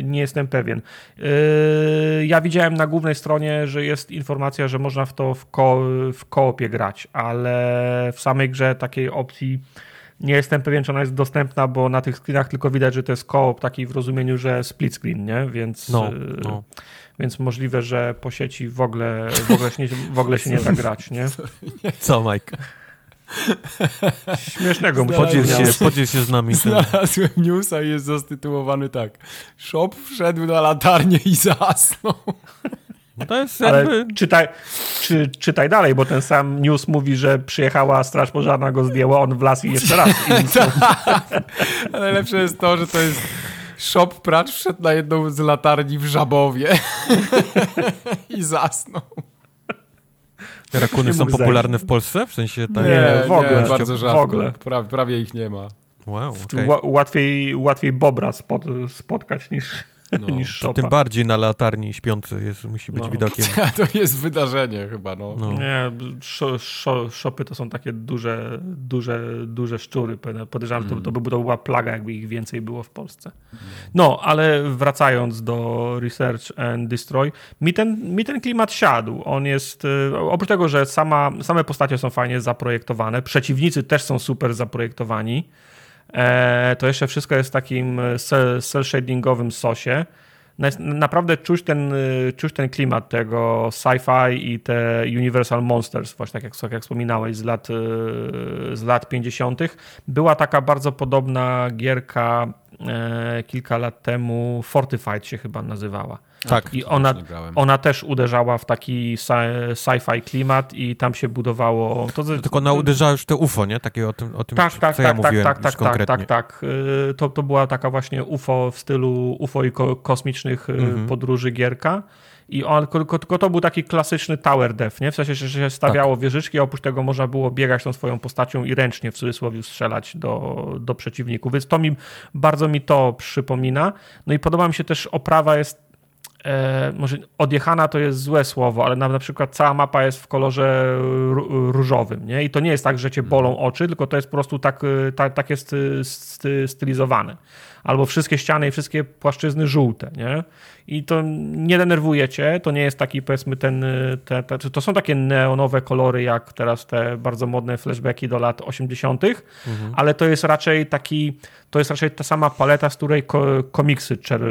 nie jestem pewien. Yy, ja widziałem na głównej stronie, że jest informacja, że można w to w, ko w koopie grać, ale w samej grze takiej opcji nie jestem pewien, czy ona jest dostępna, bo na tych screenach tylko widać, że to jest koop taki w rozumieniu, że split screen, nie? Więc, No, yy, no. Więc możliwe, że po sieci w ogóle, w ogóle, się, nie, w ogóle się nie da grać, nie? Co, Mike? Śmiesznego mu Podziel się, podziel się z nami. Znalazłem newsa i jest zastytułowany tak. Shop wszedł na latarnię i zasnął. No to jest Ale jakby... czytaj, czy, czytaj dalej, bo ten sam news mówi, że przyjechała straż pożarna, go zdjęła, on wlazł i jeszcze raz. (laughs) A najlepsze jest to, że to jest shop pracz wszedł na jedną z latarni w Żabowie (laughs) i zasnął. Rakuny nie są popularne w Polsce? W sensie tak... Nie, w ogóle. bardzo W rzadko. ogóle. Prawie, prawie ich nie ma. Wow. Ła- łatwiej, łatwiej Bobra spot, spotkać niż, No. (laughs) niż Shopa. Tym bardziej na latarni śpiący jest, musi być No. widokiem. (laughs) To jest wydarzenie chyba, no. No. Nie, szo, szo, szopy to są takie duże, duże, duże szczury. Podejrzewam, że to, to by to była plaga, jakby ich więcej było w Polsce. No, ale wracając do Research and Destroy, mi ten, mi ten klimat siadł. On jest, y, oprócz tego, że sama, same postacie są fajnie zaprojektowane, przeciwnicy też są super zaprojektowani, to jeszcze wszystko jest w takim cel- cel-shadingowym sosie. Na- Naprawdę czuć ten, y, czuć ten klimat tego sci-fi i te Universal Monsters, właśnie tak jak, tak jak wspominałeś, z lat, z lat 50. Była taka bardzo podobna gierka e, kilka lat temu, Fortified się chyba nazywała. Tak. I ona, ona też uderzała w taki sci- sci-fi klimat i tam się budowało... To, Tylko ona uderzała już w te UFO, nie? Takie o tym, o tym tak, tak, co tak, ja tak, mówiłem tak, już tak, tak, konkretnie. tak, tak. Y, To, to była taka właśnie UFO w stylu UFO i ko kosmicznych y, Mhm. podróży gierka. I on, tylko, tylko to był taki klasyczny tower def, nie? W sensie, że się stawiało Tak. wieżyczki, a oprócz tego można było biegać tą swoją postacią i ręcznie w cudzysłowie strzelać do, do przeciwników. Więc to mi, bardzo mi to przypomina. No i podoba mi się też, oprawa jest e, może odjechana to jest złe słowo, ale na, na przykład cała mapa jest w kolorze ró- różowym, nie? I to nie jest tak, że cię bolą oczy, tylko to jest po prostu tak, y, tak, tak jest y, sty, stylizowane. Albo wszystkie ściany i wszystkie płaszczyzny żółte, nie? I to nie denerwuje cię, to nie jest taki powiedzmy ten, y, te, te, to są takie neonowe kolory, jak teraz te bardzo modne flashbacki do lat 80., ale to jest raczej taki, to jest raczej ta sama paleta, z której ko komiksy czer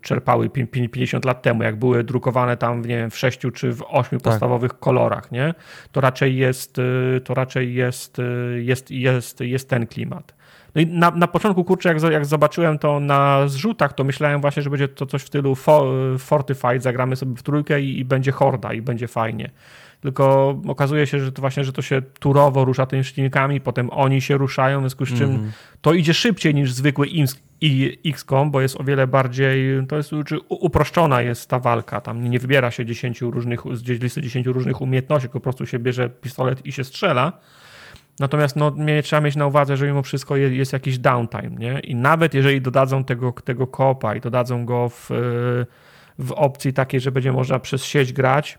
czerpały pi- pi- 50 lat temu, jak były drukowane tam, nie wiem, w sześciu czy w ośmiu podstawowych kolorach, nie? To raczej jest, y, to raczej jest, y, jest, jest, jest ten klimat. No i na, na początku, kurczę, jak, jak zobaczyłem to na zrzutach, to myślałem właśnie, że będzie to coś w stylu fo, Fortified, zagramy sobie w trójkę i, i będzie horda i będzie fajnie. Tylko okazuje się, że to właśnie, że to się turowo rusza tymi przeciwnikami, potem oni się ruszają, w związku z czym to idzie szybciej niż zwykły XCOM, bo jest o wiele bardziej, to jest uproszczona jest ta walka. Tam nie wybiera się 10 różnych, z listy 10 różnych umiejętności, po prostu się bierze pistolet i się strzela. Natomiast no, trzeba mieć na uwadze, że mimo wszystko jest, jakiś downtime, nie? I nawet jeżeli dodadzą tego, tego kopa i dodadzą go w, w opcji takiej, że będzie można przez sieć grać,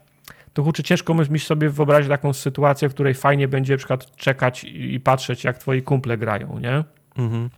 to kurczę, ciężko mi sobie wyobrazić taką sytuację, w której fajnie będzie na przykład czekać i patrzeć, jak twoi kumple grają, nie? Mhm.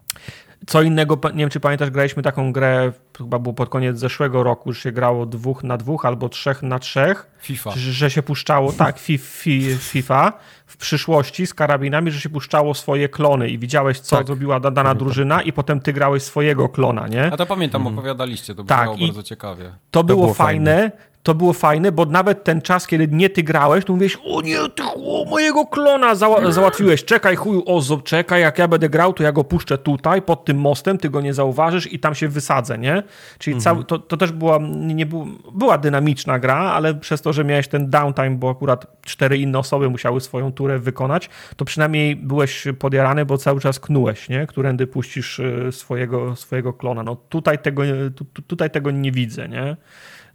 Co innego, nie wiem czy pamiętasz, graliśmy taką grę, chyba było pod koniec zeszłego roku, że się grało dwóch na dwóch albo trzech na trzech, FIFA. że, że się puszczało, tak, fi, fi, FIFA w przyszłości z karabinami, że się puszczało swoje klony i widziałeś, co Tak. zrobiła da- dana drużyna i potem ty grałeś swojego klona, nie? A to pamiętam, opowiadaliście, to Tak, i- bardzo ciekawie. To było, było fajne. To było fajne, bo nawet ten czas, kiedy nie ty grałeś, to mówiłeś, o nie, ty o, mojego klona zała załatwiłeś, czekaj chuju, ozo, czekaj, jak ja będę grał, to ja go puszczę tutaj, pod tym mostem, ty go nie zauważysz i tam się wysadzę, nie? Czyli mhm. to, to też była, nie było, była dynamiczna gra, ale przez to, że miałeś ten downtime, bo akurat cztery inne osoby musiały swoją turę wykonać, to przynajmniej byłeś podjarany, bo cały czas knułeś, nie? Którędy puścisz e, swojego, swojego klona. No tutaj tego, tu, tutaj tego nie widzę, nie?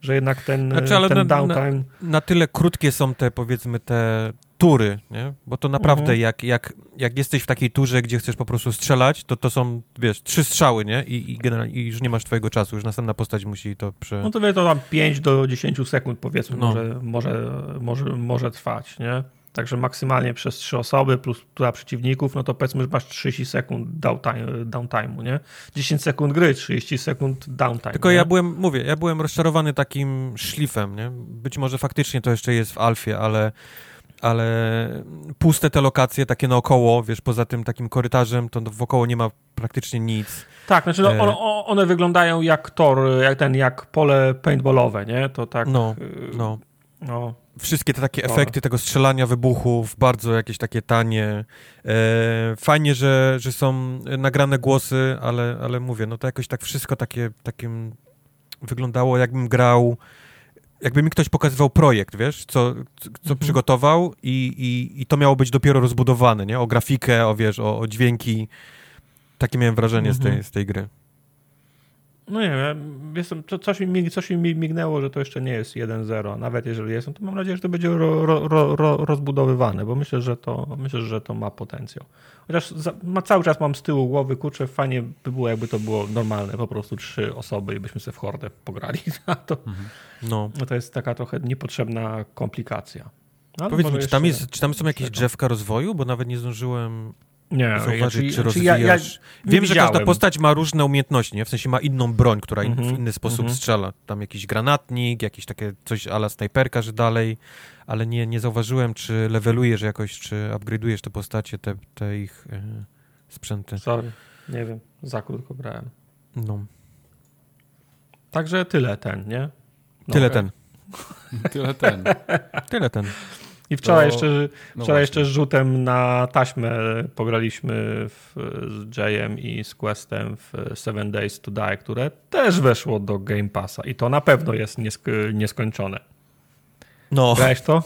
Że jednak ten, znaczy, ale ten na, downtime... Na, na, tyle krótkie są te, powiedzmy, te tury, nie? Bo to naprawdę, mhm. jak, jak, jak jesteś w takiej turze, gdzie chcesz po prostu strzelać, to to są, wiesz, trzy strzały, nie? I, i, generalnie, i już nie masz twojego czasu, już następna postać musi to prze... No to wie, to tam 5 do 10 sekund, powiedzmy, no. może, może, może, może trwać, nie? Także maksymalnie przez trzy osoby plus tura przeciwników, no to powiedzmy, że masz 30 sekund downtime, downtime'u, nie? 10 sekund gry, 30 sekund downtime. Tylko nie? ja byłem, mówię, ja byłem rozczarowany takim szlifem, nie? Być może faktycznie to jeszcze jest w alfie, ale ale puste te lokacje, takie naokoło, wiesz, poza tym takim korytarzem, to wokoło nie ma praktycznie nic. Tak, znaczy no, e, one, one, wyglądają jak tor, jak ten, jak pole paintballowe, nie? To tak... No, y, no. no wszystkie te takie efekty tego strzelania, wybuchów, bardzo jakieś takie tanie. E, fajnie, że, że są nagrane głosy, ale, ale mówię, no to jakoś tak wszystko takie, takim wyglądało, jakbym grał, jakby mi ktoś pokazywał projekt, wiesz, co, co mhm. przygotował i, i, i to miało być dopiero rozbudowane, nie? O grafikę, o wiesz, o, o dźwięki. Takie miałem wrażenie mhm. z, tej, z tej gry. No nie wiem, jestem, coś, mi, coś mi mignęło, że to jeszcze nie jest 1-0. Nawet jeżeli jest, no to mam nadzieję, że to będzie ro, ro, ro, rozbudowywane, bo myślę, że to, myślę, że to ma potencjał. Chociaż za, ma, cały czas mam z tyłu głowy, kurczę, fajnie by było, jakby to było normalne, po prostu trzy osoby i byśmy sobie w hordę pograli. (laughs) to, mhm. no. no. to jest taka trochę niepotrzebna komplikacja. Ale Powiedz mi, czy tam, jest, czy tam są jakieś drzewka rozwoju? Bo nawet nie zdążyłem nie, zauważyć, ja, czy rozwijasz. Ja, ja Wiem, że każda postać ma różne umiejętności, nie? w sensie ma inną broń, która mm -hmm, w mhm, inny sposób mm -hmm. strzela. Tam jakiś granatnik, jakieś takie coś ala snajperka, że dalej, ale nie, nie zauważyłem, czy levelujesz jakoś, czy upgrade'ujesz te postacie, te, te ich e, sprzęty. Sorry, nie wiem, za krótko grałem. No. Także tyle ten, nie? No tyle okay. ten. tyle ten. tyle ten. I wczoraj, to, jeszcze, no wczoraj jeszcze rzutem na taśmę pograliśmy w, z Jayem i z Questem w Seven Days to Die, które też weszło do Game Passa i to na pewno jest niesk nieskończone. No. Grałeś to?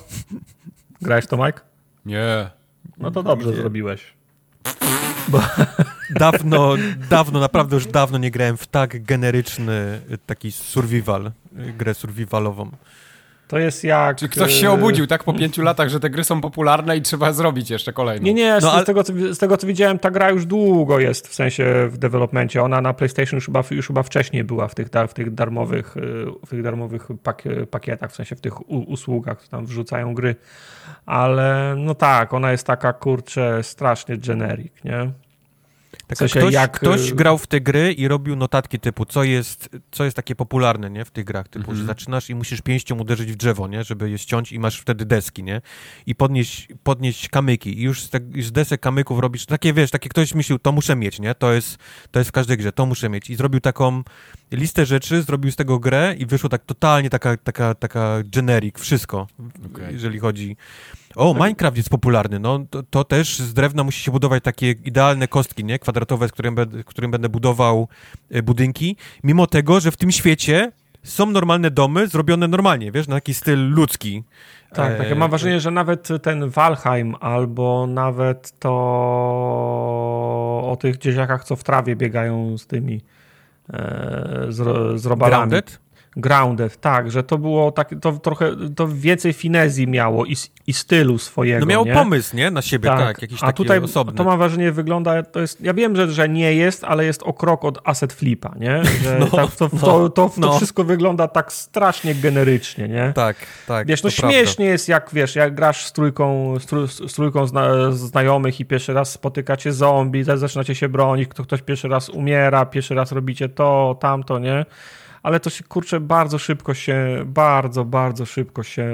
Grałeś to, Mike? Nie. No to dobrze nie. zrobiłeś. Bo... (laughs) Dawno, dawno, naprawdę już dawno nie grałem w tak generyczny taki survival, grę survivalową. To jest jak... Czy ktoś się obudził tak po pięciu latach, że te gry są popularne i trzeba zrobić jeszcze kolejną? Nie, nie, no, z, ale... tego, co, z tego co widziałem, ta gra już długo jest, w sensie w developmencie. Ona na PlayStation już chyba, już chyba wcześniej była w tych, w tych darmowych, y, w tych darmowych pakietach, w sensie w tych usługach, które tam wrzucają gry. Ale no tak, ona jest taka, kurczę, strasznie generic, nie? Tak, w sensie ktoś, jak... ktoś y, grał w te gry i robił notatki typu, co jest, co jest takie popularne, nie, w tych grach, typu, że mhm. zaczynasz i musisz pięścią uderzyć w drzewo, nie, żeby je ściąć i masz wtedy deski, nie, i podnieść, podnieść kamyki i już z, te, z desek kamyków robisz, takie, wiesz, takie ktoś myślił, to muszę mieć, nie, to jest, to jest w każdej grze, to muszę mieć i zrobił taką listę rzeczy, zrobił z tego grę i wyszło tak totalnie taka, taka, taka generic, wszystko, okay. jeżeli chodzi o, Minecraft jest popularny. No, to, to, też z drewna musi się budować takie idealne kostki, nie? Kwadratowe, z którym, będę, którym będę budował e, budynki. Mimo tego, że w tym świecie są normalne domy zrobione normalnie, wiesz, na taki styl ludzki. Tak, tak. Ja mam wrażenie, że nawet ten Valheim albo nawet to o tych dzieciakach, co w trawie biegają z tymi e, z, z robalami. Grounded? Grounded, tak, że to było tak, to trochę, to więcej finezji miało i, i stylu swojego. No miał nie? pomysł, nie? Na siebie, tak, tak jakiś A tutaj osobny. to mam wrażenie wygląda, to jest, ja wiem, że, że nie jest, ale jest o krok od asset flipa, nie? Że (laughs) no, tak, to, no, to, to, no. to, wszystko wygląda tak strasznie generycznie, nie? Tak, tak. Wiesz, no śmiesznie prawda. jest, jak wiesz, jak grasz z trójką, z, trójką zna, znajomych i pierwszy raz spotykacie zombie, zaczynacie się bronić, ktoś pierwszy raz umiera, pierwszy raz robicie to, tamto, nie? Ale to się kurczę bardzo szybko się, bardzo, bardzo szybko się,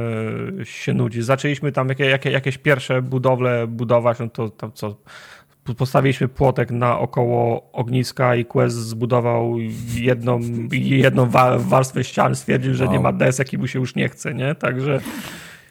się nudzi. Zaczęliśmy tam jakie, jakie, jakieś pierwsze budowle budować, no to tam co postawiliśmy płotek naokoło ogniska i Quest zbudował jedną, jedną warstwę ścian, stwierdził, że wow. nie ma desek i mu się już nie chce, nie? Także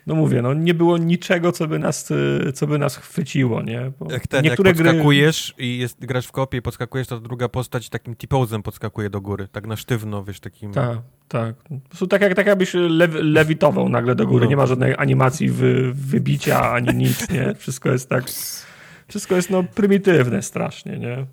no mówię, no nie było niczego, co by nas, co by nas chwyciło, nie? Bo jak ten, niektóre jak podskakujesz gry... i jest, grasz w kopie i podskakujesz, to druga postać takim t podskakuje do góry, tak na sztywno, wiesz, takim... Tak, tak. Po prostu tak, jak, tak jakbyś lew, lewitował nagle do góry, no. nie ma żadnej animacji wy, wybicia ani nic, nie? Wszystko jest tak... Wszystko jest no prymitywne strasznie, nie?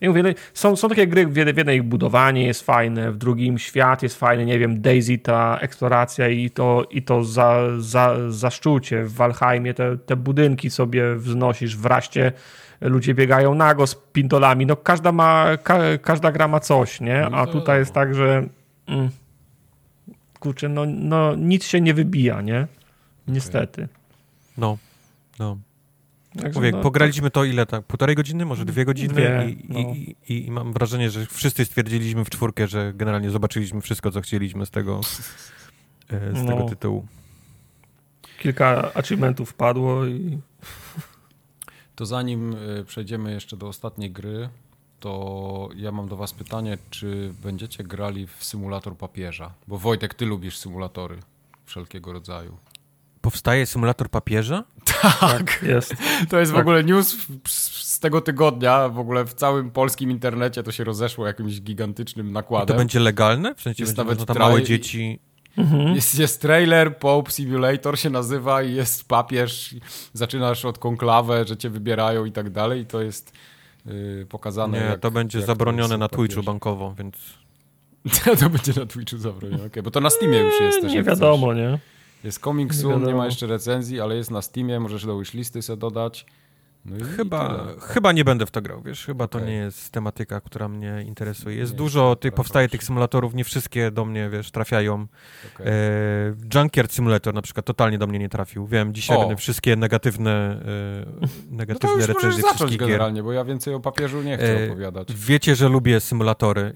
Ja mówię, no, są, są takie gry, w jednej ich budowanie jest fajne, w drugim świat jest fajny, nie wiem, Daisy, ta eksploracja i to, i to za, za, zaszczucie. W Valheimie te, te budynki sobie wznosisz, w Raście ludzie biegają nago z pintolami. No każda ma, ka, każda gra ma coś, nie? A tutaj jest tak, że mm, kurczę, no, no nic się nie wybija, nie? Niestety. No, no. Także Mówię, no, pograliśmy to ile tak? Półtorej godziny, może dwie godziny dwie, i, no. i, i, i, mam wrażenie, że wszyscy stwierdziliśmy w czwórkę, że generalnie zobaczyliśmy wszystko, co chcieliśmy z tego, e, z no. tego tytułu. Kilka achievementów padło i... To zanim e, przejdziemy jeszcze do ostatniej gry, to ja mam do was pytanie, czy będziecie grali w symulator papieża? Bo Wojtek, ty lubisz symulatory wszelkiego rodzaju. Powstaje symulator papieża? Tak, tak jest. To jest tak. w ogóle news z tego tygodnia. W ogóle w całym polskim internecie to się rozeszło jakimś gigantycznym nakładem. A to będzie legalne? W sensie jest nawet tam małe dzieci... Mhm. Jest, jest trailer, Pope Simulator się nazywa i jest papież, zaczynasz od konklawę, że cię wybierają i tak dalej i to jest yy, pokazane. Nie, jak, to będzie zabronione na Twitchu bankowo, więc... (laughs) to będzie na Twitchu zabronione, okay, bo to na Steamie już jest też. Nie wiadomo, nie? Jest Coming Soon, nie ma jeszcze recenzji, ale jest na Steamie, możesz do wishlisty sobie dodać. No chyba, chyba nie będę w to grał, wiesz, chyba okay. to nie jest tematyka, która mnie interesuje. Jest nie dużo, tych, powstaje tych symulatorów, nie wszystkie do mnie, wiesz, trafiają. Okay. E, Junkyard Simulator na przykład totalnie do mnie nie trafił. Wiem, dzisiaj o. będę wszystkie negatywne, e, negatywne no recenzje wszystkich generalnie, bo ja więcej o papieżu nie chcę e, opowiadać. Wiecie, że lubię symulatory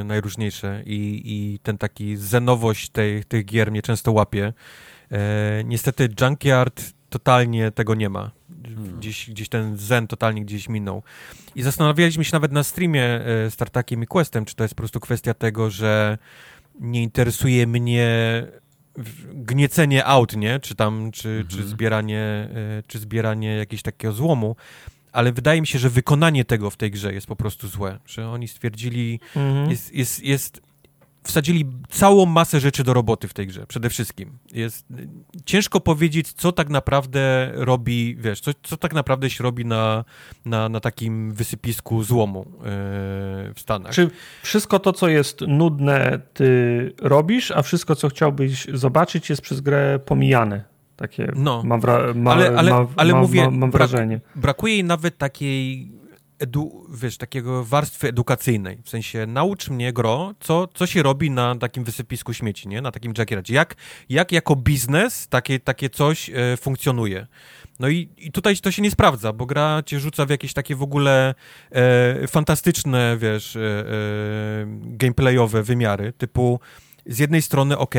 e, najróżniejsze i, i ten taki zenowość tej, tych gier mnie często łapie. E, niestety Junkyard totalnie tego nie ma. Hmm. Gdzieś, gdzieś ten zen totalnie gdzieś minął. I zastanawialiśmy się nawet na streamie e, z Tartakiem i Questem, czy to jest po prostu kwestia tego, że nie interesuje mnie gniecenie aut, nie? Czy tam, czy, mhm. czy zbieranie, e, czy zbieranie jakiegoś takiego złomu, ale wydaje mi się, że wykonanie tego w tej grze jest po prostu złe, że oni stwierdzili, mhm. jest, jest, jest wsadzili całą masę rzeczy do roboty w tej grze, przede wszystkim. Jest ciężko powiedzieć, co tak naprawdę robi, wiesz, co, co tak naprawdę się robi na, na, na takim wysypisku złomu yy, w Stanach. Czy wszystko to, co jest nudne, ty robisz, a wszystko, co chciałbyś zobaczyć, jest przez grę pomijane? Takie no, mam, wra- ma, ale, ale, ale ma, mówię, mam wrażenie. Brak, brakuje jej nawet takiej edu, wiesz, takiego warstwy edukacyjnej. W sensie naucz mnie, gro, co, co się robi na takim wysypisku śmieci, nie? Na takim Jackie Jak, jak jako biznes takie, takie coś e, funkcjonuje. No i, i tutaj to się nie sprawdza, bo gra cię rzuca w jakieś takie w ogóle e, fantastyczne, wiesz, e, e gameplayowe wymiary, typu z jednej strony ok,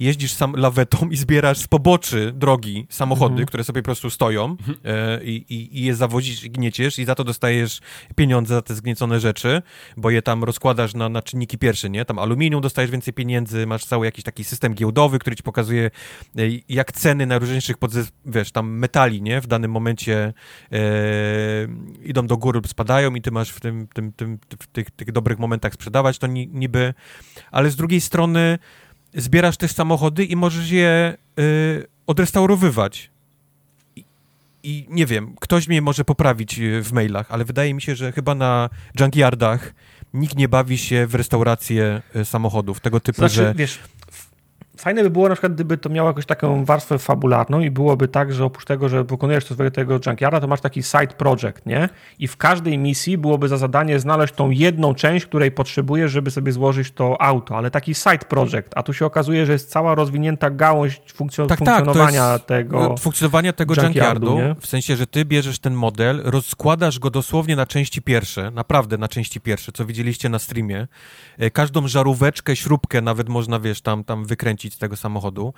jeździsz sam lawetą i zbierasz z poboczy drogi samochody, mhm. które sobie po prostu stoją mhm. e, i, i, je zawozisz i gnieciesz i za to dostajesz pieniądze za te zgniecone rzeczy, bo je tam rozkładasz na, na czynniki pierwsze, nie? Tam aluminium dostajesz więcej pieniędzy, masz cały jakiś taki system giełdowy, który ci pokazuje e, jak ceny najróżniejszych podzes- wiesz, tam metali, nie? W danym momencie e, idą do góry lub spadają i ty masz w tym, tym, tym w tych, tych dobrych momentach sprzedawać to niby, ale z drugiej strony zbierasz też samochody i możesz je y, odrestaurowywać. I, I, nie wiem, ktoś mnie może poprawić y, w mailach, ale wydaje mi się, że chyba na junkyardach nikt nie bawi się w restaurację y, samochodów, tego typu, znaczy, że... Wiesz, Fajne by było na przykład, gdyby to miało jakąś taką warstwę fabularną i byłoby tak, że oprócz tego, że wykonujesz to swojego tego junkyarda, to masz taki side project, nie? I w każdej misji byłoby za zadanie znaleźć tą jedną część, której potrzebujesz, żeby sobie złożyć to auto, ale taki side project, a tu się okazuje, że jest cała rozwinięta gałąź funkcjo tak, funkcjonowania tak, tego funkcjonowania tego junkyardu, w sensie, że ty bierzesz ten model, rozkładasz go dosłownie na części pierwsze, naprawdę na części pierwsze, co widzieliście na streamie. E, każdą żaróweczkę, śrubkę nawet można, wiesz, tam, tam wykręcić z tego samochodu.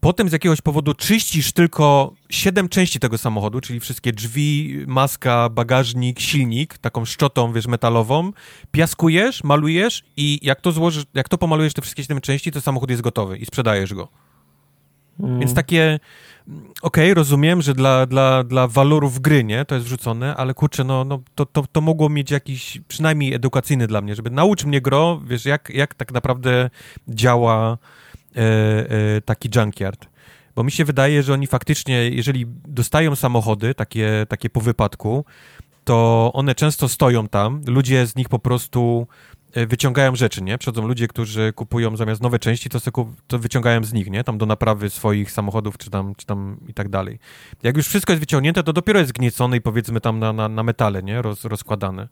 Potem z jakiegoś powodu czyścisz tylko siedem części tego samochodu, czyli wszystkie drzwi, maska, bagażnik, silnik, taką szczotą, wiesz, metalową, piaskujesz, malujesz i jak to złożysz, jak to pomalujesz te wszystkie siedem części, to samochód jest gotowy i sprzedajesz go. Mm. Więc takie, okej, okay, rozumiem, że dla, dla, dla walorów gry, nie, to jest wrzucone, ale kurczę, no, no to, to, to mogło mieć jakiś, przynajmniej edukacyjny dla mnie, żeby nauczyć mnie gro, wiesz, jak, jak tak naprawdę działa taki junkyard. Bo mi się wydaje, że oni faktycznie, jeżeli dostają samochody, takie, takie po wypadku, to one często stoją tam, ludzie z nich po prostu E, wyciągają rzeczy, nie? Przychodzą ludzie, którzy kupują zamiast nowe części, to, sobie, to wyciągają z nich, nie? Tam do naprawy swoich samochodów, czy tam, czy tam i tak dalej. Jak już wszystko jest wyciągnięte, to dopiero jest gniecone i powiedzmy tam na, na, na metale, nie? Roz, rozkładane.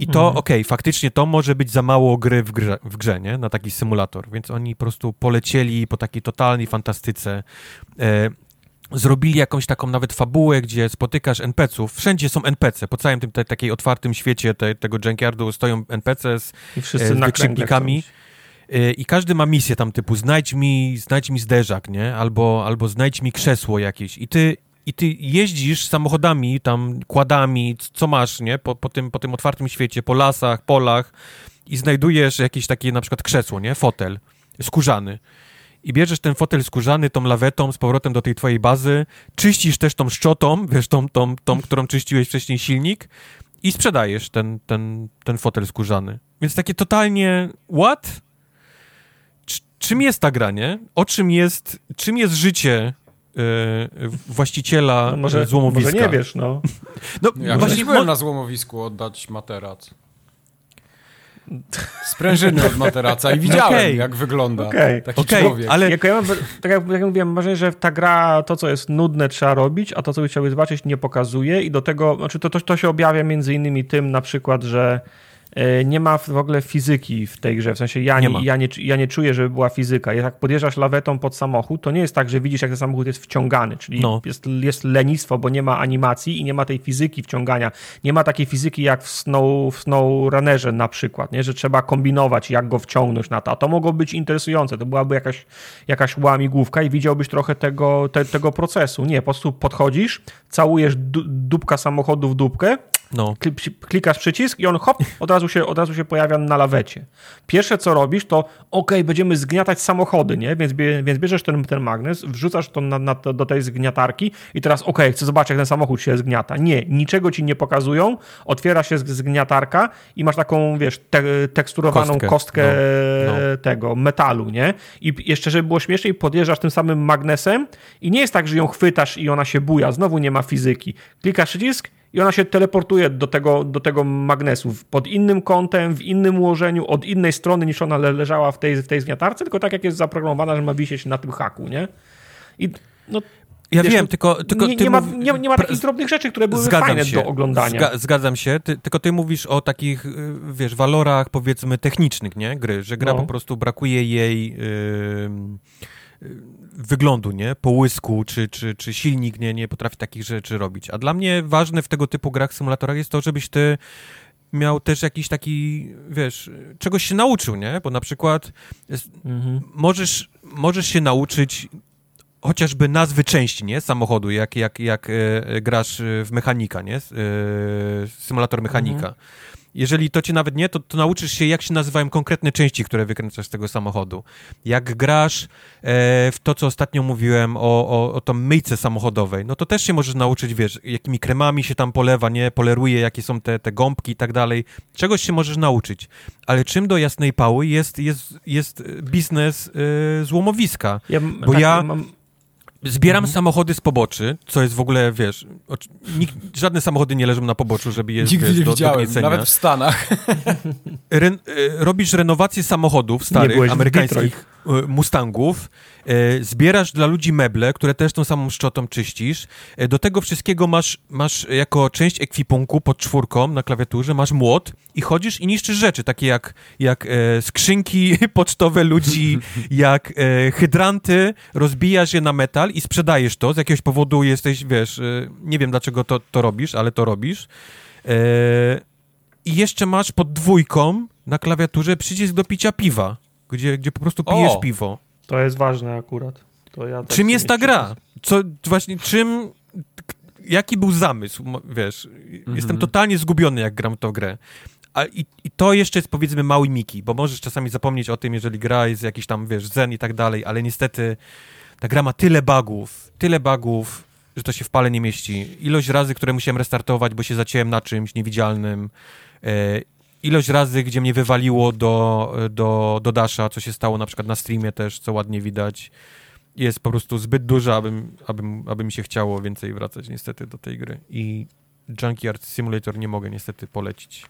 I to, mhm. okej, okay, faktycznie to może być za mało gry w grze, w grze, nie? Na taki symulator, więc oni po prostu polecieli po takiej totalnej fantastyce. E, zrobili jakąś taką nawet fabułę, gdzie spotykasz NPC-ów. Wszędzie są NPC, po całym tym te, takiej otwartym świecie te, tego Junkyardu stoją NPC z, I wszyscy e, z wykrzyknikami. E, I każdy ma misję tam typu znajdź mi, znajdź mi zderzak, nie? Albo, albo znajdź mi krzesło jakieś. I ty, i ty jeździsz samochodami, tam kładami, co masz, nie? Po, po, tym, po tym otwartym świecie, po lasach, polach i znajdujesz jakieś takie na przykład krzesło, nie? Fotel skórzany i bierzesz ten fotel skórzany, tą lawetą z powrotem do tej twojej bazy, czyścisz też tą szczotą, wiesz, tą, tą, tą którą czyściłeś wcześniej silnik i sprzedajesz ten, ten, ten fotel skórzany. Więc takie totalnie, what? czym jest ta gra, nie? O czym jest, czym jest życie właściciela no może, złomowiska. Może nie wiesz, no. (laughs) no ja właśnie byłem na złomowisku oddać materac. Sprężyny od materaca i widziałem, okay. jak wygląda okay. taki okay. człowiek. Ale... Jak ja mam, tak jak, jak mówiłem, wrażenie, że ta gra, to co jest nudne trzeba robić, a to co by chciałby zobaczyć nie pokazuje i do tego, znaczy to, to, to się objawia między innymi tym na przykład, że nie ma w ogóle fizyki w tej grze. W sensie ja nie, nie ja nie, ja nie czuję, żeby była fizyka. Jak podjeżdżasz lawetą pod samochód, to nie jest tak, że widzisz, jak ten samochód jest wciągany, czyli no. jest, jest lenistwo, bo nie ma animacji i nie ma tej fizyki wciągania. Nie ma takiej fizyki jak w Snow, w snow Runnerze na przykład, nie? że trzeba kombinować, jak go wciągnąć na to. A to mogło być interesujące. To byłaby jakaś, jakaś łamigłówka i widziałbyś trochę tego, te, tego procesu. Nie, po prostu podchodzisz, całujesz dupka samochodu w dupkę, no. klikasz przycisk i on hop, od razu, się, od razu się pojawia na lawecie. Pierwsze co robisz to ok, będziemy zgniatać samochody, nie? Więc, więc bierzesz ten, ten magnes, wrzucasz to na, na, do tej zgniatarki i teraz ok, chcę zobaczyć jak ten samochód się zgniata. Nie, niczego ci nie pokazują, otwiera się zgniatarka i masz taką, wiesz, te, teksturowaną kostkę, kostkę no. No. tego metalu, nie? I jeszcze, żeby było śmieszniej, podjeżdżasz tym samym magnesem i nie jest tak, że ją chwytasz i ona się buja, znowu nie ma fizyki. Klikasz przycisk i ona się teleportuje do tego, do tego magnesu pod innym kątem, w innym ułożeniu, od innej strony niż ona leżała w tej, w tej zgniatarce, tylko tak jak jest zaprogramowana, że ma wisieć na tym haku, nie? I no, ja wiesz, wiem, no, tylko, tylko nie, nie, ma, nie, nie, ma takich drobnych rzeczy, które były fajne się, do oglądania. Zga, zgadzam się, ty, tylko ty mówisz o takich, y, wiesz, walorach powiedzmy technicznych, nie? Gry, że gra no. po prostu brakuje jej... Yy wyglądu, nie? Połysku, czy, czy, czy silnik nie, nie potrafi takich rzeczy robić. A dla mnie ważne w tego typu grach, symulatorach jest to, żebyś ty miał też jakiś taki, wiesz, czegoś się nauczył, nie? Bo na przykład jest, mhm. możesz, możesz się nauczyć chociażby nazwy części, nie? Samochodu, jak, jak, jak e, grasz w mechanika, nie? E, symulator mechanika. Mhm jeżeli to cię nawet nie, to, to nauczysz się, jak się nazywają konkretne części, które wykręcasz z tego samochodu. Jak grasz e, w to, co ostatnio mówiłem o, o, o tą myjce samochodowej, no to też się możesz nauczyć, wiesz, jakimi kremami się tam polewa, nie, poleruje, jakie są te, te gąbki i tak dalej. Czegoś się możesz nauczyć. Ale czym do jasnej pały jest, jest, jest biznes e, złomowiska? Ja, Bo tak, ja mam Zbieram mhm. samochody z poboczy, co jest w ogóle, wiesz, nikt, żadne samochody nie leżą na poboczu, żeby je Nigdy wiesz, nie do, widziałem, do nawet w Stanach. E, robisz renowację samochodów starych, amerykańskich e, Mustangów, zbierasz dla ludzi meble, które też tą samą szczotą czyścisz. Do tego wszystkiego masz, masz jako część ekwipunku pod czwórką na klawiaturze, masz młot i chodzisz i niszczysz rzeczy, takie jak, jak skrzynki (laughs) pocztowe ludzi, (laughs) jak hydranty, rozbijasz je na metal i sprzedajesz to, z jakiegoś powodu jesteś, wiesz, e, nie wiem dlaczego to, to robisz, ale to robisz. E, I jeszcze masz pod dwójką na klawiaturze przycisk do picia piwa, gdzie, gdzie po prostu pijesz o, piwo. To jest ważne akurat. To ja tak czym jest ta gra? Co, właśnie, czym, jaki był zamysł, wiesz, jestem totalnie zgubiony, jak gram w tą grę. A i, I to jeszcze jest, powiedzmy, mały Miki, bo możesz czasami zapomnieć o tym, jeżeli gra jest jakiś tam, wiesz, zen i tak dalej, ale niestety ta gra ma tyle bugów, tyle bugów, że to się w pale nie mieści. Ilość razy, które musiałem restartować, bo się zaciąłem na czymś niewidzialnym, e, ilość razy, gdzie mnie wywaliło do, do, do Dasha, co się stało na przykład na streamie też, co ładnie widać, jest po prostu zbyt duża, abym, abym, aby mi się chciało więcej wracać niestety do tej gry. I Junkyard Simulator nie mogę niestety polecić.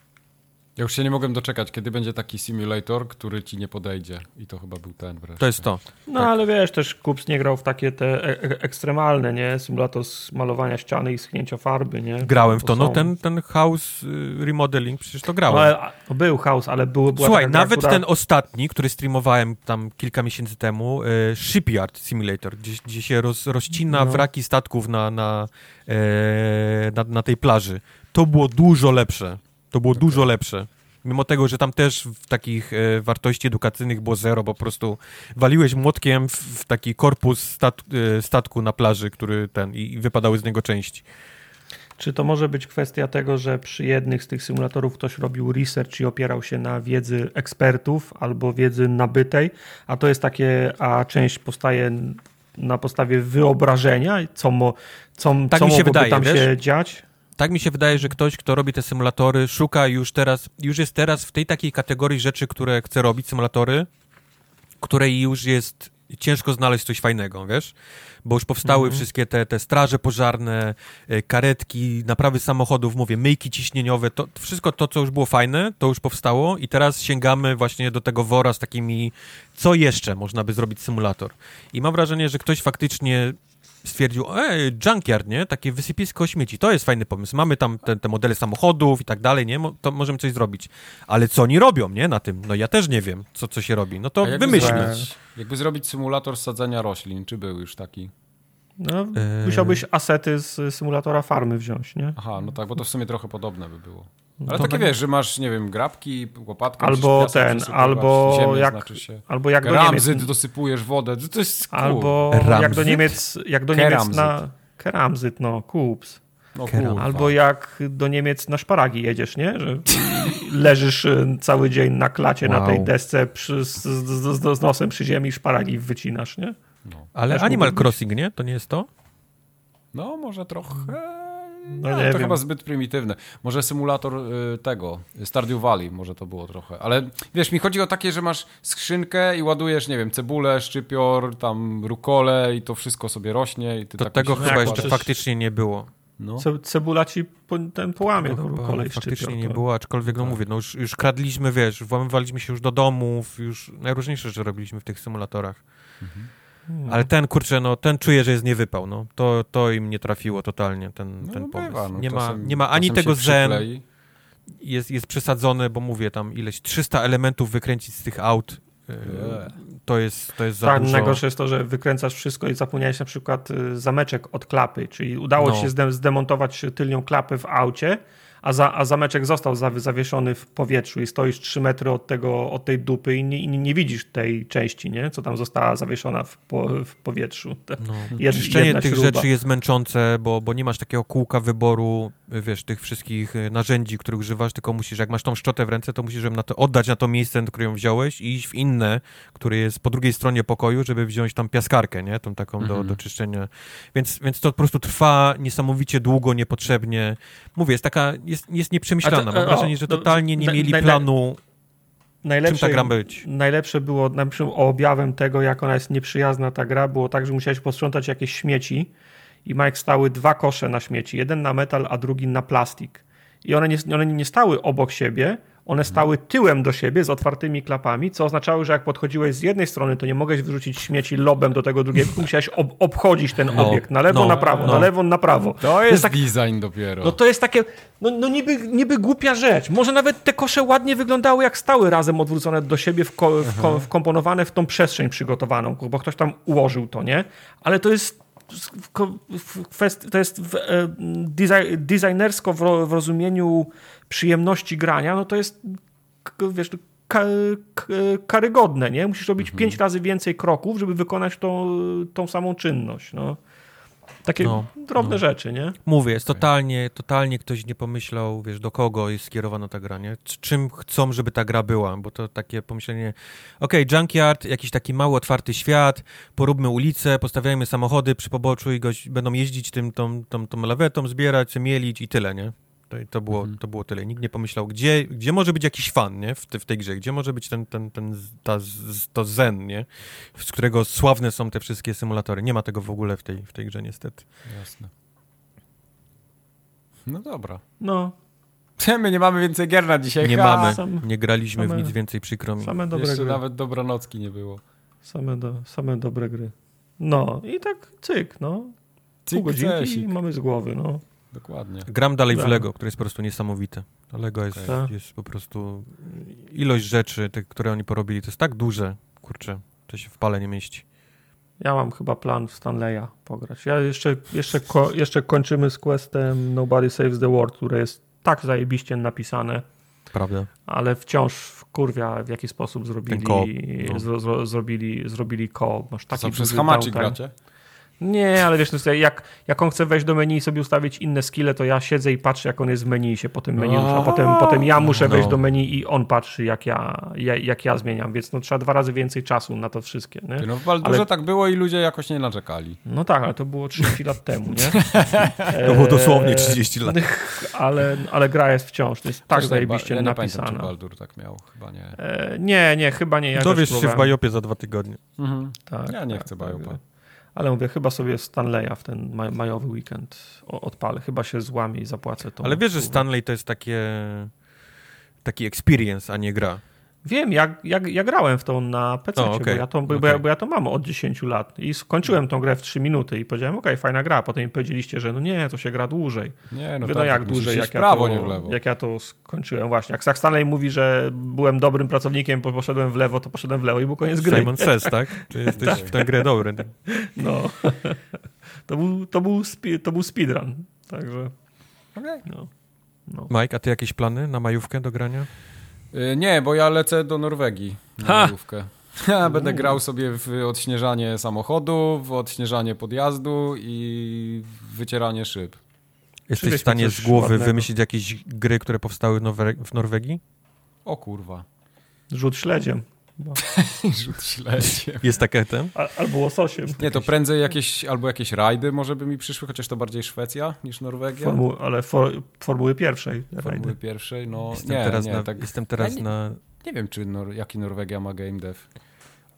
Ja już się nie mogłem doczekać, kiedy będzie taki simulator, który ci nie podejdzie. I to chyba był ten wreszcie. To jest to. No ale wiesz, też Kups nie grał w takie te e e ekstremalne, nie? Symulator z malowania ściany i schnięcia farby, nie? Grałem w to, no są- ten, ten house y, remodeling, przecież to No, grałem. ale, a- no, był ale był, była Słuchaj, taka gra, nawet która... ten ostatni, który streamowałem tam kilka miesięcy temu, e, Shipyard Simulator, gdzie, gdzie się roz, rozcina No. wraki statków na, na, e, na, na tej plaży, to było dużo lepsze. To było dużo lepsze. Mimo tego, że tam też w takich e, wartości edukacyjnych było zero, bo po prostu waliłeś młotkiem w, w taki korpus stat, e, statku na plaży, który ten i, i wypadały z niego części. Czy to może być kwestia tego, że przy jednych z tych symulatorów ktoś robił research i opierał się na wiedzy ekspertów albo wiedzy nabytej, a to jest takie, a część powstaje na podstawie wyobrażenia, co, mo, co, Tak co mi się wydaje, tam wiesz? się dziać? Tak mi się wydaje, że ktoś, kto robi te symulatory, szuka już teraz, już jest teraz w tej takiej kategorii rzeczy, które chce robić, symulatory, której już jest ciężko znaleźć coś fajnego, wiesz? Bo już powstały Mhm. wszystkie te, te straże pożarne, e, karetki, naprawy samochodów, mówię, myjki ciśnieniowe, to wszystko to, co już było fajne, to już powstało i teraz sięgamy właśnie do tego wora z takimi, co jeszcze można by zrobić symulator. I mam wrażenie, że ktoś faktycznie stwierdził, ej, junkyard, nie? Takie wysypisko śmieci, to jest fajny pomysł. Mamy tam te, te modele samochodów i tak dalej, nie? Mo- To możemy coś zrobić. Ale co oni robią, nie? Na tym? No ja też nie wiem, co, co się robi. No to A jakby wymyślmy. Zrobić, jakby zrobić symulator sadzenia roślin, czy był już taki? No. Musiałbyś asety z symulatora farmy wziąć, nie? Aha, no tak, bo to w sumie trochę podobne by było. Ale To takie tak- wiesz, że masz, nie wiem, grabki, łopatkę, Albo ten, albo jak- znaczy się. Albo jak do Niemiec... Ramzyt dosypujesz wodę, to jest cool. Albo jak do Ramzyt? Niemiec, jak do Niemiec Keramzyt. na... Keramzyt, no, kups. no, Keram. Albo jak do Niemiec na szparagi jedziesz, nie? Że leżysz y, cały dzień na klacie na Wow. tej desce przy, z, z, z, nosem przy ziemi, szparagi wycinasz, nie? No. Ale Też Animal mógłby być. Crossing, nie? To nie jest to? no, może trochę... No nie, nie to wiem. chyba zbyt prymitywne. Może symulator y, tego, Stardew Valley, może to było trochę. Ale wiesz, mi chodzi o takie, że masz skrzynkę i ładujesz, nie wiem, cebulę, szczypior, tam rukole i to wszystko sobie rośnie. I ty To tak tego chyba jeszcze przecież- faktycznie nie było. No. Ce, cebula ci po, ten połamie Tego tą kolej faktycznie szczypior, nie to- było, aczkolwiek no Tak. mówię, no już, już kradliśmy, wiesz, włamywaliśmy się już do domów, już najróżniejsze rzeczy robiliśmy w tych symulatorach. Hmm. Ale ten, kurczę, no ten czuję, że jest niewypał, no. To, to im nie trafiło totalnie, ten, No, ten pomysł. bywa, no, nie, ma, czasem- nie ma ani tego zen, przyklei. jest, jest przesadzone, bo mówię tam ileś 300 elementów wykręcić z tych aut. Nie. To jest, to jest za Tak, dużo. najgorsze jest to, że wykręcasz wszystko i zapomniałeś na przykład y, zameczek od klapy, czyli udało No. ci się zdem- zdemontować tylnią klapę w aucie, a, za, a zameczek został zawi- zawieszony w powietrzu i stoisz 3 metry od, tego, od tej dupy i nie, i nie widzisz tej części, nie? co tam została zawieszona w, po, w powietrzu. No. tych śruba. rzeczy jest męczące, bo, bo nie masz takiego kółka wyboru, wiesz, tych wszystkich y, narzędzi, których używasz, tylko musisz, jak masz tą szczotę w ręce, to musisz ją na to oddać na to miejsce, na które ją wziąłeś i iść w inne, które jest po drugiej stronie pokoju, żeby wziąć tam piaskarkę, nie? Tą taką do, Mhm. do czyszczenia. Więc, więc to po prostu trwa niesamowicie długo, niepotrzebnie. Mówię, jest taka, jest, jest nieprzemyślana. A to- Mam o, wrażenie, że no, totalnie nie mieli planu, czym Najlepsze, ta gra być. najlepsze było, na przykład objawem tego, jak ona jest nieprzyjazna ta gra, było tak, że musiałeś posprzątać jakieś śmieci i Mike stały dwa kosze na śmieci, jeden na metal, a drugi na plastik. I one nie, one nie stały obok siebie, one stały tyłem do siebie z otwartymi klapami, co oznaczało, że jak podchodziłeś z jednej strony, to nie mogłeś wyrzucić śmieci lobem do tego drugiego, musiałeś ob obchodzić ten No, obiekt na lewo, no, na prawo, no. na lewo, na prawo. To jest tak- design dopiero. No to jest takie, no, no niby, niby głupia rzecz. Może nawet te kosze ładnie wyglądały, jak stały razem odwrócone do siebie, wko, wko, wkomponowane w tą przestrzeń przygotowaną, bo ktoś tam ułożył to, nie? Ale to jest to jest e, design, designersko w rozumieniu przyjemności grania, no to jest wiesz, ka ka karygodne, nie? Musisz robić Mhm. pięć razy więcej kroków, żeby wykonać tą, tą samą czynność, no. Takie No, drobne no. rzeczy, nie? Mówię, jest totalnie, totalnie ktoś nie pomyślał, wiesz, do kogo jest skierowana ta gra, nie? Czym chcą, żeby ta gra była, bo to takie pomyślenie, okej, junkyard, jakiś taki mały, otwarty świat, poróbmy ulicę, postawiajmy samochody przy poboczu i goś, będą jeździć tym, tą, tą, tą lawetą, zbierać, mielić i tyle, nie? To, to, było, Mhm. to było tyle. Nikt nie pomyślał, gdzie, gdzie może być jakiś fan, nie? W, te, w tej grze, gdzie może być ten, ten, ten ta, to zen, nie? Z którego sławne są te wszystkie symulatory. Nie ma tego w ogóle w tej, w tej grze, niestety. Jasne. No dobra. No, (laughs) My nie mamy więcej gier na dzisiaj. Nie ha! mamy, sam- nie graliśmy w same- nic więcej, przykro mi. same dobre Jeszcze gry. nawet dobranocki nie było. Same, do, same dobre gry. No i tak cyk, no. Pół Cyk, godzinki i mamy z głowy, no. Dokładnie. Gram dalej w Tak. Lego, które jest po prostu niesamowite. Lego jest, Okej. Tak. jest po prostu... Ilość rzeczy, te, które oni porobili, to jest tak duże, kurczę, to się w pale nie mieści. Ja mam chyba plan w Stanleya pograć. Ja jeszcze, jeszcze, ko, jeszcze kończymy z questem Nobody Saves the World, które jest tak zajebiście napisane, Prawda? ale wciąż wkurwia w jaki sposób zrobili, koop, no. zro, zro, zrobili, zrobili koop. Masz taki Co, przez duży hamaczy downtime. gracie? Nie, ale wiesz, jest jak, jak on chce wejść do menu i sobie ustawić inne skille, to ja siedzę i patrzę, jak on jest w menu i się po tym menu rusza. Potem, potem ja muszę wejść No. do menu i on patrzy, jak ja, ja, jak ja zmieniam, więc no, trzeba dwa razy więcej czasu na to wszystkie. Nie? No w Baldurze Ale- tak było i ludzie jakoś nie narzekali. No tak, ale to było 30 lat temu, nie? (laughs) To było dosłownie Eee, 30 lat. Ale, ale gra jest wciąż, to jest tak Zresztą zajebiście ja nie pamiętam, czy napisana. Baldur tak miał. Chyba nie. E, nie, nie, chyba nie. Ja Dowiesz też się w. Bajopie za dwa tygodnie. Mhm. Tak, Ja nie tak, chcę tak. Ale mówię, chyba sobie Stanleya w ten maj, majowy weekend odpalę. Chyba się złamię i zapłacę to. Ale wiesz, że Stanley to jest takie... Taki experience, a nie gra. Wiem, ja, ja, ja grałem w tą na PC, O, okej, bo, ja to, bo, okej. ja, bo ja to mam od 10 lat i skończyłem tą grę w 3 minuty i powiedziałem, okej, fajna gra. Potem mi powiedzieliście, że no nie, to się gra dłużej. Nie, no, tak, no jak tak, dłużej, jak iść ja, prawo, to, nie w lewo. jak ja to skończyłem właśnie. Jak Zach Stanley mówi, że byłem dobrym pracownikiem, bo poszedłem w lewo, to poszedłem w lewo i był koniec gry. Simon Says, tak? Czy jesteś w tę grę dobry? (laughs) No. to, był, to, był spi, to był speedrun, także Okej. no. no. Mike, a ty jakieś plany na majówkę do grania? Y, Nie, bo ja lecę do Norwegii na. (laughs) Ja będę grał sobie w odśnieżanie samochodu, w odśnieżanie podjazdu i w wycieranie szyb. Jesteś w stanie z głowy ładnego. wymyślić jakieś gry, które powstały w Norwegii? O kurwa. Rzut śledziem. (laughs) Rzut śledziem. Jest takie ten? A, albo łososiem. Nie, to prędzej jakieś, albo jakieś rajdy może by mi przyszły, chociaż to bardziej Szwecja niż Norwegia. Formu, ale for, formuły pierwszej. Formuły rajdy. pierwszej, no Jestem nie, teraz, nie, na, tak, jestem teraz Ja nie- na... nie wiem, czy Nor- jaki Norwegia ma game dev.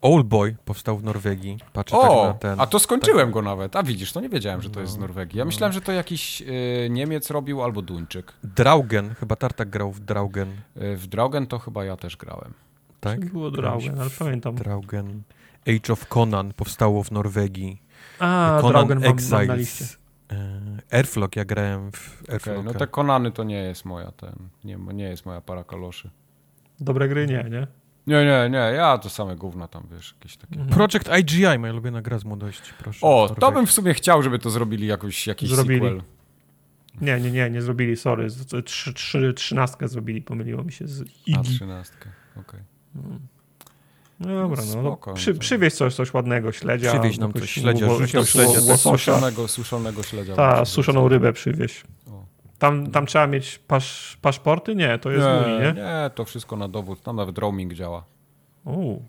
Oldboy powstał w Norwegii. Patrzę O, tak na ten. a to skończyłem go nawet. A widzisz, to nie wiedziałem, że to jest z No, Norwegii. Ja myślałem, że to jakiś y, Niemiec robił albo Duńczyk. Draugen, chyba Tartak grał w Draugen, Y, w Draugen to chyba ja też grałem. Tak? Było Draugen, ale pamiętam. Draugen. Age of Conan powstało w Norwegii. A, Conan Draugen mam, mam na liście. Exiles. E, Airflock, ja grałem w Airflocka. no te Konany to nie jest moja ten, nie, nie jest moja para kaloszy. Dobre gry nie, nie? Nie, nie, nie, ja to same gówna tam, wiesz, jakieś takie. Mhm. Project IGI, moja ulubiona gra z młodości, proszę. O, Norwegii. to bym w sumie chciał, żeby to zrobili jakoś, jakiś Zrobili. sequel. Nie, nie, nie, nie zrobili, sorry. Trzy, trzy, trzynastkę zrobili, pomyliło mi się z A, Igi. trzynastkę, okej. No dobra, no. Spoko, Przy, no. przywieź coś, coś ładnego, śledzia. Przywieź nam coś, śledzia, rzuć nam śledzia, tak. Łososia. Suszonego, suszonego śledzia. Ta, suszoną rybę przywieź. O. Tam, tam trzeba mieć pasz, paszporty? Nie, to jest nie, Unii, nie? nie, to wszystko na dowód. Tam nawet roaming działa. Uuu,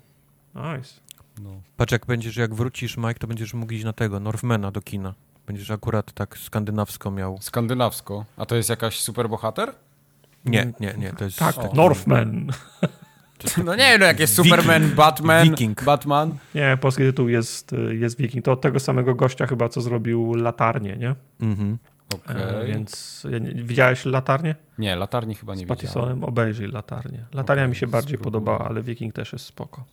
nice. No. Patrz, jak będziesz, jak wrócisz, Mike, to będziesz mógł iść na tego, Northmana do kina. Będziesz akurat tak skandynawsko miał. Skandynawsko. A to jest jakaś superbohater? Nie, nie, nie, to jest... Tak, taki- Northman. (laughs) (laughs) No nie, no jak jest Superman, Batman, Wiking. Batman. Nie, polski tytuł jest, jest Viking. To od tego samego gościa chyba, co zrobił Latarnię, nie? Mhm. Okej. E, więc ja nie, widziałeś Latarnię? Nie, latarni chyba nie Z widziałem. Pattisonem? Obejrzyj Latarnię. Latarnia Okej, mi się bardziej spróbuję. podobała, ale Viking też jest spoko.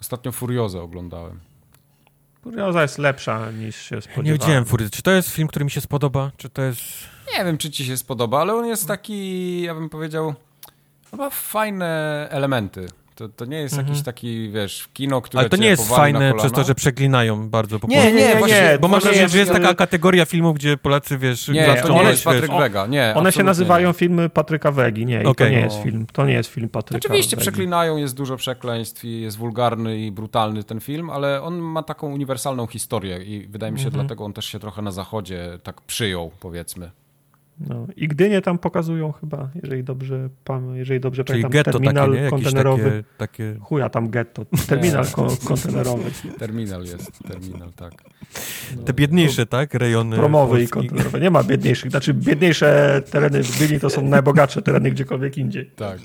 Ostatnio Furiozę oglądałem. Kurioza jest lepsza niż się spodziewałem. Nie widziałem Fury. Czy to jest film, który mi się spodoba? Czy to jest... Nie wiem, czy ci się spodoba, ale on jest taki, ja bym powiedział, chyba fajne elementy To, to nie jest Mhm. jakiś taki, wiesz, kino, które Ale to nie jest fajne przez to, że przeklinają bardzo po Nie, prostu. nie, właśnie, Bo nie wrażenie, że jest że- taka kategoria filmów, gdzie Polacy, wiesz... Nie, to nie one- jest Patryk wiesz, Wega, nie. One się nazywają nie. filmy Patryka Wegi, nie, i to nie jest No. film, to nie jest film Patryka Oczywiście Wegi. przeklinają, jest dużo przekleństw i jest wulgarny i brutalny ten film, ale on ma taką uniwersalną historię i wydaje mi się, Mhm. dlatego on też się trochę na zachodzie tak przyjął, powiedzmy. No. I Gdynię tam pokazują chyba, jeżeli dobrze, jeżeli dobrze Czyli pamiętam, getto takie, terminal nie? Kontenerowy. takie... takie... Chuja tam getto, terminal ko- (laughs) kontenerowy, Terminal jest, terminal, tak. Te biedniejsze, tak? Rejony promowy i Polski. kontenerowy. Nie ma biedniejszych, znaczy biedniejsze tereny w Gdyni to są (laughs) najbogatsze tereny gdziekolwiek indziej. Tak.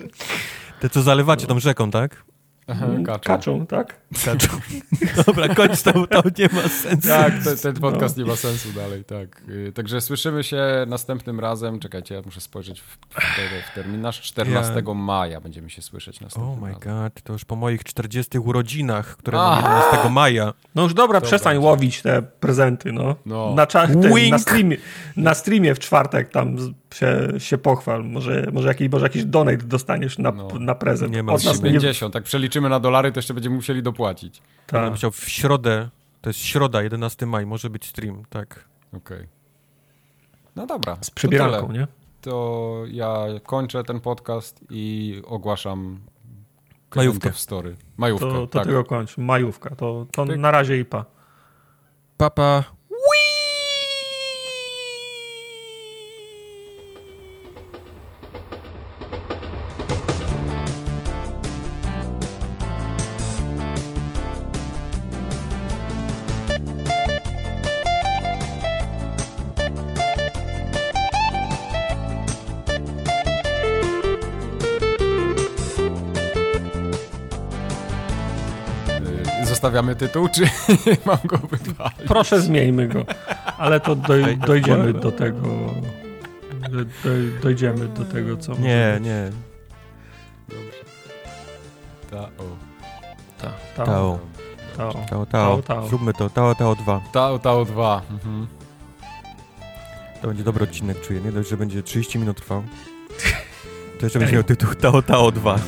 Te, co zalewacie tą rzeką, tak? Aha, kaczą. Kaczą, tak? Kaczą. (laughs) Dobra, kończ to, to nie ma sensu. Tak, te, ten podcast nie ma sensu dalej, tak. Y, Także słyszymy się następnym razem. Czekajcie, ja muszę spojrzeć w, w, w terminarz. 14 maja będziemy się słyszeć następnym Oh my razem. god, to już po moich 40 urodzinach, które mam 11 maja. No już dobra, Dobra. przestań łowić te prezenty, no. No. Na, cza- ten, na, streamie, na streamie w czwartek tam się, się pochwal. Może, może, jakiś, może jakiś donate dostaniesz na, No. na prezent. Nie ma Od nas nie, 50, tak przeliczymy na dolary, to jeszcze będziemy musieli dopłacić. Będę tak. musiał w środę, to jest środa, 11 maj, może być stream, tak. Okej. No dobra. Z przebieranką, nie? To ja kończę ten podcast i ogłaszam Majówkę. w story. Majówkę, To, to tak. tego kończ. Majówka. To, to na razie i pa. Papa. Y, Zostawiamy tytuł, czy (laughs) mam go wywalić? Proszę zmieńmy go. Ale to doj, dojdziemy do tego. Doj, dojdziemy do tego, co. Nie, być. nie. Ta, o. Ta, ta, Tao. ta, Tao, Tao, tao. tao. Zróbmy to. Tao, tao 2. Tao, Tao 2. Mhm. To będzie dobry odcinek, czuję. Nie dość, że będzie 30 minut trwał. To jeszcze będzie miał tytuł Tao, tao 2.